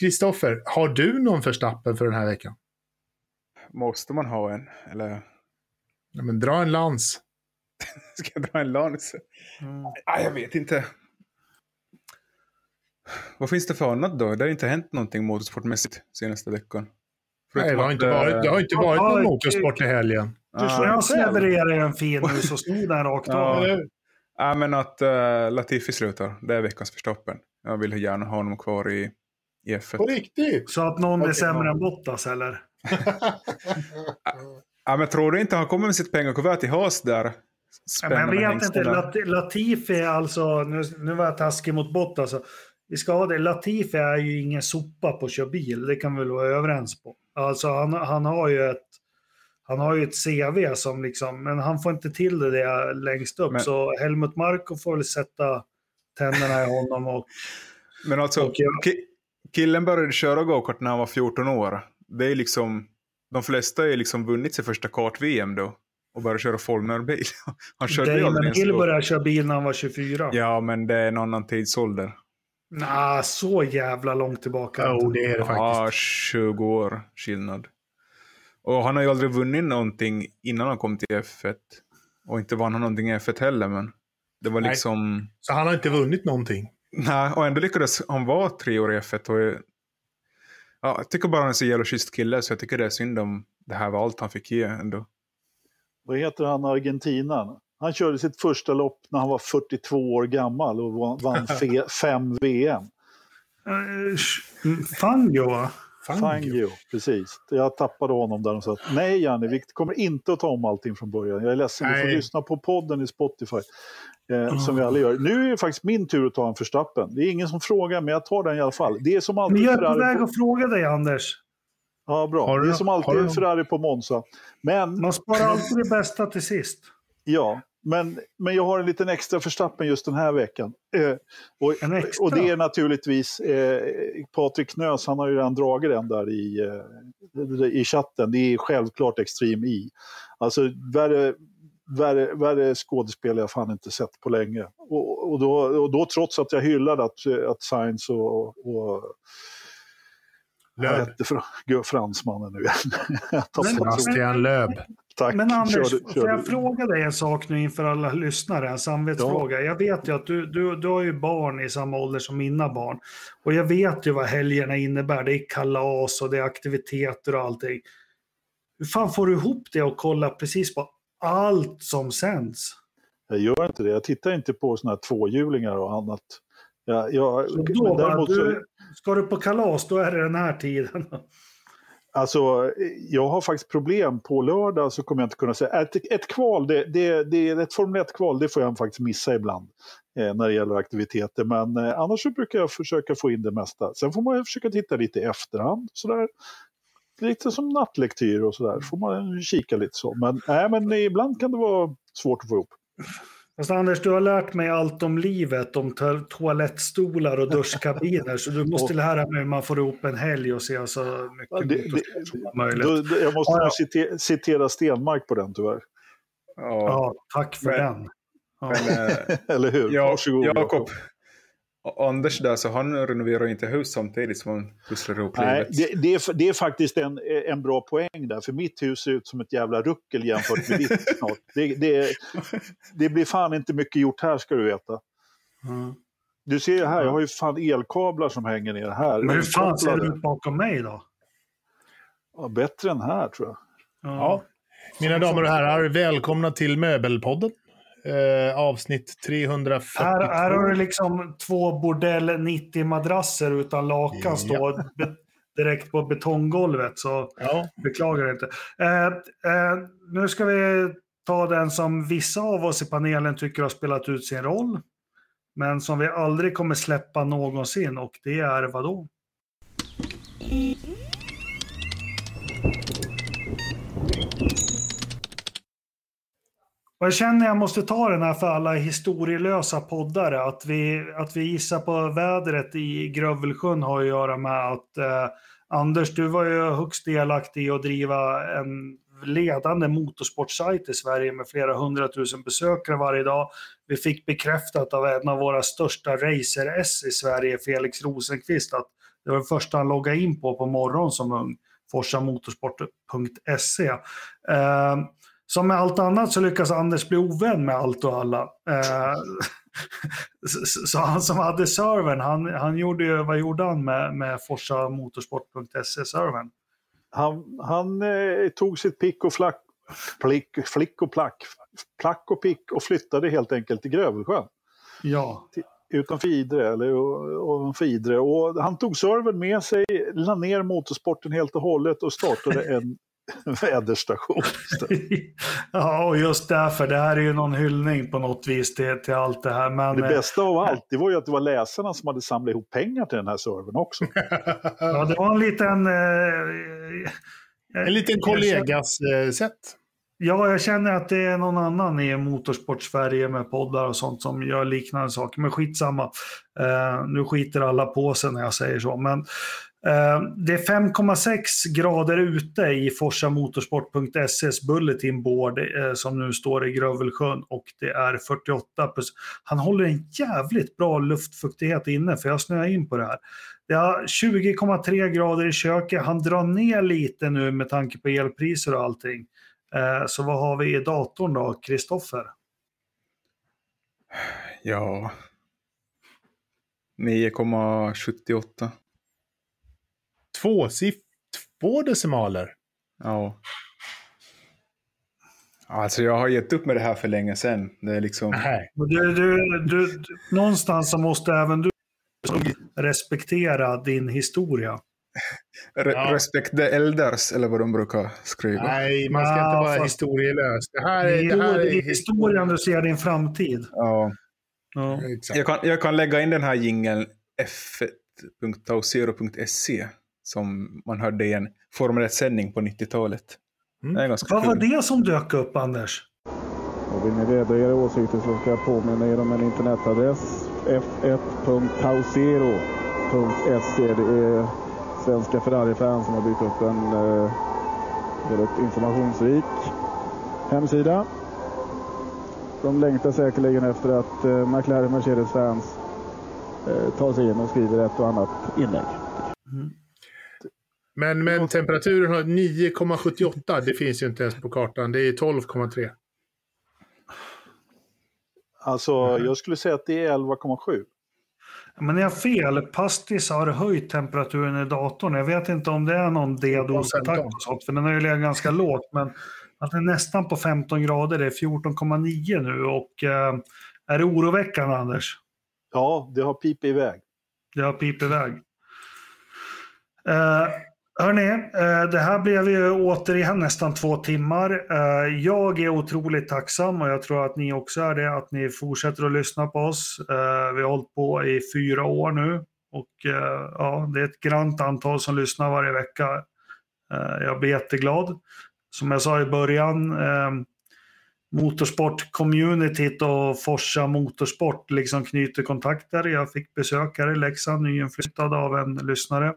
Kristoffer, har du någon förstappen för den här veckan? Måste man ha en? Eller Ja, men dra en lans. <laughs> ska jag dra en lans? Mm. Ah, jag vet inte. Vad finns det för annat då? Det har inte hänt någonting motorsportmässigt senaste veckan. Nej, det har inte varit, det har inte varit någon motorsport i helgen. När jag levererar en fin nu så stod den rakt Ja. av. Ja, men att uh, Latifi slutar. Det är veckans förstoppen. Jag vill gärna ha honom kvar i, i F1. På riktigt? <laughs> Så att någon är Okej, sämre ja. än Bottas eller? <laughs> Ja, men tror du inte han kommer med sitt pengakuvert till Haas där? Spännande Men jag vet inte. Lat- Latifi är alltså, nu, nu var jag taskig mot Bottas. Alltså, vi ska ha det, Latifi är ju ingen sopa på att köra bil, det kan vi väl vara överens på. Alltså han, han har ju ett han har ju ett CV som liksom, men han får inte till det där längst upp. Men- Så Helmut Marko får väl sätta tänderna i honom och <laughs> Men alltså, Och jag- ki- killen började köra gokart när han var 14 år. Det är liksom, de flesta har ju liksom vunnit sitt första kart-VM då. Och började köra Formel-bil. <laughs> Han körde Damon aldrig ens Hill då. började köra bil när han var 24. Ja, men det är en annan tidsålder. Nah, så jävla långt tillbaka. Jo, det är det faktiskt. Ja, 20 år skillnad. Och han har ju aldrig vunnit någonting innan han kom till F1. Och inte vann han någonting i F1 heller, men det var Nej. liksom... Så han har inte vunnit någonting. Nej, och ändå lyckades han vara tre år i F1. Och, ja, jag tycker bara han är så jävla schysst kille, så jag tycker det är synd om det här var allt han fick ge ändå. Vad heter han, argentinaren? Han körde sitt första lopp när han var 42 år gammal och vann- vann <laughs> fe- fem VM. Uh, Fangio va? Fangio, precis. Jag tappade honom där och sa att nej Janne, vi kommer inte att ta om allting från början. Jag är ledsen, du får Nej. lyssna på podden i Spotify. Eh, Som vi alla gör. Nu är det faktiskt min tur att ta en förstappen. Det är ingen som frågar, men jag tar den i alla fall. Det är som Men alltid jag är på väg att fråga dig Anders. Ja, bra. Har du- det är som alltid du- Ferrari på Monza. Men Man sparar alltid det bästa till sist. Ja, men, men jag har en liten extra förstappen just den här veckan. Eh, och, En extra? och det är naturligtvis eh, Patrik Knös, han har ju redan dragit den där i, eh, i chatten. Det är självklart Extreme E. Alltså värre, värre, värre skådespel jag fan inte sett på länge. Och, och, då, och då trots att jag hyllade att, att Sainz och, och Löb. gud, fransmannen nu igen. <laughs> Sebastian Löb. Tack. Men Anders, Körde- får körde- jag fråga dig en sak nu inför alla lyssnare? En samvetsfråga. Jag vet ju att du, du, du har ju barn i samma ålder som mina barn. Och jag vet ju vad helgerna innebär. Det är kalas och det är aktiviteter och allting. Hur fan får du ihop det och kolla precis på allt som sänds? Jag gör inte det. Jag tittar inte på såna här tvåhjulingar och annat. Jag, jag, Så men däremot så, du, ska du på kalas, då är det den här tiden. <laughs> alltså, jag har faktiskt problem. På lördag så kommer jag inte kunna säga... Ett, ett kval, det, det, det ett Formel 1-kval, det får jag faktiskt missa ibland. Eh, när det gäller aktiviteter. Men eh, annars så brukar jag försöka få in det mesta. Sen får man ju försöka titta lite i efterhand. Sådär. Lite som nattlektyr och sådär. får man kika lite så. Men, äh, men ibland kan det vara svårt att få ihop. Fast Anders, du har lärt mig allt om livet, om to- toalettstolar och <laughs> duschkabiner. så du måste lära mig hur man får ihop en helg och se så mycket Ja, det- motorsport som möjligt. Då, då, jag måste Ja, citera, citera Stenmark på den tyvärr. Ja, Ja, tack för Men- den. Ja. men, eh, <laughs> Eller hur? Ja, Varsågod Jakob. Och Anders där, så han renoverar inte hus samtidigt som han pusslar ihop Nej, livet. det, det, är, det är faktiskt en, en bra poäng där, för mitt hus ser ut som ett jävla ruckel jämfört med ditt <laughs> snart. Det, det, det blir fan inte mycket gjort här ska du veta. Ja. Du ser ju här, jag har ju fan elkablar som hänger ner här. Men hur fan ser det ut bakom mig då? Ja, bättre än här tror jag. Ja. Mina damer och herrar, välkomna till Möbelpodden. Eh, avsnitt 342. Här, här har du liksom två bordell 90 madrasser utan lakan Ja. direkt på betonggolvet. Så Ja, beklagar inte. Eh, eh, nu ska vi ta den som vissa av oss i panelen tycker har spelat ut sin roll. Men som vi aldrig kommer släppa någonsin och det är vad då? Och jag känner jag måste ta den här för alla historielösa poddare. Att vi, att vi gissar på vädret i Grövelsjön har att göra med att eh, Anders, du var ju högst delaktig i att driva en ledande motorsportsajt i Sverige med flera hundratusen besökare varje dag. Vi fick bekräftat av en av våra största racer-S i Sverige, Felix Rosenqvist, att det var det första han loggade in på på morgonen som ung, forsamotorsport.se. Eh, som med allt annat så lyckas Anders bli ovän med allt och alla. Eh, <laughs> så, han som hade servern, han, han gjorde ju, vad gjorde han med, med forsamotorsport.se-servern? Han, han eh, tog sitt pick och flack, plick, flick och plack, plack och pick och flyttade helt enkelt till Grövelsjön. Ja. utanför Idre, eller ovanför Idre. Och han tog servern med sig, la ner motorsporten helt och hållet och startade en <laughs> väderstation. <laughs> ja, och just därför, det här är ju någon hyllning på något vis till, till allt det här. Men, det bästa av allt, det var ju att det var läsarna som hade samlat ihop pengar till den här servern också. <laughs> ja, det var en liten... Eh, en liten kollegas eh, sätt. Ja, jag känner att det är någon annan i Motorsport-Sverige med poddar och sånt som gör liknande saker. Men skitsamma. Uh, nu skiter alla på sig när jag säger så. Men Eh, det är 5,6 grader ute i forsamotorsport.ses bulletin board eh, som nu står i Grövelsjön och det är 48 plus. Han håller en jävligt bra luftfuktighet inne för jag snöar in på det här. Det är 20,3 grader i köket. Han drar ner lite nu med tanke på elpriser och allting. Eh, så vad har vi i datorn då, Kristoffer? Ja... 9,78. Två, siff två decimaler? Ja. Alltså jag har gett upp med det här för länge sedan. Det är liksom... Nej. Du, du, du, någonstans så måste även du respektera din historia. Re ja. Respect the elders, eller vad de brukar skriva. Nej, man ska ja, inte vara fast... historielös. Det här är, det här är historien du ser din framtid. Ja. ja. Jag, kan, jag kan lägga in den här jingeln f1.tausero.se som man hörde i en Formel 1-sändning på 90-talet. Mm. Vad var det som dök upp, Anders? Och vill ni vädra era åsikter så ska jag påminna er om en internetadress f1.tausero.se. Det är svenska Ferrari-fans som har byggt upp en eh, väldigt informationsrik hemsida. De längtar säkerligen efter att eh, McLaren Mercedes-fans eh, tar sig in och skriver ett och annat inlägg. Mm. Men, men temperaturen har 9,78. Det finns ju inte ens på kartan. Det är 12,3. Alltså, jag skulle säga att det är 11,7. Men jag har fel. Pastis har höjt temperaturen i datorn. Jag vet inte om det är någon DDoS-attack och sånt, för den har ju legat ganska lågt. Men att det är nästan på 15 grader, det är 14,9 nu. Och eh, är det oroväckande, Anders? Ja, det har pipit iväg. Det har pipit iväg. Eh, Hörni, eh, det här blev ju återigen nästan två timmar. Eh, jag är otroligt tacksam och jag tror att ni också är det, att ni fortsätter att lyssna på oss. Eh, vi har hållit på i fyra år nu och ja, det är ett grant antal som lyssnar varje vecka. Jag blir jätteglad. Som jag sa i början, Motorsportcommunityt och Forsa Motorsport liksom knyter kontakter. Jag fick besök här i Leksand, nyinflyttad av en lyssnare.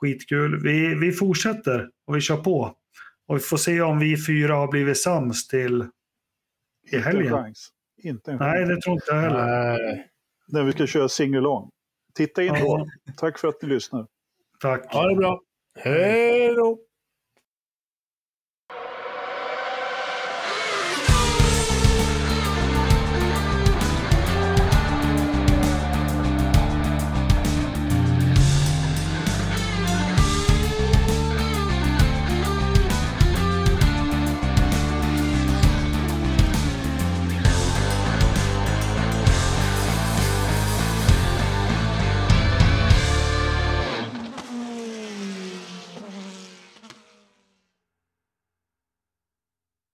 Skitkul. Vi, vi fortsätter och vi kör på. Och vi får se om vi fyra har blivit sams till i helgen. Inte en chans. Inte en chans. Nej, det tror inte jag heller. Nej. När vi ska köra singalong. Titta in då. Tack för att ni lyssnar. Tack. Ha det bra. Hej då.